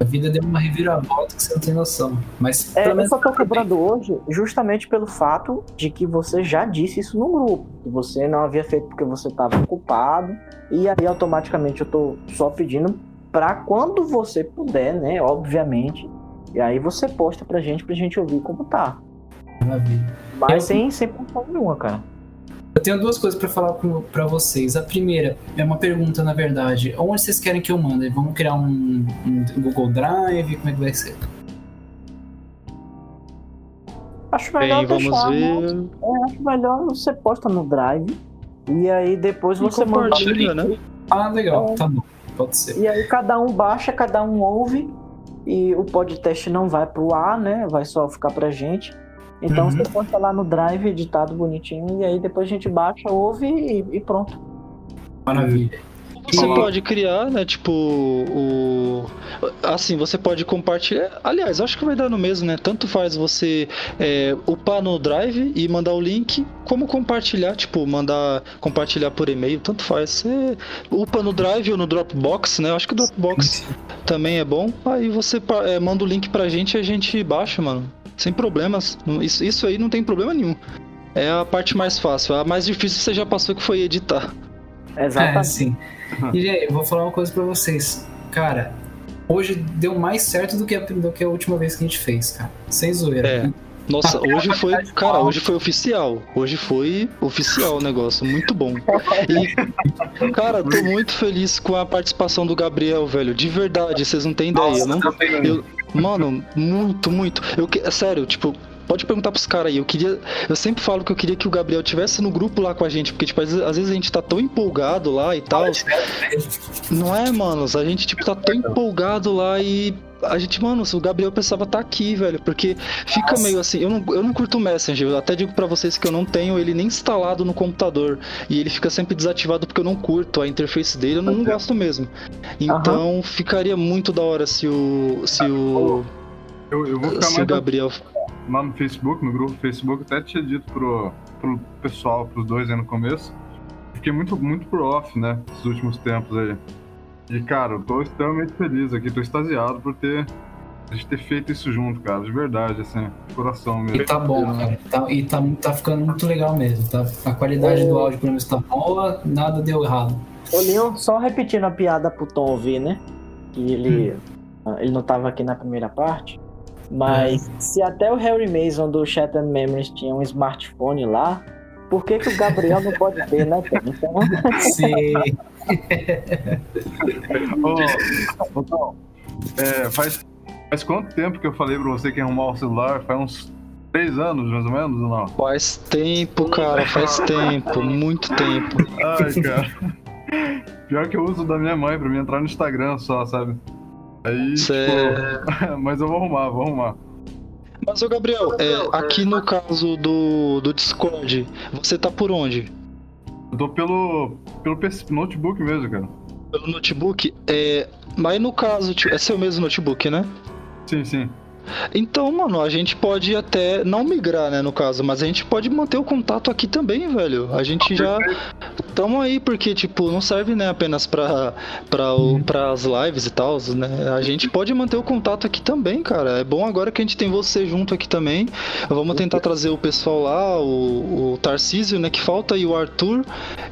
A vida deu uma reviravolta que você não tem noção. Mas É, eu só tô cobrando hoje justamente pelo fato de que você já disse isso no grupo. Que você não havia feito porque você estava ocupado. E aí, automaticamente, eu tô só pedindo pra quando você puder, né? Obviamente. E aí você posta pra gente, pra gente ouvir como tá. Maravilha. Mas Eu- sem, sem pressão nenhuma, cara. Eu tenho duas coisas pra falar pra vocês. A primeira é uma pergunta, na verdade. Onde vocês querem que eu mande? Vamos criar um, um Google Drive? Como é que vai ser? Acho melhor Bem, vamos deixar, né? ver. É, acho melhor você posta no Drive e aí depois E você manda né? Ah, legal. É. Tá bom. Pode ser. E aí cada um baixa, cada um ouve e o podcast não vai pro ar, né? Vai só ficar pra gente. Então Uhum. você posta lá no Drive editado bonitinho e aí depois a gente baixa, ouve e, e pronto. Maravilha. Você Falar. pode criar, né, tipo, o... Assim, você pode compartilhar... Aliás, acho que vai dar no mesmo, né? Tanto faz você é, upar no Drive e mandar o link, como compartilhar, tipo, mandar compartilhar por e-mail, tanto faz. Você upa no Drive ou no Dropbox, né? Eu acho que o Dropbox também é bom. Aí você é, manda o link pra gente e a gente baixa, mano. Sem problemas. Isso, isso aí não tem problema nenhum. É a parte mais fácil. A mais difícil você já passou que foi editar. É, Exatamente. sim. E gente, eu vou falar uma coisa pra vocês. Cara, hoje deu mais certo do que a, do que a última vez que a gente fez, cara. Sem zoeira. É. Nossa, hoje foi. Cara, hoje foi oficial. Hoje foi oficial o negócio. Muito bom. E, cara, tô muito feliz com a participação do Gabriel, velho. De verdade, vocês não têm ideia. Nossa, não, também. eu- mano, muito, muito. Eu, sério, tipo. Pode perguntar pros caras aí. Eu queria. Eu sempre falo que eu queria que o Gabriel tivesse no grupo lá com a gente. Porque, tipo, às vezes, às vezes a gente tá tão empolgado lá e tal. Não é, manos? A gente, tipo, tá tão empolgado lá e. A gente, mano, o Gabriel precisava estar aqui, velho. Porque fica Nossa. meio assim. Eu não, eu não curto o Messenger. Eu até digo pra vocês que eu não tenho ele nem instalado no computador. E ele fica sempre desativado porque eu não curto a interface dele. Eu não, não gosto mesmo. Então ficaria muito da hora se o. Se o. Eu, eu vou ficar Se o mais Gabriel. Lá no Facebook, no grupo do Facebook, até tinha dito pro, pro pessoal, pros dois aí no começo. Fiquei muito, muito por off, né? Esses últimos tempos aí. E, cara, eu tô extremamente feliz aqui, tô extasiado por ter a gente ter feito isso junto, cara, de verdade, assim, coração mesmo. E tá bom, cara. Tá, e tá, tá ficando muito legal mesmo. Tá, a qualidade do áudio, pelo menos, tá boa, nada deu errado. Ô, Leon, só repetindo a piada pro Tom ouvir, né? Que ele, hum. ele não tava aqui na primeira parte. Mas é. se até o Harry Mason do Shattered Memories tinha um smartphone lá, por que, que o Gabriel não pode ter, né? Então... Sim. ô, Tom, é, faz Faz quanto tempo que eu falei pra você que ia arrumar o celular? Faz uns três anos, mais ou menos, ou não? Faz tempo, cara, faz tempo, muito tempo. Ai, cara. Pior que eu uso da minha mãe pra me entrar no Instagram só, sabe? Aí, tipo... Mas eu vou arrumar, vou arrumar. Mas, ô Gabriel, é, aqui no caso do, do Discord, você tá por onde? Eu tô pelo, pelo notebook mesmo, cara. Pelo notebook? É, mas no caso, é seu mesmo notebook, né? Sim, sim. Então, mano, a gente pode até não migrar, né, no caso, mas a gente pode manter o contato aqui também, velho. A gente já tamo aí porque tipo, não serve, né, apenas para para uhum. as lives e tal, né? A gente pode manter o contato aqui também, cara. É bom agora que a gente tem você junto aqui também. Vamos tentar trazer o pessoal lá, o, o Tarcísio, né, que falta e o Arthur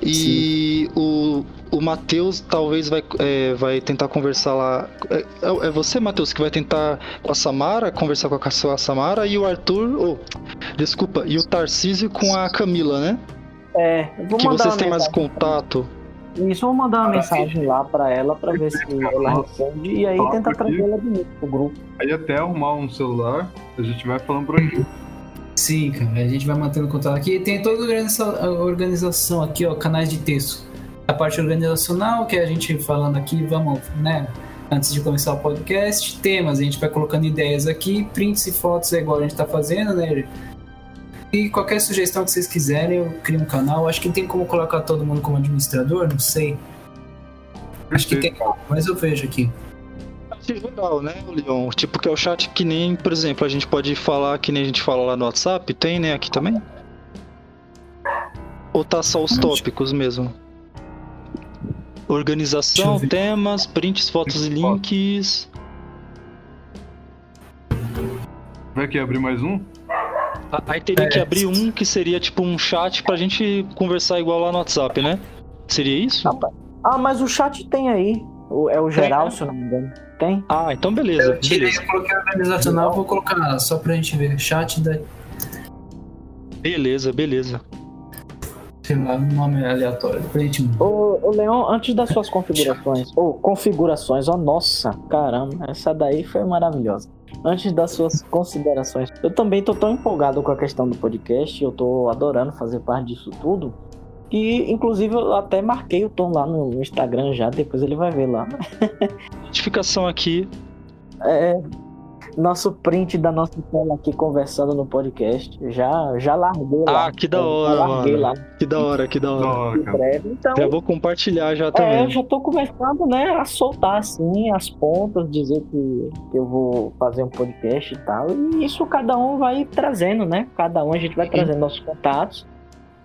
e Sim. o o Matheus talvez vai, é, vai tentar conversar lá. É, é, é você, Matheus, que vai tentar com a Samara, conversar com a, com a Samara e o Arthur. Oh, desculpa, e o Tarcísio com a Camila, né? É, vou que vocês têm mais contato. Isso, vou mandar uma mensagem lá pra ela pra ver se ela responde e aí tentar trazer ela de novo pro grupo. Aí até arrumar um celular, a gente vai falando por aqui. Sim, cara, a gente vai mantendo contato aqui. Tem toda a organização aqui, ó, canais de texto a parte organizacional, que é a gente falando aqui, vamos, né? Antes de começar o podcast, temas, a gente vai colocando ideias aqui, prints e fotos é igual a gente está fazendo, né? E qualquer sugestão que vocês quiserem, eu crio um canal. Acho que tem como colocar todo mundo como administrador, não sei. Acho que tem, mas eu vejo aqui. geral, né, Leon? Tipo que é o chat que nem, por exemplo, a gente pode falar que nem a gente fala lá no WhatsApp, tem, né, aqui também? Ou tá só os tópicos mesmo? Organização, temas, prints, fotos e links. Vai que abrir mais um? Aí teria é. que abrir um que seria tipo um chat pra gente conversar igual lá no WhatsApp, né? Seria isso? Ah, mas o chat tem aí. É o geral, tem, né? se eu não me engano. Tem? Ah, então beleza. Eu tirei, beleza. coloquei organizacional, vou colocar só pra gente ver. Chat da. Beleza, beleza sei lá, um nome aleatório. Depois a gente... Ô, ô Leon, antes das suas configurações, ou oh, configurações, ó oh, nossa, caramba, essa daí foi maravilhosa. Antes das suas considerações, eu também tô tão empolgado com a questão do podcast, eu tô adorando fazer parte disso tudo, que inclusive eu até marquei o Tom lá no Instagram já, depois ele vai ver lá. Notificação aqui. É, nosso print da nossa tela aqui conversando no podcast. Já, já larguei lá. Ah, que da hora, mano. Lá. Que da hora, que da hora. então, já vou compartilhar já também. É, já tô começando, né, a soltar assim as pontas, dizer que, que eu vou fazer um podcast e tal. E isso cada um vai trazendo, né? Cada um a gente vai trazendo nossos contatos.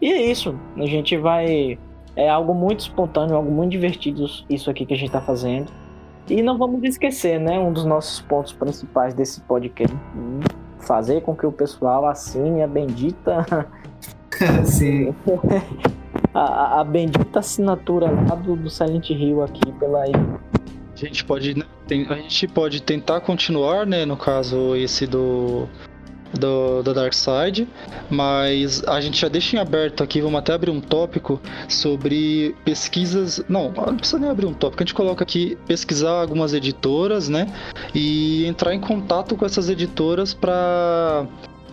E é isso. A gente vai. É algo muito espontâneo, algo muito divertido isso aqui que a gente tá fazendo. E não vamos esquecer, né? Um dos nossos pontos principais desse podcast. Fazer com que o pessoal assine a bendita. Sim. a, a, bendita assinatura lá do, do Silent Hill aqui pela aí. A gente pode, né, a gente pode tentar continuar, né? No caso, esse do do, do Dark Side, mas a gente já deixa em aberto aqui, vamos até abrir um tópico sobre pesquisas. Não, não precisa nem abrir um tópico, a gente coloca aqui pesquisar algumas editoras, né? E entrar em contato com essas editoras para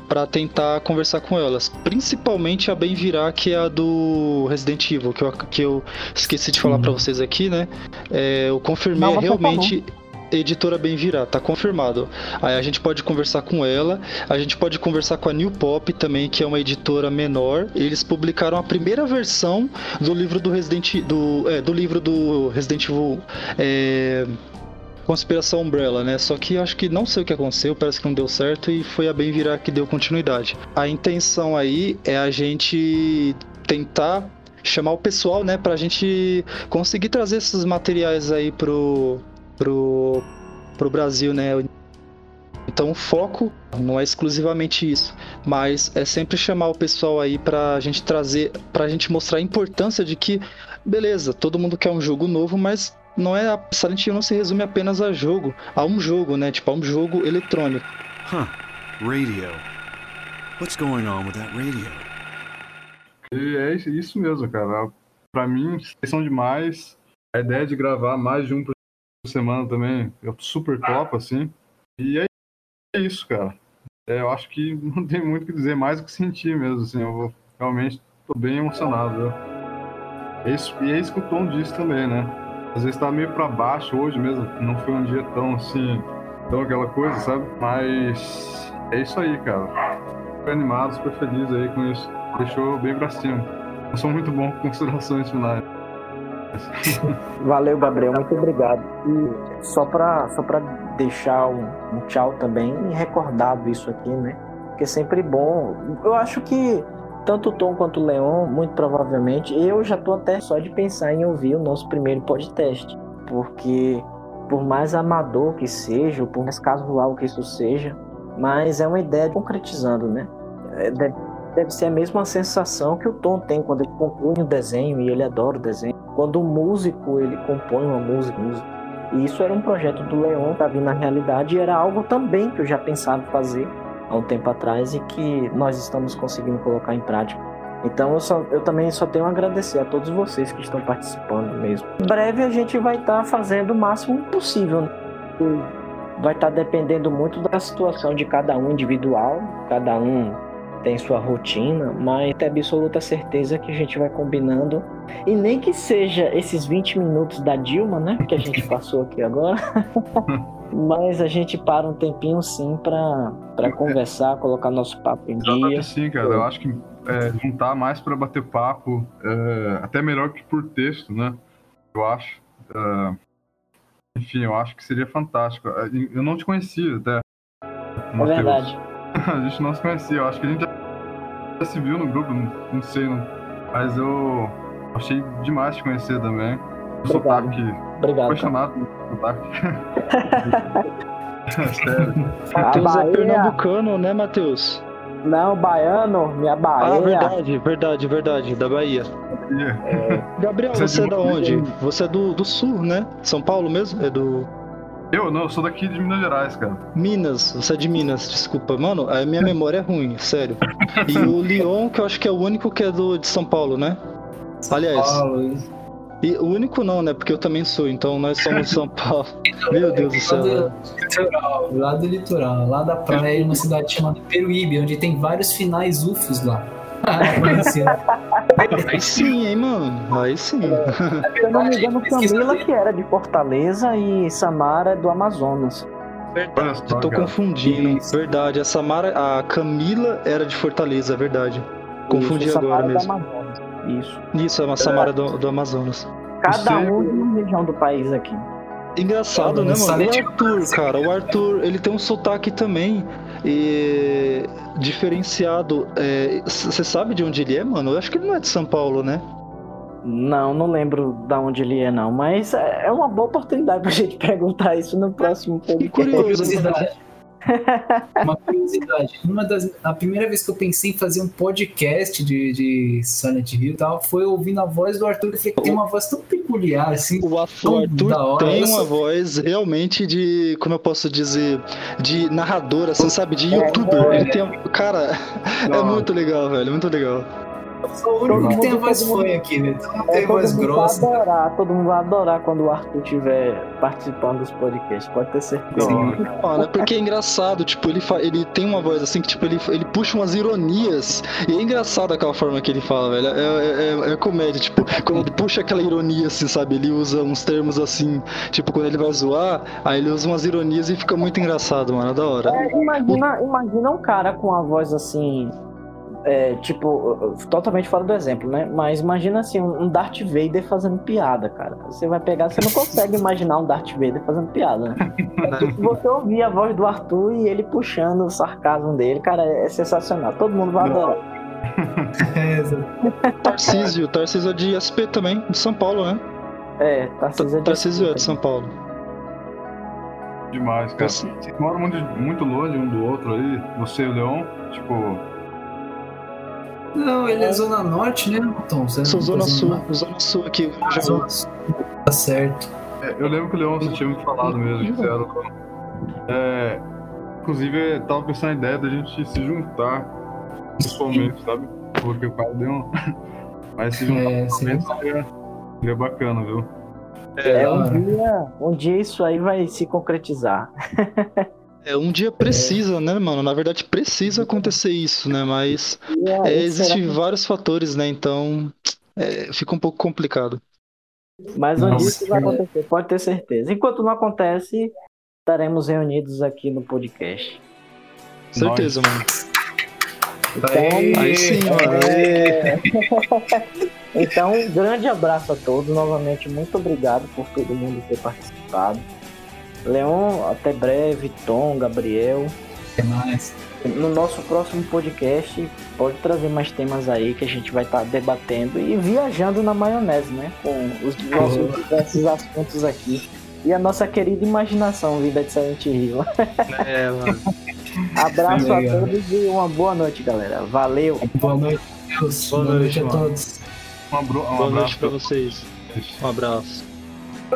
para tentar conversar com elas. Principalmente a Bem Virar, que é a do Resident Evil, que eu, que eu esqueci de falar para vocês aqui, né? É, eu confirmei Não, realmente. Falou editora Bem Virar, tá confirmado. Aí a gente pode conversar com ela, a gente pode conversar com a New Pop também, que é uma editora menor. Eles publicaram a primeira versão do livro do Resident do, é, do livro do Resident Evil é, Conspiração Umbrella, né? Só que acho que não sei o que aconteceu, parece que não deu certo e foi a Bem Virar que deu continuidade. A intenção aí é a gente tentar chamar o pessoal, né, pra gente conseguir trazer esses materiais aí pro pro, pro Brasil, né? Então o foco não é exclusivamente isso, mas é sempre chamar o pessoal aí pra gente trazer, pra gente mostrar a importância de que, beleza, todo mundo quer um jogo novo, mas não é a Silent Hill não se resume apenas a jogo, a um jogo, né? Tipo, a um jogo eletrônico. Huh. Radio. What's going on with that radio? E é isso mesmo, cara. Pra mim, vocês são demais. A ideia de gravar mais de um semana também é super top, assim. E é isso, cara. É, eu acho que não tem muito o que dizer mais do que sentir mesmo, assim. Eu vou, realmente tô bem emocionado, viu? É isso, e é isso que o Tom disse também, né? Às vezes tá meio pra baixo hoje mesmo. Não foi um dia tão assim, tão aquela coisa, sabe? Mas é isso aí, cara. Super animado, super feliz aí com isso. Deixou bem pra cima. Eu sou muito bom com considerações finais. Valeu, Gabriel, muito obrigado. E só para só deixar um, um, tchau também recordado isso aqui, né? Porque é sempre bom. Eu acho que tanto o Tom quanto o Leon, muito provavelmente, eu já tô até só de pensar em ouvir o nosso primeiro podcast. Porque por mais amador que seja, ou por mais casual que isso seja, mas é uma ideia concretizando, né? É, deve, deve ser a mesma sensação que o Tom tem quando ele compõe um desenho e ele adora o desenho quando o músico ele compõe uma música, E isso era um projeto do Leon, tá vindo na realidade, e era algo também que eu já pensava fazer há um tempo atrás e que nós estamos conseguindo colocar em prática. Então eu, só, eu também só tenho a agradecer a todos vocês que estão participando mesmo. Em breve a gente vai estar tá fazendo o máximo possível. Né? Vai estar tá dependendo muito da situação de cada um individual, cada um tem sua rotina, mas tem absoluta certeza que a gente vai combinando. E nem que seja esses 20 minutos da Dilma, né? Que a gente passou aqui agora. mas a gente para um tempinho sim para conversar, colocar nosso papo em dia. Sim, cara. Eu acho que é, juntar mais para bater papo, é, até melhor que por texto, né? Eu acho. É, enfim, eu acho que seria fantástico. Eu não te conhecia até. É verdade. a gente não se conhecia. Eu acho que a gente já se viu no grupo, não, não sei, não. mas eu achei demais te conhecer também. O sotaque. Obrigado. Apaixonado pelo sotaque. Sério. Matheus é pernambucano, né, Matheus? Não, baiano, minha Bahia. Ah, verdade, verdade, verdade, da Bahia. É. Gabriel, você, você é, é da onde? Você é do, do sul, né? São Paulo mesmo? É do. Eu não, eu sou daqui de Minas Gerais, cara. Minas, você é de Minas, desculpa. Mano, a minha memória é ruim, sério. E o Leon, que eu acho que é o único que é do, de São Paulo, né? Aliás. Paulo, e o único não, né? Porque eu também sou, então nós somos de São Paulo. Meu Deus do céu. Lá do litoral, lá do litoral, lá da praia, uma cidade chamada Peruíbe, onde tem vários finais UFOs lá. Aí sim, hein, mano. Aí sim. Se eu não me engano, Camila que era de Fortaleza e Samara é do Amazonas. Verdade, eu tô confundindo. Verdade, a Samara, a Camila era de Fortaleza, é verdade. Confundi Isso, agora mesmo. Isso. Isso, é a Samara do, do Amazonas. Cada um de uma região do país aqui. Engraçado, né, mano? O Arthur, cara, o Arthur, ele tem um sotaque também e diferenciado. Você é, sabe de onde ele é, mano? Eu acho que ele não é de São Paulo, né? Não, não lembro de onde ele é, não. Mas é, é uma boa oportunidade pra gente perguntar isso no próximo podcast. Que curiosidade. Uma curiosidade. Uma das, a primeira vez que eu pensei em fazer um podcast de, de Silent Hill e tal, foi ouvindo a voz do Arthur, que tem uma voz tão peculiar, assim. O Arthur tem uma voz realmente de, como eu posso dizer, de narrador, assim, sabe? De youtuber. É, Ele tem, cara, é muito legal, velho, muito legal. Eu sou o único que tem a voz fã aqui, né? Todo mundo é, tem voz grossa. Vai adorar, todo mundo vai adorar quando o Arthur estiver participando dos podcasts, pode ter certeza. Sim, mano, é porque é engraçado, tipo, ele, ele tem uma voz assim que, tipo, ele, ele puxa umas ironias. E é engraçado aquela forma que ele fala, velho. É, é, é, é comédia, tipo, quando ele puxa aquela ironia, assim, sabe? Ele usa uns termos assim, tipo, quando ele vai zoar, aí ele usa umas ironias e fica muito engraçado, mano. É da hora. É, imagina, imagina um cara com a voz assim é, tipo, totalmente fora do exemplo, né? Mas imagina assim, um Darth Vader fazendo piada, cara. Você vai pegar, você não consegue imaginar um Darth Vader fazendo piada, né? tipo, você ouvir a voz do Arthur e ele puxando o sarcasmo dele, cara, é sensacional. Todo mundo vai adorar. Tarcísio, Tarcísio é de SP também, de São Paulo, né? É, Tarcísio é de, Tarcísio é de São Paulo. Demais, cara. Vocês moram muito, muito longe um do outro aí, você e o Leon, tipo, Não, ele é Zona Norte, né, Tom? Você sou Zona tá Sul, Zona- Zona Sul aqui. Ah, Já... Zona Sul. Tá certo. É, eu lembro que o Leon você tinha me falado mesmo, que você era é, Inclusive, eu tava pensando na ideia da gente se juntar pessoalmente, sabe? Porque o cara deu um. Mas se juntar É, seria seria, seria bacana, viu? É, da um dia, um dia isso aí vai se concretizar. É, um dia precisa, né, mano? Na verdade, precisa acontecer isso, né? Mas é, será existem que- vários fatores, né? Então é, fica um pouco complicado. Mas um dia Nossa, isso vai acontecer, pode ter certeza. Enquanto não acontece, estaremos reunidos aqui no podcast. Certeza, mano. Aê, Aí sim, mano. É. então, um grande abraço a todos. Novamente, muito obrigado por todo mundo ter participado. Leon, até breve. Tom, Gabriel. Até mais. No nosso próximo podcast, pode trazer mais temas aí que a gente vai estar debatendo e viajando na maionese, né? Com os nossos diversos assuntos aqui. E a nossa querida imaginação vinda de Silent Hill. É, mano. Abraço a todos e uma boa noite, galera. Valeu! Boa noite, Deus. Boa Boa, noite, noite, a todos. Um, abro... um Boa abraço noite pra vocês. Um abraço.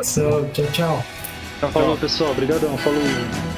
Tchau, tchau. Falou, pessoal. Obrigadão. Falou.